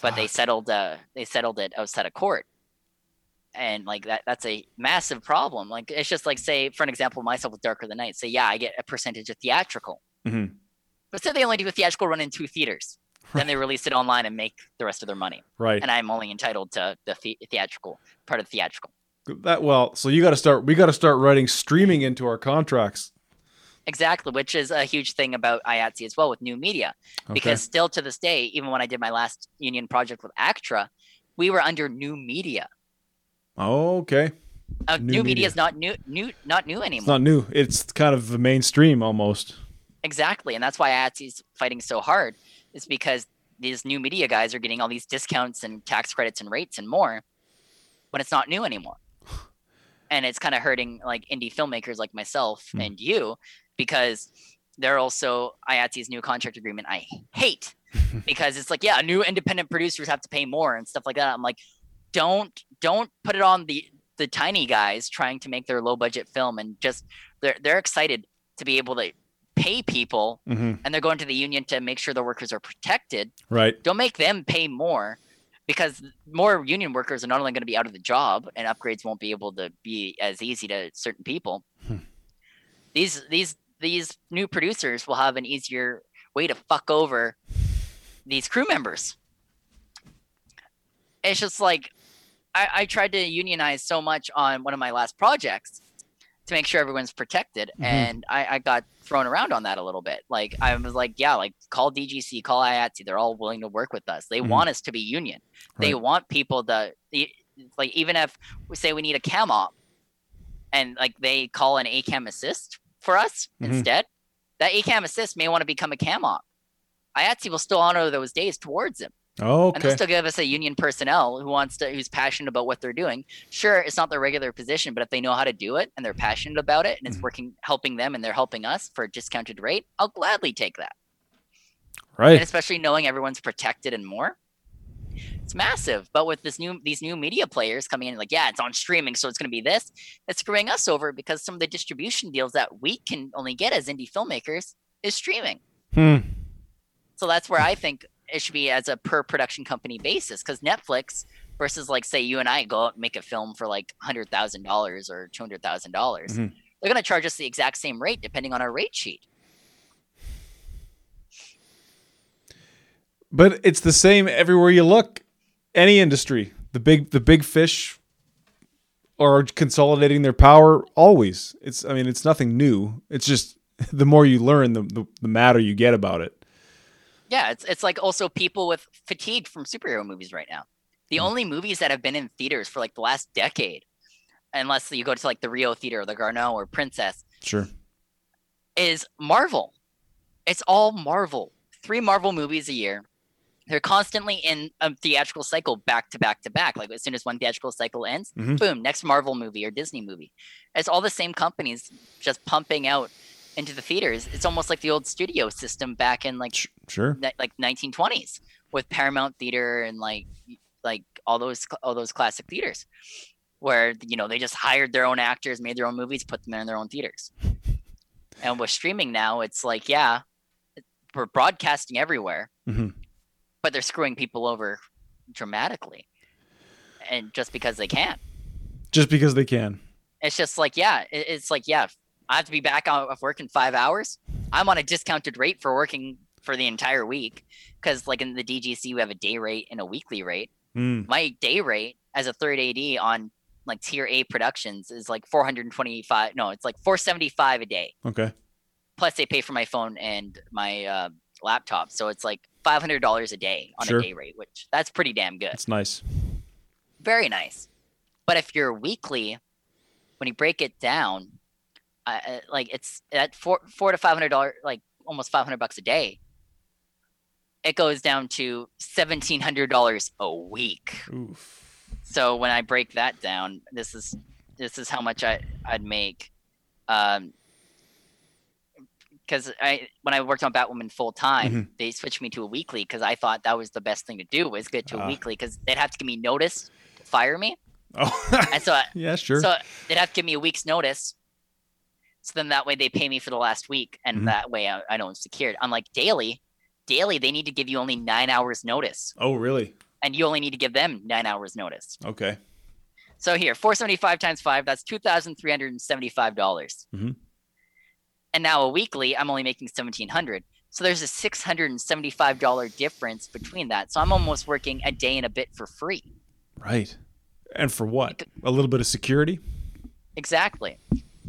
But they settled uh they settled it outside of court. And like that that's a massive problem. Like it's just like say for an example myself with Darker Than Night, say yeah, I get a percentage of theatrical. Mhm. But say they only do a theatrical run in two theaters. Then they release it online and make the rest of their money. Right. And I'm only entitled to the, the theatrical part of the theatrical. That well, so you got to start. We got to start writing streaming into our contracts. Exactly, which is a huge thing about IATSE as well with new media. Okay. because still to this day, even when I did my last union project with ACTRA, we were under new media. Okay. Uh, New new, media. media is not new, new, not new anymore. It's not new. It's kind of the mainstream almost. exactly, and that's why IATSE's fighting so hard. Is because these new media guys are getting all these discounts and tax credits and rates and more, but it's not new anymore. And it's kind of hurting like indie filmmakers like myself Hmm. and you because they're also IATSE's new contract agreement. I hate because it's like, yeah, new independent producers have to pay more and stuff like that. I'm like, don't don't put it on the the tiny guys trying to make their low budget film and just they're they're excited to be able to pay people hmm and they're going to the union to make sure the workers are protected. Right. Don't make them pay more because more union workers are not only going to be out of the job and upgrades won't be able to be as easy to certain people. Hmm. These these these new producers will have an easier way to fuck over these crew members. It's just like I, I tried to unionize so much on one of my last projects to make sure everyone's protected, Mhm. and I, I got thrown around on that a little bit. Like I was like, yeah, like call DGC, call IATSE. They're all willing to work with us. They Mhm. want us to be union. They want people to like even if we say we need a cam op, and like they call an ACAM assist for us Mhm. instead, that ACAM assist may want to become a cam op. IATSE will still honor those days towards him. Oh, And they'll still give us a union personnel who wants to, who's passionate about what they're doing. Sure, it's not their regular position, but if they know how to do it and they're passionate about it and it's Mhm. working, helping them, and they're helping us for a discounted rate, I'll gladly take that. Right. And especially knowing everyone's protected and more, it's massive. But with this new, these new media players coming in, like, yeah, it's on streaming, so it's going to be this. It's screwing us over because some of the distribution deals that we can only get as indie filmmakers is streaming. Hmm. So that's where I think it should be as a per production company basis because Netflix versus like say you and I go out and make a film for like hundred thousand dollars or two hundred thousand dollars, Mhm. they're gonna charge us the exact same rate depending on our rate sheet. But it's the same everywhere you look. Any industry, the big the big fish are consolidating their power always. It's I mean it's nothing new. It's just the more you learn, the the, the madder you get about it. Yeah, it's it's like also people with fatigue from superhero movies right now. The Mm. only movies that have been in theaters for like the last decade, unless you go to like the Rio Theater or the Garneau or Princess, Sure. is Marvel. It's all Marvel. Three Marvel movies a year. They're constantly in a theatrical cycle back to back to back. Like as soon as one theatrical cycle ends, Mhm. boom, next Marvel movie or Disney movie. It's all the same companies just pumping out into the theaters. It's almost like the old studio system back in like Sure. ni- like 1920s with Paramount Theater and like like all those all those classic theaters. where you know they just hired their own actors, made their own movies, put them in their own theaters. and with streaming now, it's like yeah, we're broadcasting everywhere, Mhm. but they're screwing people over dramatically, and just because they can. Just because they can. It's just like, yeah, it's like, yeah, I have to be back out of work in five hours. I'm on a discounted rate for working for the entire week because, like in the DGC, we have a day rate and a weekly rate. Mm. My day rate as a third AD on like tier A productions is like 425. No, it's like 475 a day. Okay. Plus, they pay for my phone and my uh, laptop, so it's like $500 a day on Sure. a day rate, which that's pretty damn good It's nice. very nice. But if you're weekly, when you break it down, like it's at four four to five hundred dollars, like almost five hundred bucks a day. It goes down to seventeen hundred dollars a week. Oof. So when I break that down, this is this is how much I I'd make. Um, because I when I worked on Batwoman full time, Mhm. they switched me to a weekly because I thought that was the best thing to do was get to a Ah. weekly because they'd have to give me notice to fire me, Oh. and so I, yeah, sure. so they'd have to give me a week's notice. So then that way they pay me for the last week, and Mhm. that way I, I know I'm secured. Unlike daily, daily they need to give you only nine hours notice, oh, really? and you only need to give them nine hours notice. Okay. So here, 475 times five, that's $2,375. Mhm. And now a weekly, I'm only making 1700 So there's a $675 difference between that. So I'm almost working a day and a bit for free. Right. And for what? A little bit of security? Exactly.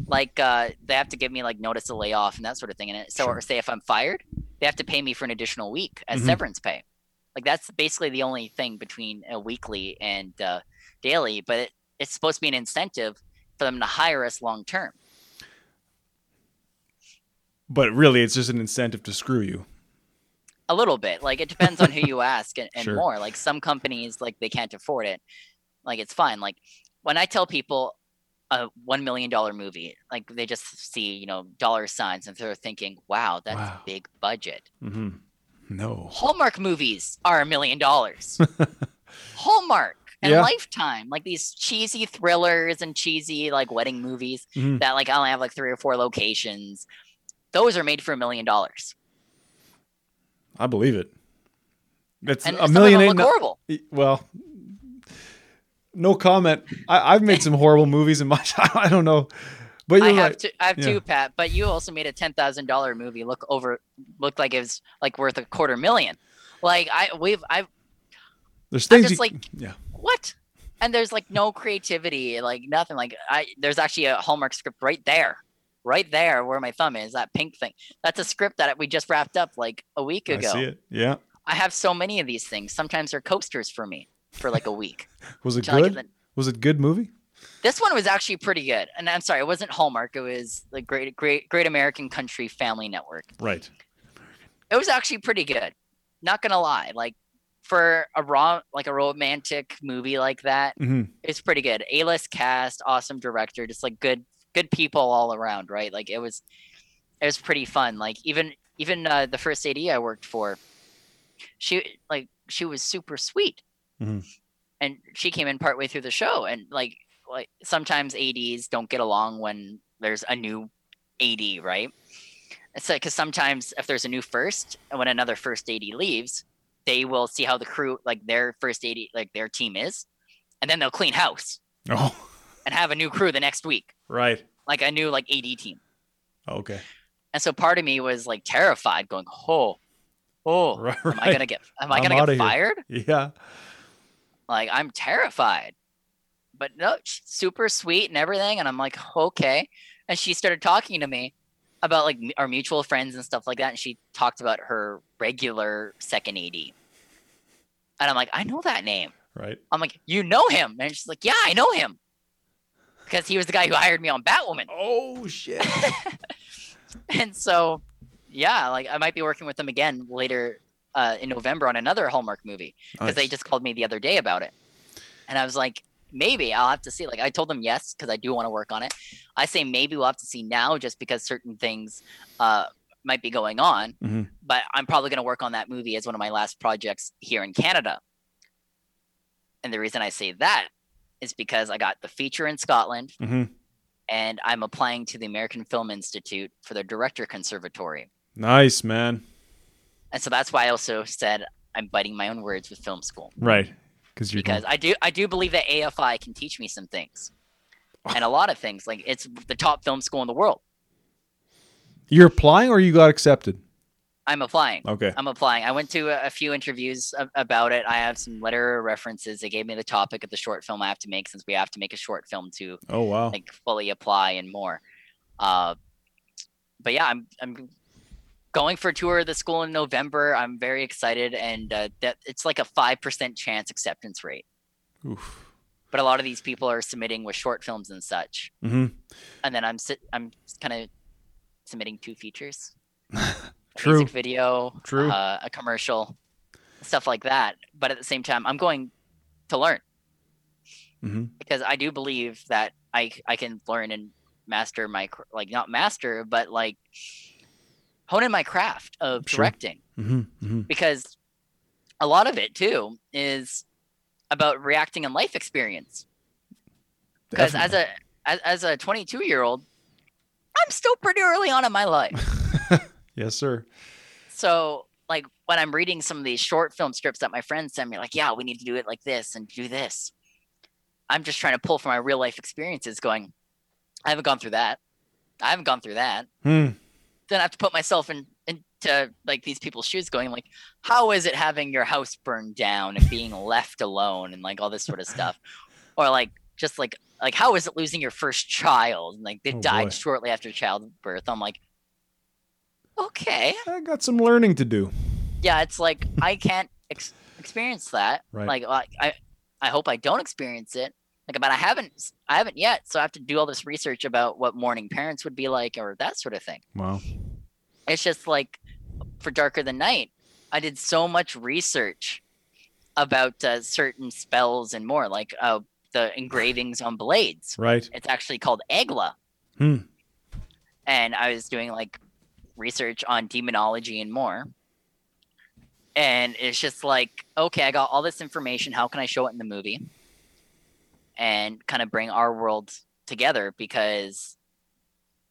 Like uh, they have to give me like notice to lay off and that sort of thing. And so, Sure. or say if I'm fired, they have to pay me for an additional week as Mhm. severance pay. Like that's basically the only thing between a weekly and uh, daily. But it, it's supposed to be an incentive for them to hire us long term. But really, it's just an incentive to screw you. A little bit. Like it depends on who you ask and, and Sure. more. Like some companies, like they can't afford it. Like it's fine. Like when I tell people a one million dollar movie, like they just see you know dollar signs and they're thinking, "Wow, that's Wow. big budget." Mm-hmm. No. Hallmark movies are a million dollars. Hallmark and Yeah. Lifetime, like these cheesy thrillers and cheesy like wedding movies Mhm. that like only have like three or four locations. Those are made for a million dollars, I believe it. It's and a million look horrible. well. No comment. I, I've made some horrible movies in my time. I don't know, but you're I have right. two, I have Yeah. two, Pat. But you also made a ten thousand dollar movie look over, looked like it was like worth a quarter million. Like I, we've, I've There's I'm things just you- like- yeah. what? And there's like no creativity, like nothing. Like I, there's actually a Hallmark script right there, right there where my thumb is. That pink thing. That's a script that we just wrapped up like a week I ago. see it. Yeah. I have so many of these things. Sometimes they're coasters for me for like a week. Was it good? the- Was it good movie? This one was actually pretty good. And I'm sorry, it wasn't Hallmark. It was the Great Great Great American Country Family Network. Right. It was actually pretty good. Not gonna lie. Like for a raw like a romantic movie like that, hmm it's pretty good. A list cast, awesome director, just like good good people all around, right? Like it was it was pretty fun. Like even even uh, the first AD I worked for, she like she was super sweet. Mhm. And she came in partway through the show and like like sometimes ADs don't get along when there's a new AD, right? It's like because sometimes if there's a new first and when another first AD leaves, they will see how the crew like their first AD like their team is, and then they'll clean house Oh, and have a new crew the next week, right. like a new like AD team. Okay. And so part of me was like terrified, going, "Oh, oh, Right. am I gonna get am I I'm gonna get here. fired?" Yeah. Like I'm terrified. But no, super sweet and everything, and I'm like, okay. And she started talking to me about like our mutual friends and stuff like that, and she talked about her regular second AD. And I'm like, I know that name. Right. I'm like, you know him? And she's like, yeah, I know him. Because he was the guy who hired me on Batwoman. Oh shit. and so yeah like i might be working with them again later uh, in november on another hallmark movie because they just called me the other day about it and i was like maybe i'll have to see like i told them yes because i do want to work on it i say maybe we'll have to see now just because certain things uh, might be going on Mhm. but i'm probably going to work on that movie as one of my last projects here in canada and the reason i say that is because I got the feature in Scotland hmm and I'm applying to the American Film Institute for their director conservatory. Nice, man. And so that's why I also said I'm biting my own words with film school Right. Because because I do I do believe that AFI can teach me some things. And a lot of things like it's the top film school in the world. you're applying or you got accepted. I'm applying. Okay. I'm applying. I went to a, a few interviews a- about it. I have some letter references. They gave me the topic of the short film I have to make since we have to make a short film to Oh wow. like fully apply and more. Uh, but yeah, I'm I'm going for a tour of the school in November. I'm very excited, and uh, that it's like a five percent chance acceptance rate. Oof. But a lot of these people are submitting with short films and such, hmm and then I'm I'm kind of submitting two features, a True. music video, True. uh, a commercial, stuff like that. But at the same time, I'm going to learn hmm because I do believe that I I can learn and master my like not master but like hone in my craft of Sure. directing hmm hmm because a lot of it too is about reacting and life experience because as a as, as a 22 year old I'm still pretty early on in my life yes, sir. so like when I'm reading some of these short film scripts that my friends send me, like, yeah, we need to do it like this and do this. I'm just trying to pull from my real life experiences, going, I haven't gone through that. I haven't gone through that. Hmm. Then I have to put myself in into like these people's shoes, going like, how is it having your house burned down and being left alone and like all this sort of stuff, or like just like like how is it losing your first child and like they Oh, died boy. shortly after childbirth? I'm like, okay, I got some learning to do. yeah, it's like I can't ex- experience that. Right. Like I, I, I hope I don't experience it. Like, but I haven't, I haven't yet. So I have to do all this research about what mourning parents would be like, or that sort of thing. Wow. It's just like for Darker Than Night, I did so much research about uh, certain spells and more, like uh, the engravings on blades. Right. It's actually called Egla. Hmm. And I was doing like research on demonology and more. And it's just like, okay, I got all this information. How can I show it in the movie? And kind of bring our world together because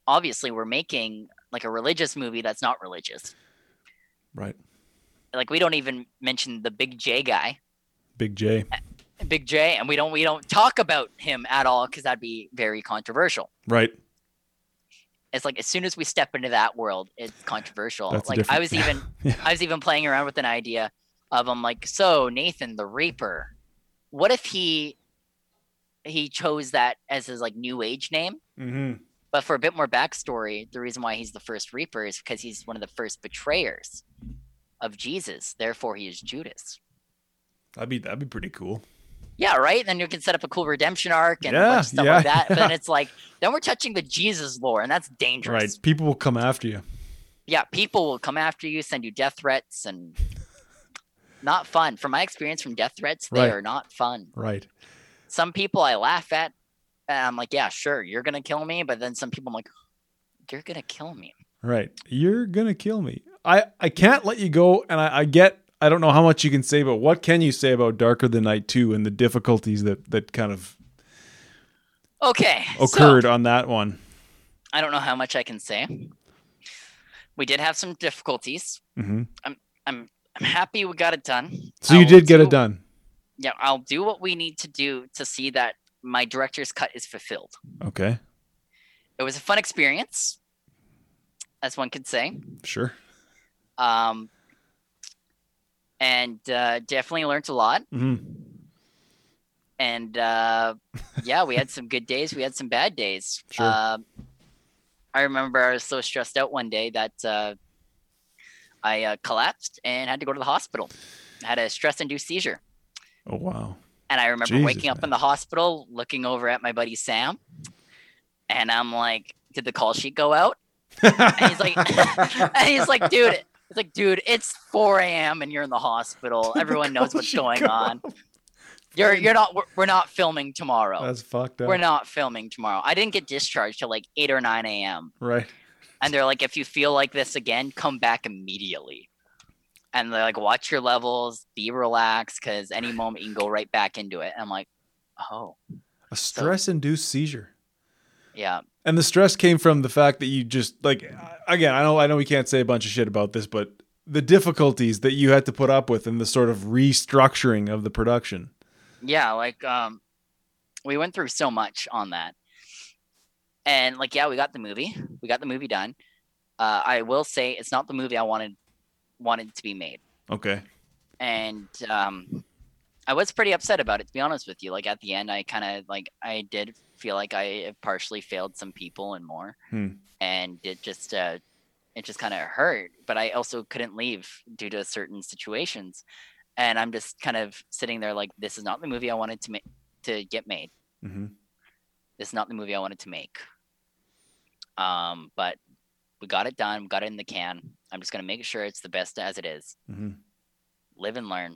obviously we're making like a religious movie that's not religious. Right. Like we don't even mention the Big J guy. Big J. Big J, and we don't we don't talk about him at all because that'd be very controversial. Right. it's like as soon as we step into that world, it's controversial. That's like I was even Yeah. I was even playing around with an idea of I'm like, so Nathan the Reaper, what if he he chose that as his like new age name? Mm-hmm. But for a bit more backstory, the reason why he's the first Reaper is because he's one of the first betrayers of Jesus. Therefore, he is Judas. That'd be that'd be pretty cool. Yeah, right. And Then you can set up a cool redemption arc and Yeah, stuff yeah, like that. But then it's like then we're touching the Jesus lore, and that's dangerous. Right. People will come after you. yeah, people will come after you, send you death threats, and not fun. From my experience from death threats, they Right. are not fun. Right. Some people I laugh at, and I'm like, yeah, sure, you're gonna kill me. But then some people I'm like, you're gonna kill me. Right. You're gonna kill me. I I can't let you go, and I, I get. I don't know how much you can say, but what can you say about Darker Than Night Two and the difficulties that that kind of Okay, so, occurred on that one? I don't know how much I can say. We did have some difficulties. hmm I'm I'm happy we got it done. So you I did get do- it done. Yeah, I'll do what we need to do to see that my director's cut is fulfilled. Okay. It was a fun experience, as one could say. Sure. um, and uh, definitely learned a lot. hmm And uh, yeah, we had some good days. We had some bad days. Sure. Uh, I remember I was so stressed out one day that uh, I uh, collapsed and had to go to the hospital. I had a stress-induced seizure, Oh wow. and I remember Jesus, waking up in the hospital, looking over at my buddy Sam, and I'm like, "Did the call sheet go out?" And he's like, and he's like, dude, it's like, dude, it's 4 a.m. and you're in the hospital. Everyone knows what's going on. You're you're not we're, we're not filming tomorrow. That's fucked up. We're not filming tomorrow. I didn't get discharged till like 8 or 9 a.m. Right. And they're like, if you feel like this again, come back immediately. And they're like, watch your levels, be relaxed, because any moment you can go right back into it. And I'm like, Oh. A stress-induced seizure. Yeah. And the stress came from the fact that you just like again, I know I know we can't say a bunch of shit about this, but the difficulties that you had to put up with and the sort of restructuring of the production. Yeah, like um we went through so much on that. And like yeah, we got the movie. We got the movie done. Uh I will say it's not the movie I wanted wanted to be made. Okay. And um I was pretty upset about it to be honest with you. Like at the end I kind of like I did feel like I partially failed some people and more. Hmm. And it just uh it just kind of hurt, but I also couldn't leave due to certain situations. And I'm just kind of sitting there like this is not the movie I wanted to make to get made. Mm-hmm. This is not the movie I wanted to make. Um, but we got it done, we got it in the can. I'm just gonna make sure it's the best as it is. Mm-hmm. Live and learn,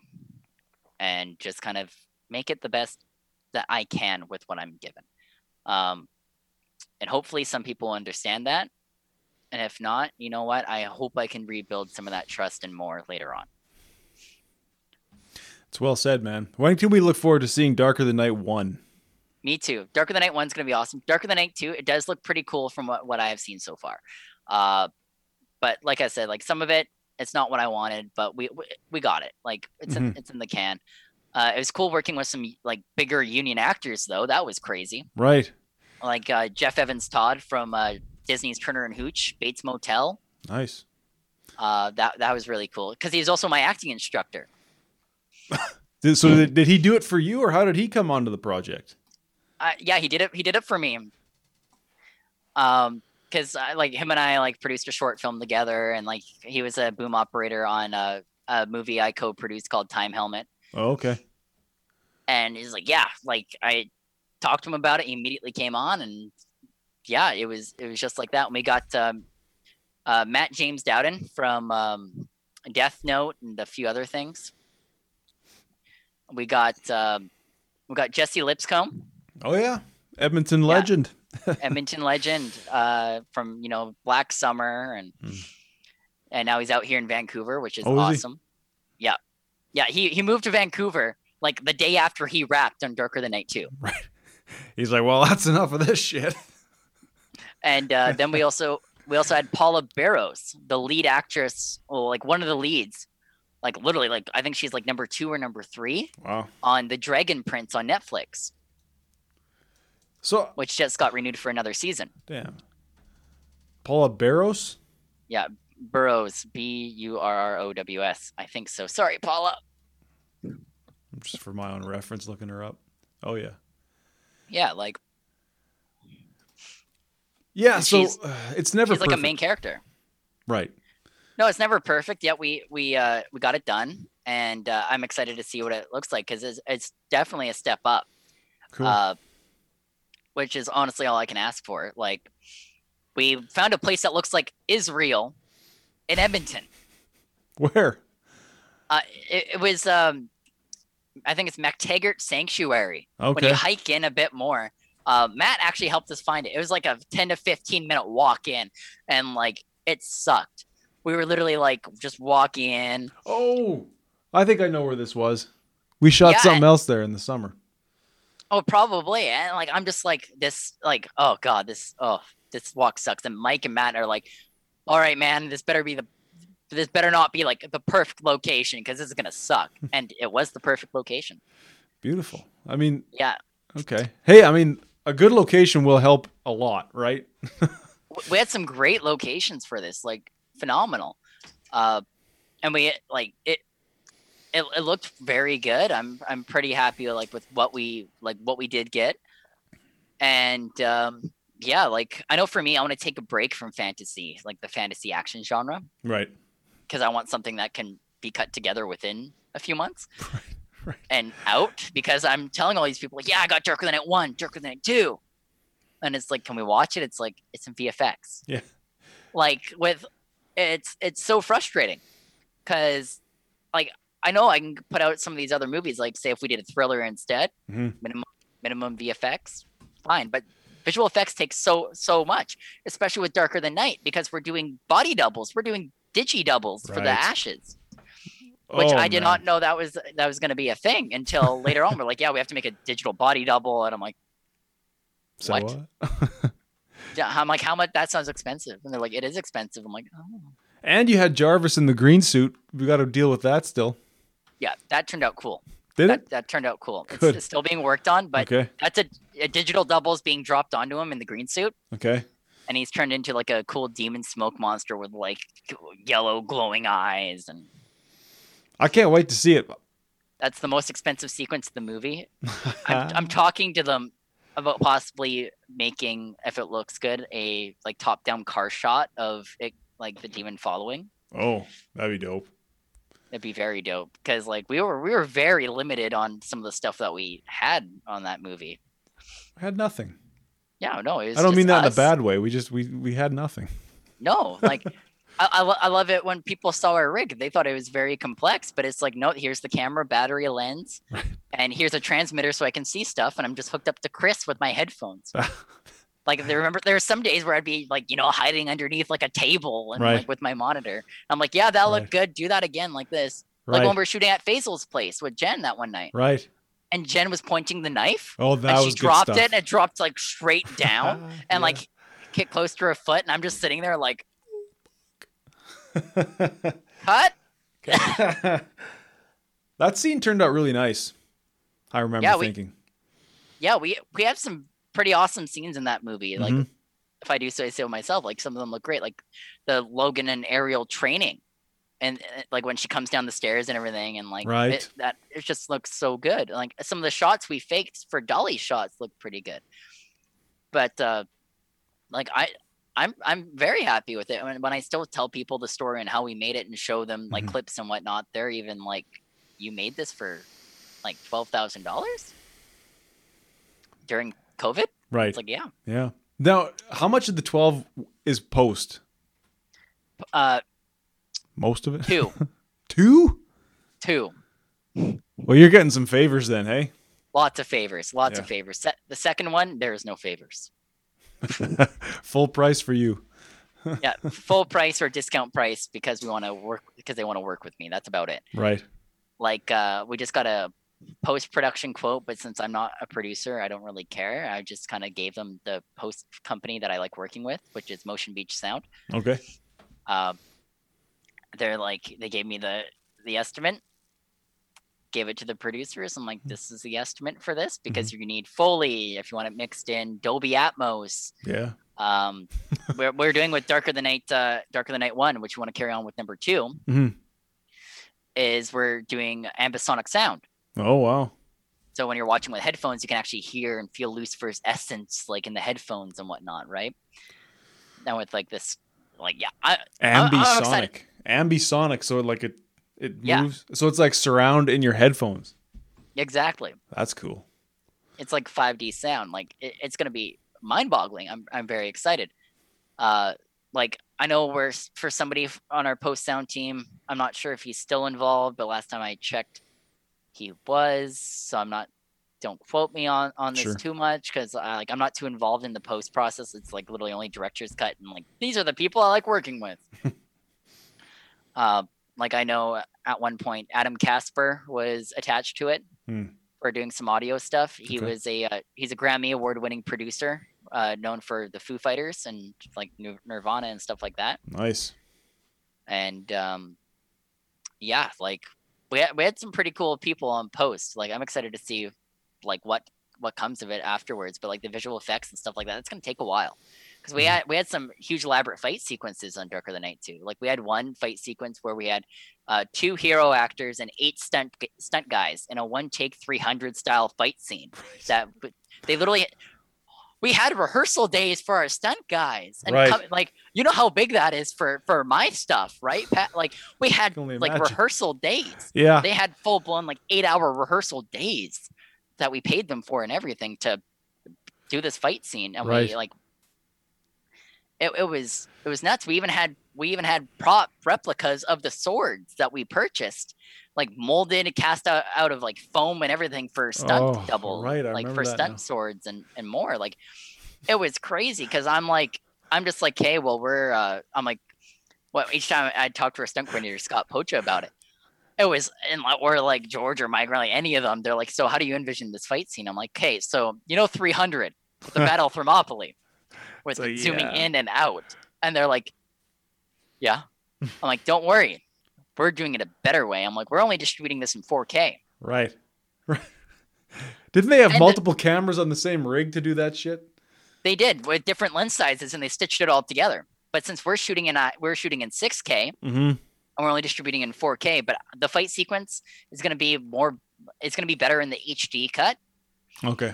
and just kind of make it the best that I can with what I'm given. Um, and hopefully, some people understand that. And if not, you know what? I hope I can rebuild some of that trust and more later on. It's well said, man. When can we look forward to seeing Darker Than Night 1? Me too. Darker Than Night 1 is going to be awesome. Darker Than Night 2, it does look pretty cool from what, what I have seen so far. Uh, but like I said, like some of it, it's not what I wanted, but we we, we got it. Like it's in, Mhm. it's in the can. Uh, it was cool working with some like bigger union actors though. That was crazy. Right. Like uh, Jeff Evans Todd from uh, Disney's Turner and Hooch, Bates Motel. Nice. Uh, that that was really cool because he's also my acting instructor. So did, did he do it for you or how did he come onto the project? Uh, yeah, he did it. He did it for me. Um, because like him and I like produced a short film together, and like he was a boom operator on a, a movie I co-produced called Time Helmet, Oh, okay. and he's like, yeah, like I talked to him about it. He immediately came on, and yeah, it was it was just like that. And we got um, uh, Matt James Dowden from um, Death Note and a few other things. We got um, we got Jesse Lipscomb. Oh, yeah. Edmonton legend. Edmonton legend uh, from you know Black Summer and Hmm. and now he's out here in Vancouver, which is Oh, is awesome. Yeah, yeah. He he moved to Vancouver like the day after he wrapped on Darker Than Night two. Right. He's like, well, that's enough of this shit. and uh, then we also we also had Paula Burrows, the lead actress, well, like one of the leads, like literally like I think she's like number two or number three Wow. on the Dragon Prince on Netflix, So, which just got renewed for another season. damn. Paula Barros? Yeah, Burrows, B U R R O W S. I think so. Sorry, Paula. Just for my own reference, looking her up. Oh, yeah. Yeah, like Yeah, so uh, it's never she's like a main character. Right. No, it's never perfect. Yet we we uh we got it done, and uh, I'm excited to see what it looks like because it's, it's definitely a step up. Cool. Uh, which is honestly all I can ask for. Like, we found a place that looks like Israel in Edmonton. Where? Uh, it, it was um, I think it's MacTaggart Sanctuary. Okay. When you hike in a bit more, uh, Matt actually helped us find it. It was like a 10 to 15 minute walk in, and like it sucked. We were literally like just walking in. Oh, I think I know where this was. We shot Yeah, something else there in the summer. Oh, probably. And like I'm just like this, like oh god, this oh this walk sucks. And Mike and Matt are like, all right, man, this better be the this better not be like the perfect location because this is gonna suck. and it was the perfect location. Beautiful. I mean, Yeah, okay. Hey, I mean, a good location will help a lot, right? we had some great locations for this, like phenomenal. Uh, and we like it, it. It looked very good. I'm I'm pretty happy like with what we like what we did get. And um, yeah, like I know for me, I want to take a break from fantasy, like the fantasy action genre, Right. because I want something that can be cut together within a few months right. and out. Because I'm telling all these people, like, yeah, I got Darker Than Night one, Darker Than Night two, and it's like, can we watch it? It's like it's in VFX. Yeah. Like with, it's it's so frustrating, because like I know I can put out some of these other movies, like say if we did a thriller instead, Mhm. minimum minimum VFX, fine, but visual effects take so so much, especially with Darker Than Night, because we're doing body doubles, we're doing digi doubles for the ashes. which Oh, I did man. not know that was that was going to be a thing until later on. We're like, yeah, we have to make a digital body double, and I'm like, So What? what? yeah, I'm like, how much? That sounds expensive, and they're like, it is expensive. I'm like, oh. and you had Jarvis in the green suit. We got to deal with that still. Yeah, that turned out cool. Did that, it? that turned out cool. It's, it's still being worked on, but Okay. that's a, a digital double is being dropped onto him in the green suit, Okay. and he's turned into like a cool demon smoke monster with like yellow glowing eyes, and I can't wait to see it. that's the most expensive sequence of the movie. I'm, I'm talking to them about possibly making, if it looks good, a like top-down car shot of it, like the demon following. oh, that'd be dope. It'd be very dope because like we were we were very limited on some of the stuff that we had on that movie. I had nothing. Yeah, no, it was I don't mean that in a bad way. We just we we had nothing. No, like I, I, lo- I love it when people saw our rig. They thought it was very complex, but it's like, no, here's the camera, battery, lens, and here's a transmitter so I can see stuff. And I'm just hooked up to Chris with my headphones. like, there remember there were some days where I'd be like, you know, hiding underneath like a table and Right. like with my monitor. I'm like, yeah, that Right. looked good. Do that again, like this. Like right. when we were shooting at Faisal's place with Jen that one night, right. and Jen was pointing the knife, Oh, that and she was good dropped it, and it dropped like straight down, Yeah. and like hit close to her foot, and I'm just sitting there like, cut. that scene turned out really nice. I remember Yeah, we- thinking. yeah, we we have some pretty awesome scenes in that movie. Like Mhm. if I do say so myself, like some of them look great. Like the Logan and Ariel training, and uh, like when she comes down the stairs and everything, and like Right. it, that it just looks so good. Like some of the shots we faked for Dolly shots look pretty good, but uh, like I. I'm I'm very happy with it. When, when I still tell people the story and how we made it and show them like Mhm. clips and whatnot, they're even like, "You made this for like twelve thousand dollars during COVID?" right. It's like, yeah. yeah. Now, how much of the 12 is post? Uh, Most of it? two, Two? two, Well, you're getting some favors then, hey? lots of favors, lots of favors. The second one, there is no favors. Full price for you. Yeah, full price or discount price because we want to work because they want to work with me. That's about it. Right. Like, uh, we just got a post production quote, but since I'm not a producer, I don't really care. I just kind of gave them the post company that I like working with, which is Motion Beach Sound. Okay. uh, they're like they gave me the the estimate gave it to the producers i'm like this is the estimate for this because you need foley if you want it mixed in dolby atmos Yeah. um we're, we're doing with darker the night uh darker the night one which you want to carry on with number 2 Mhm. is we're doing ambisonic sound Oh, wow. so when you're watching with headphones you can actually hear and feel lucifer's essence like in the headphones and whatnot right now with like this like yeah I, I'm- I'm. Ambisonic. Ambisonic. So like it it Yeah. moves. So it's like surround in your headphones. exactly That's cool. it's like 5D sound. Like it, it's gonna be mind-boggling. I'm I'm very excited. Uh, like I know we're for somebody on our post sound team. I'm not sure if he's still involved, but last time I checked, he was. So I'm not. Don't quote me on on this Sure. too much because like I'm not too involved in the post process. It's like literally only director's cut and like these are the people I like working with. uh, like I know at one point Adam Kasper was attached to it Hmm. for doing some audio stuff. He Okay. was a uh, he's a Grammy award winning producer, uh, known for the Foo Fighters and like Nirvana and stuff like that. Nice. And um, yeah, like we had, we had some pretty cool people on post. Like I'm excited to see like what what comes of it afterwards. But like the visual effects and stuff like that, it's gonna take a while. Because we Mhm. had we had some huge elaborate fight sequences on Darker the Night too. Like we had one fight sequence where we had uh, two hero actors and eight stunt stunt guys in a one take 300 style fight scene. That they literally we had rehearsal days for our stunt guys and Right. come, like you know how big that is for for my stuff, right? Pat, like we had like rehearsal days. Yeah. They had full blown like eight hour rehearsal days that we paid them for and everything to do this fight scene, and Right. we like it, it was it was nuts. We even had we even had prop replicas of the swords that we purchased, like molded and cast out, out of like foam and everything for stunt Oh, double, right, like for stunt now. swords and and more. Like it was crazy because I'm like I'm just like, hey, well we're uh, I'm like, well each time I talked to a stunt coordinator Scott Pocha about it. it was and or like George or Mike or like any of them. They're like, so how do you envision this fight scene? I'm like, okay, so you know, 300, the Battle of Thermopylae, with So, zooming yeah. in and out, and they're like, yeah. I'm like, don't worry, we're doing it a better way. I'm like, we're only distributing this in 4K. Right. Right. Didn't they have And the- multiple cameras on the same rig to do that shit? They did with different lens sizes, and they stitched it all together. But since we're shooting in uh, we're shooting in 6K, Mm-hmm. and we're only distributing in 4K, but the fight sequence is going to be more. It's going to be better in the HD cut Okay.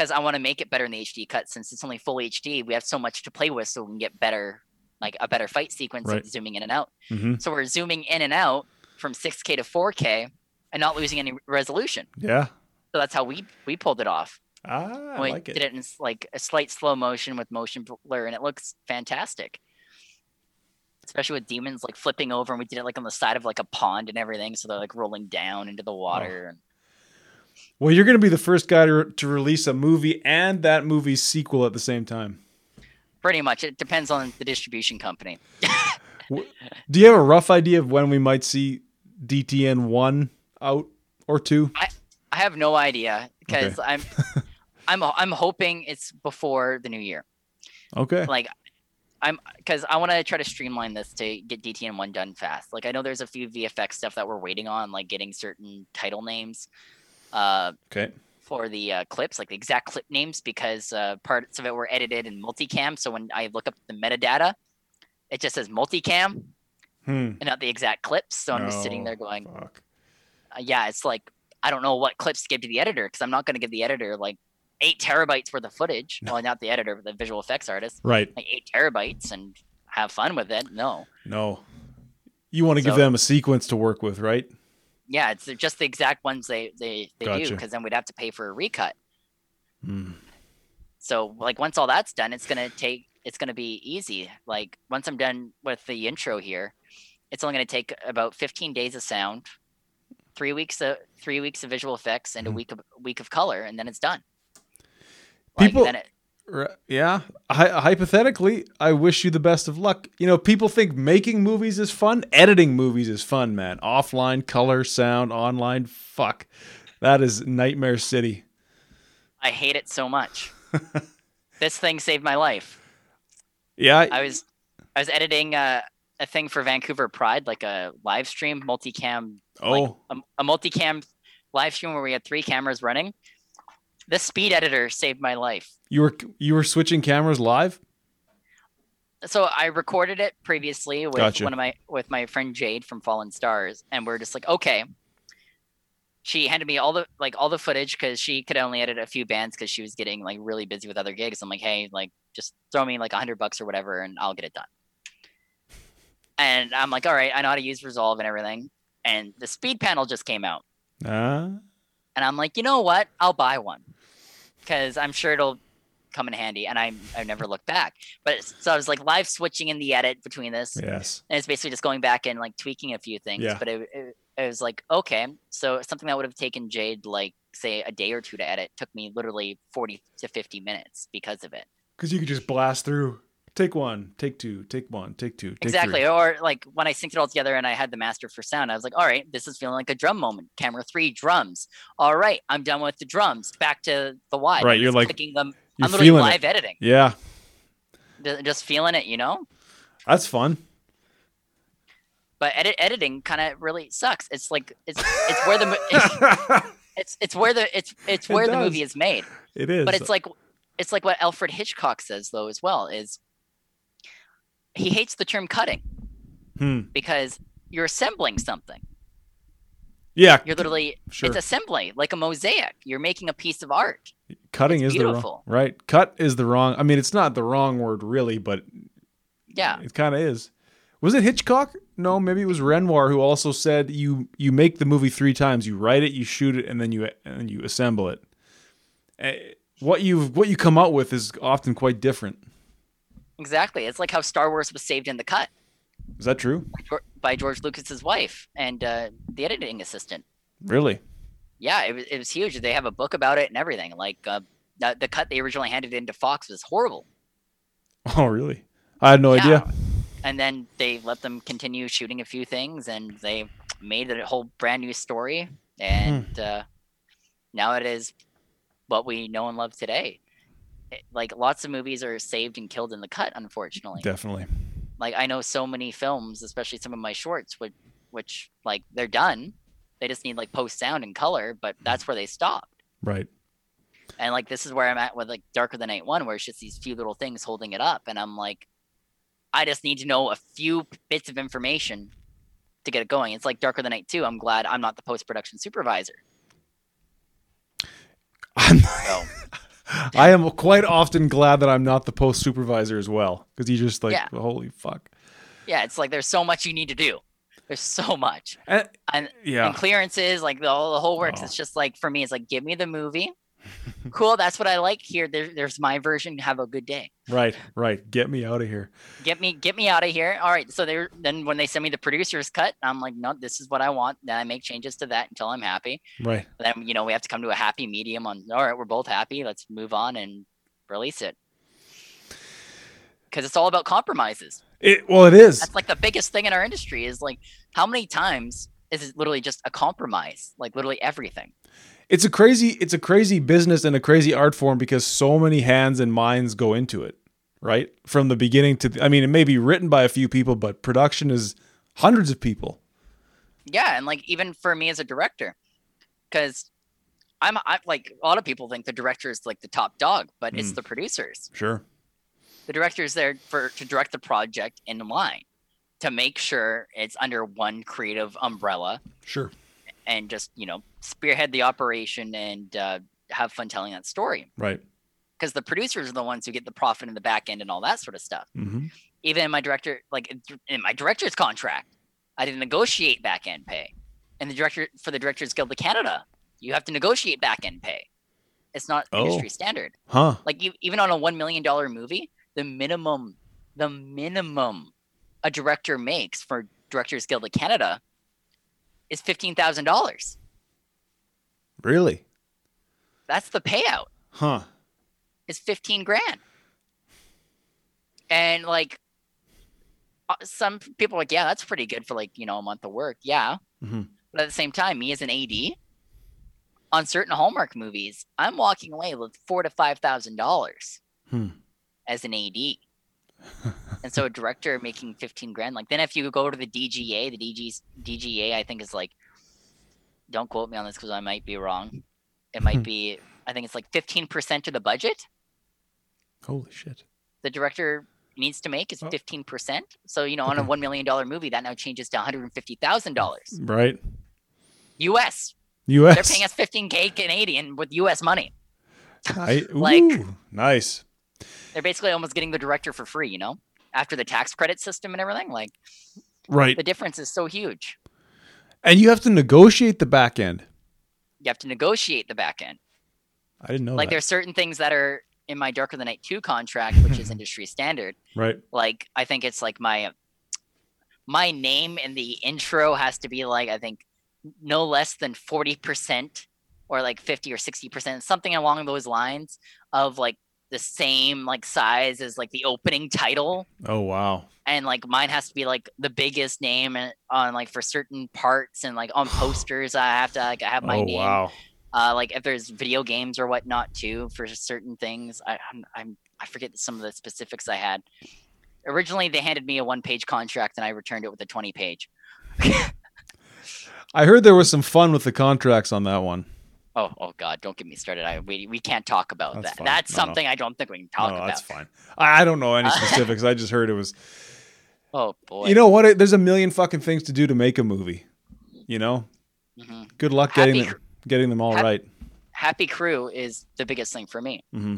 Because I want to make it better in the HD cut since it's only full HD. We have so much to play with, so we can get better, like a better fight sequence, Right. zooming in and out. Mm-hmm. So we're zooming in and out from 6K to 4K and not losing any resolution. Yeah. So that's how we we pulled it off. Ah, I we like it. did it in like a slight slow motion with motion blur, and it looks fantastic. Especially with demons like flipping over, and we did it like on the side of like a pond and everything, so they're like rolling down into the water. and Well, you're going to be the first guy to, to release a movie and that movie's sequel at the same time. Pretty much, it depends on the distribution company. Do you have a rough idea of when we might see DTN 1 out or 2? I have no idea because Okay. I'm, I'm, I'm hoping it's before the new year. Okay. Like, I'm because I want to try to streamline this to get DTN one done fast. Like, I know there's a few VFX stuff that we're waiting on, like getting certain title names. Uh, Okay. for the uh, clips, like the exact clip names, because uh, parts of it were edited in multicam. So when I look up the metadata, it just says multicam Hmm. and not the exact clips. So I'm just sitting there going, uh, yeah, it's like I don't know what clips to give to the editor because I'm not going to give the editor like eight terabytes worth of footage. Well, not the editor, but the visual effects artist, Right. like eight terabytes and have fun with it. No, No. You want to give them a sequence to work with, right? Yeah, it's just the exact ones they they, they do because then we'd have to pay for a recut. Hmm. So like once all that's done, it's gonna take it's gonna be easy. Like once I'm done with the intro here, it's only gonna take about 15 days of sound, three weeks of three weeks of visual effects, and a Mhm. week of week of color, and then it's done. Like, People- then it. Yeah. Hy- hypothetically, I wish you the best of luck. You know, people think making movies is fun. Editing movies is fun, man. Offline, color, sound, online. Fuck. That is nightmare city. I hate it so much. this thing saved my life. Yeah. I- I was I was editing uh, a thing for Vancouver Pride, like a live stream multicam oh. a, a multicam live stream where we had three cameras running. This speed editor saved my life. You were you were switching cameras live? So I recorded it previously with Gotcha. one of my with my friend Jade from Fallen Stars, and we're just like, okay. She handed me all the like all the footage because she could only edit a few bands because she was getting like really busy with other gigs. I'm like, hey, like just throw me like a hundred bucks or whatever, and I'll get it done. And I'm like, all right, I know how to use Resolve and everything. And the speed panel just came out. Ah. And I'm like, you know what? I'll buy one because I'm sure it'll come in handy. And I I never looked back. But so I was like live switching in the edit between this, Yes. and it's basically just going back and like tweaking a few things. Yeah. But it, it, it was like okay, so something that would have taken Jade like say a day or two to edit took me literally 40 to 50 minutes because of it. Because you could just blast through. Take one, take two, take one, take two, take exactly. three. Or like when I synced it all together and I had the master for sound, I was like, all right, this is feeling like a drum moment. Camera three, drums. All right, I'm done with the drums. Back to the wide. Right, I'm you're like- clicking them. You're I'm literally live it. editing. Yeah. Just feeling it, you know? That's fun. But edit editing kind of really sucks. It's like it's it's where the it's, it's it's where the it's it's It where the movie is made. it is. But it's like it's like what Alfred Hitchcock says though as well is he hates the term cutting Hmm. because you're assembling something. Yeah. You're literally Sure. it's assembly like a mosaic. You're making a piece of art. Cutting it's is the wrong right. Cut is the wrong. I mean, it's not the wrong word really, but Yeah. it kind of is. Was it Hitchcock? No, maybe it was Renoir who also said you you make the movie three times. You write it, you shoot it, and then you and then you assemble it. Eh, What you what you come out with is often quite different. Exactly. It's like how Star Wars was saved in the cut Is that true? by George Lucas's wife and uh, the editing assistant. Really? yeah, it was, it was huge. They have a book about it and everything. Like uh, the, the cut they originally handed into Fox was horrible. Oh, really? I had no Yeah. idea. And then they let them continue shooting a few things, and they made a whole brand new story, and hmm. uh, now it is what we know and love today. Like lots of movies are saved and killed in the cut, unfortunately. Definitely. Like I know so many films, especially some of my shorts, which, which like they're done. They just need like post sound and color, but that's where they stopped. Right. And like this is where I'm at with like Darker Than Night one, where it's just these few little things holding it up, and I'm like, I just need to know a few bits of information to get it going. It's like Darker Than Night two. I'm glad I'm not the post production supervisor. so. I am quite often glad that I'm not the post supervisor as well, because you just like, yeah. holy fuck. Yeah, it's like there's so much you need to do. There's so much, eh, and, and yeah, and clearances, like the, the whole works. Oh. It's just like for me, it's like give me the movie, cool. That's what I like here. There, there's my version. Have a good day. Right, right. Get me out of here. Get me, get me out of here. All right. So they then when they send me the producer's cut, I'm like, no, this is what I want. Then I make changes to that until I'm happy. Right. Then you know we have to come to a happy medium on. All right, we're both happy. Let's move on and release it. Because it's all about compromises. It well, it is. That's like the biggest thing in our industry is like how many times is it literally just a compromise? Like literally everything it's a crazy it's a crazy business and a crazy art form because so many hands and minds go into it right? From the beginning to the, i mean it may be written by a few people but production is hundreds of people. Yeah and like even for me as a director because i'm I'm like a lot of people think the director is like the top dog but mm. it's the producers. Sure. The director is there for to direct the project in line to make sure it's under one creative umbrella. Sure and just you know spearhead the operation and uh, have fun telling that story. Right. Because the producers are the ones who get the profit in the back end and all that sort of stuff. Mm-hmm. Even in my director, like in my director's contract, I didn't negotiate back end pay. And the director for the Directors Guild of Canada, you have to negotiate back end pay. It's not oh. industry standard. Huh. Like even on a one million dollar movie, the minimum, the minimum a director makes for Directors Guild of Canada is fifteen thousand dollars. Really? That's the payout. Huh. It's fifteen grand. And like uh, some people are like, yeah, that's pretty good for like, you know, a month of work. Yeah. Mm-hmm. But at the same time, me as an AD on certain Hallmark movies, I'm walking away with four to five thousand dollars hmm. as an AD. and so a director making 15 grand like then if you go to the dga the dg's dga i think is like don't quote me on this because i might be wrong. It might hmm. be i think it's like 15% of the budget. Holy shit. The director needs to make is 15% so you know on a $1 million movie that now changes to $150000 right. Us us they're paying us 15k canadian with us money. I, like ooh, nice. They're basically almost getting the director for free, you know, after the tax credit system and everything. Like, right. The difference is so huge. And you have to negotiate the back end. You have to negotiate the back end. I didn't know. Like, that. there's certain things that are in my Darker the Night 2 contract, which is industry standard. Right. Like, I think it's like my my name in the intro has to be like I think no less than 40% or like 50 or 60%, something along those lines of like the same like size as like the opening title. Oh wow. And like mine has to be like the biggest name on like for certain parts and like on posters I have to like I have my oh, name. Wow. Uh, like if there's video games or whatnot too for certain things. I I'm, I'm I forget some of the specifics I had. Originally they handed me a one page contract and I returned it with a twenty page. I heard there was some fun with the contracts on that one. Oh, oh God! Don't get me started. I we, we can't talk about that's that. Fine. That's no, something no. I don't think we can talk no, about. That's fine. I, I don't know any specifics. I just heard it was. Oh boy! You know what? There's a million fucking things to do to make a movie. You know. Mm-hmm. Good luck getting happy, them, getting them all happy, right. Happy crew is the biggest thing for me. Mm-hmm.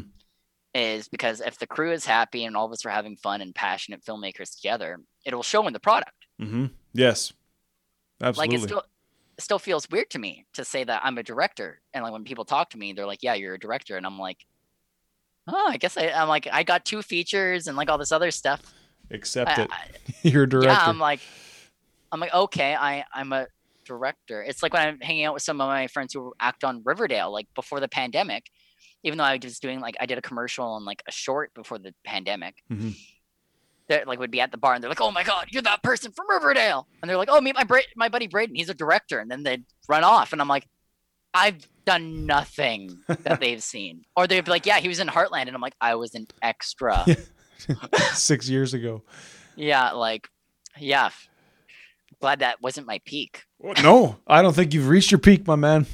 Is because if the crew is happy and all of us are having fun and passionate filmmakers together, it will show in the product. Mm-hmm. Yes. Absolutely. Like it's still still feels weird to me to say that I'm a director. And like when people talk to me, they're like, "Yeah, you're a director," and I'm like, "Oh, I guess I, am like I got two features and like all this other stuff." Accept I, it. I, you're a director. Yeah, I'm like, I'm like, okay, I I'm a director. It's like when I'm hanging out with some of my friends who act on Riverdale, like before the pandemic. Even though I was doing like I did a commercial and like a short before the pandemic. Mm-hmm. That like would be at the bar and they're like, "Oh my god, you're that person from Riverdale," and they're like, "Oh, meet my Bra- my buddy Braydon, he's a director," and then they'd run off, and I'm like, I've done nothing that they've seen, or they'd be like, "Yeah, he was in Heartland," and I'm like, I was an extra six years ago. Yeah, like, yeah. Glad that wasn't my peak. No, I don't think you've reached your peak, my man.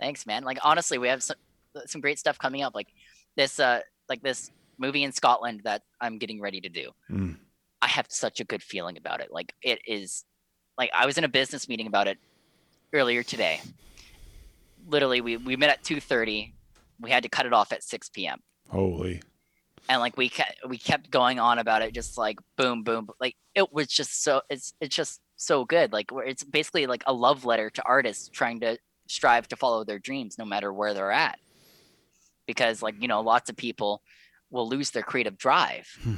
Thanks, man. Like honestly, we have some some great stuff coming up. Like this, uh, like this movie in Scotland that I'm getting ready to do. Mm. I have such a good feeling about it. Like it is, like I was in a business meeting about it earlier today. Literally, we we met at two thirty. We had to cut it off at six p.m. Holy. And like we kept we kept going on about it, just like boom, boom. Like it was just so it's it's just so good. Like it's basically like a love letter to artists trying to strive to follow their dreams no matter where they're at because like you know lots of people will lose their creative drive hmm.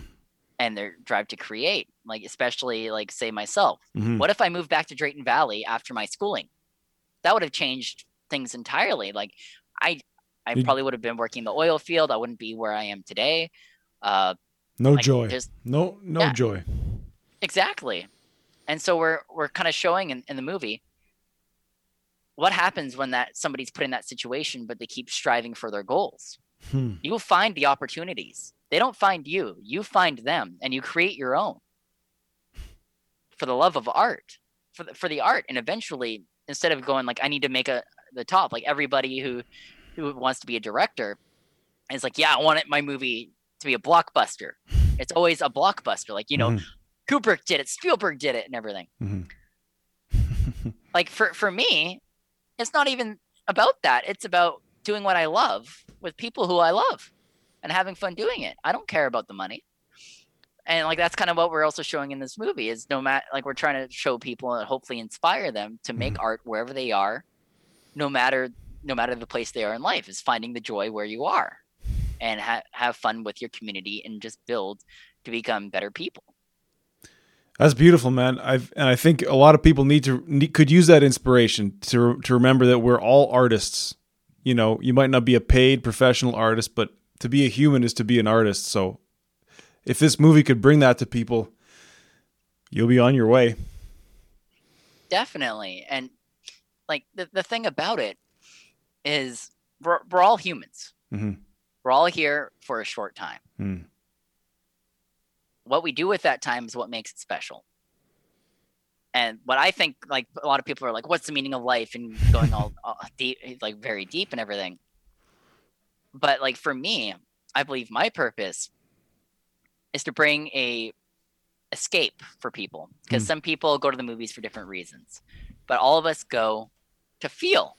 and their drive to create like especially like say myself. Mm-hmm. what if i moved back to drayton valley after my schooling? That would have changed things entirely. Like i i probably would have been working the oil field. I wouldn't be where i am today. Uh no like, joy. no no yeah, joy. Exactly. And so we're we're kind of showing in, in the movie what happens when that somebody's put in that situation but they keep striving for their goals hmm. you will find the opportunities they don't find you you find them and you create your own for the love of art for the, for the art and eventually instead of going like i need to make a the top like everybody who who wants to be a director is like yeah i want it, my movie to be a blockbuster it's always a blockbuster like you know mm-hmm. kubrick did it spielberg did it and everything mm-hmm. like for for me it's not even about that. It's about doing what I love with people who I love and having fun doing it. I don't care about the money. And like that's kind of what we're also showing in this movie is no matter like we're trying to show people and hopefully inspire them to make mm-hmm. art wherever they are, no matter no matter the place they are in life is finding the joy where you are and ha- have fun with your community and just build to become better people. That's beautiful, man. I've and I think a lot of people need to need, could use that inspiration to to remember that we're all artists. You know, you might not be a paid professional artist, but to be a human is to be an artist. So, if this movie could bring that to people, you'll be on your way. Definitely, and like the the thing about it is, we're, we're all humans. Mm-hmm. We're all here for a short time. Mm what we do with that time is what makes it special. And what I think, like a lot of people are like, "What's the meaning of life?" and going all, all deep, like very deep and everything. But like for me, I believe my purpose is to bring a escape for people because mm. some people go to the movies for different reasons, but all of us go to feel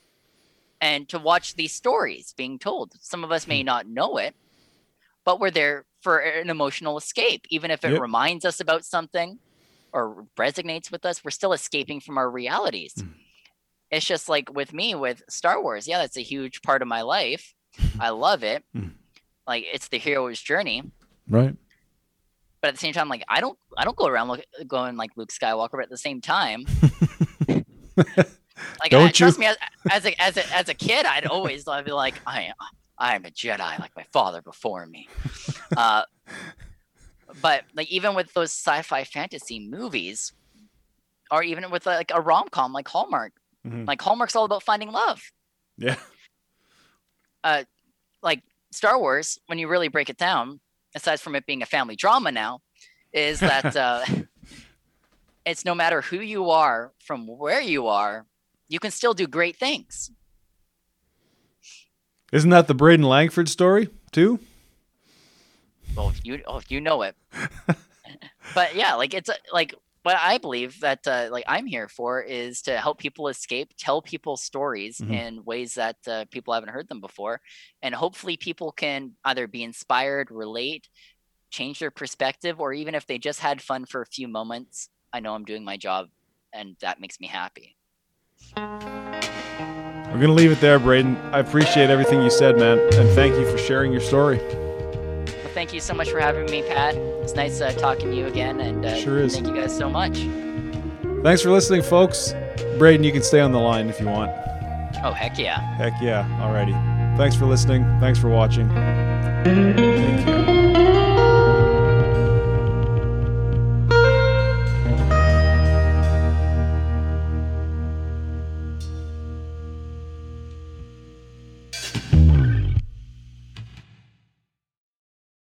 and to watch these stories being told. Some of us may hmm. not know it, but we're there for an emotional escape. Even if it yep. reminds us about something or resonates with us, we're still escaping from our realities. Mm. It's just like with me with Star Wars. Yeah, that's a huge part of my life. I love it. Mm. Like it's the hero's journey. Right. But at the same time, like I don't, I don't go around look, going like Luke Skywalker. But at the same time, like don't I, trust me, as, as a as a as a kid, I'd always I'd be like, I am, I am a Jedi like my father before me. uh, but like even with those sci-fi fantasy movies, or even with like a rom-com like Hallmark, mm-hmm. like Hallmark's all about finding love. Yeah. Uh, like Star Wars, when you really break it down, aside from it being a family drama now, is that uh, it's no matter who you are from where you are, you can still do great things. Isn't that the Braydon Langford story too? If you oh, you know it, but yeah, like it's like what I believe that uh, like I'm here for is to help people escape, tell people stories mm-hmm. in ways that uh, people haven't heard them before, and hopefully people can either be inspired, relate, change their perspective, or even if they just had fun for a few moments, I know I'm doing my job, and that makes me happy. We're going to leave it there, Braydon. I appreciate everything you said, man, and thank you for sharing your story. Thank you so much for having me, Pat. It's nice uh, talking to you again, and uh, sure is. thank you guys so much. Thanks for listening, folks. Braydon, you can stay on the line if you want. Oh, heck yeah. Heck yeah. Alrighty. Thanks for listening. Thanks for watching. Thank you.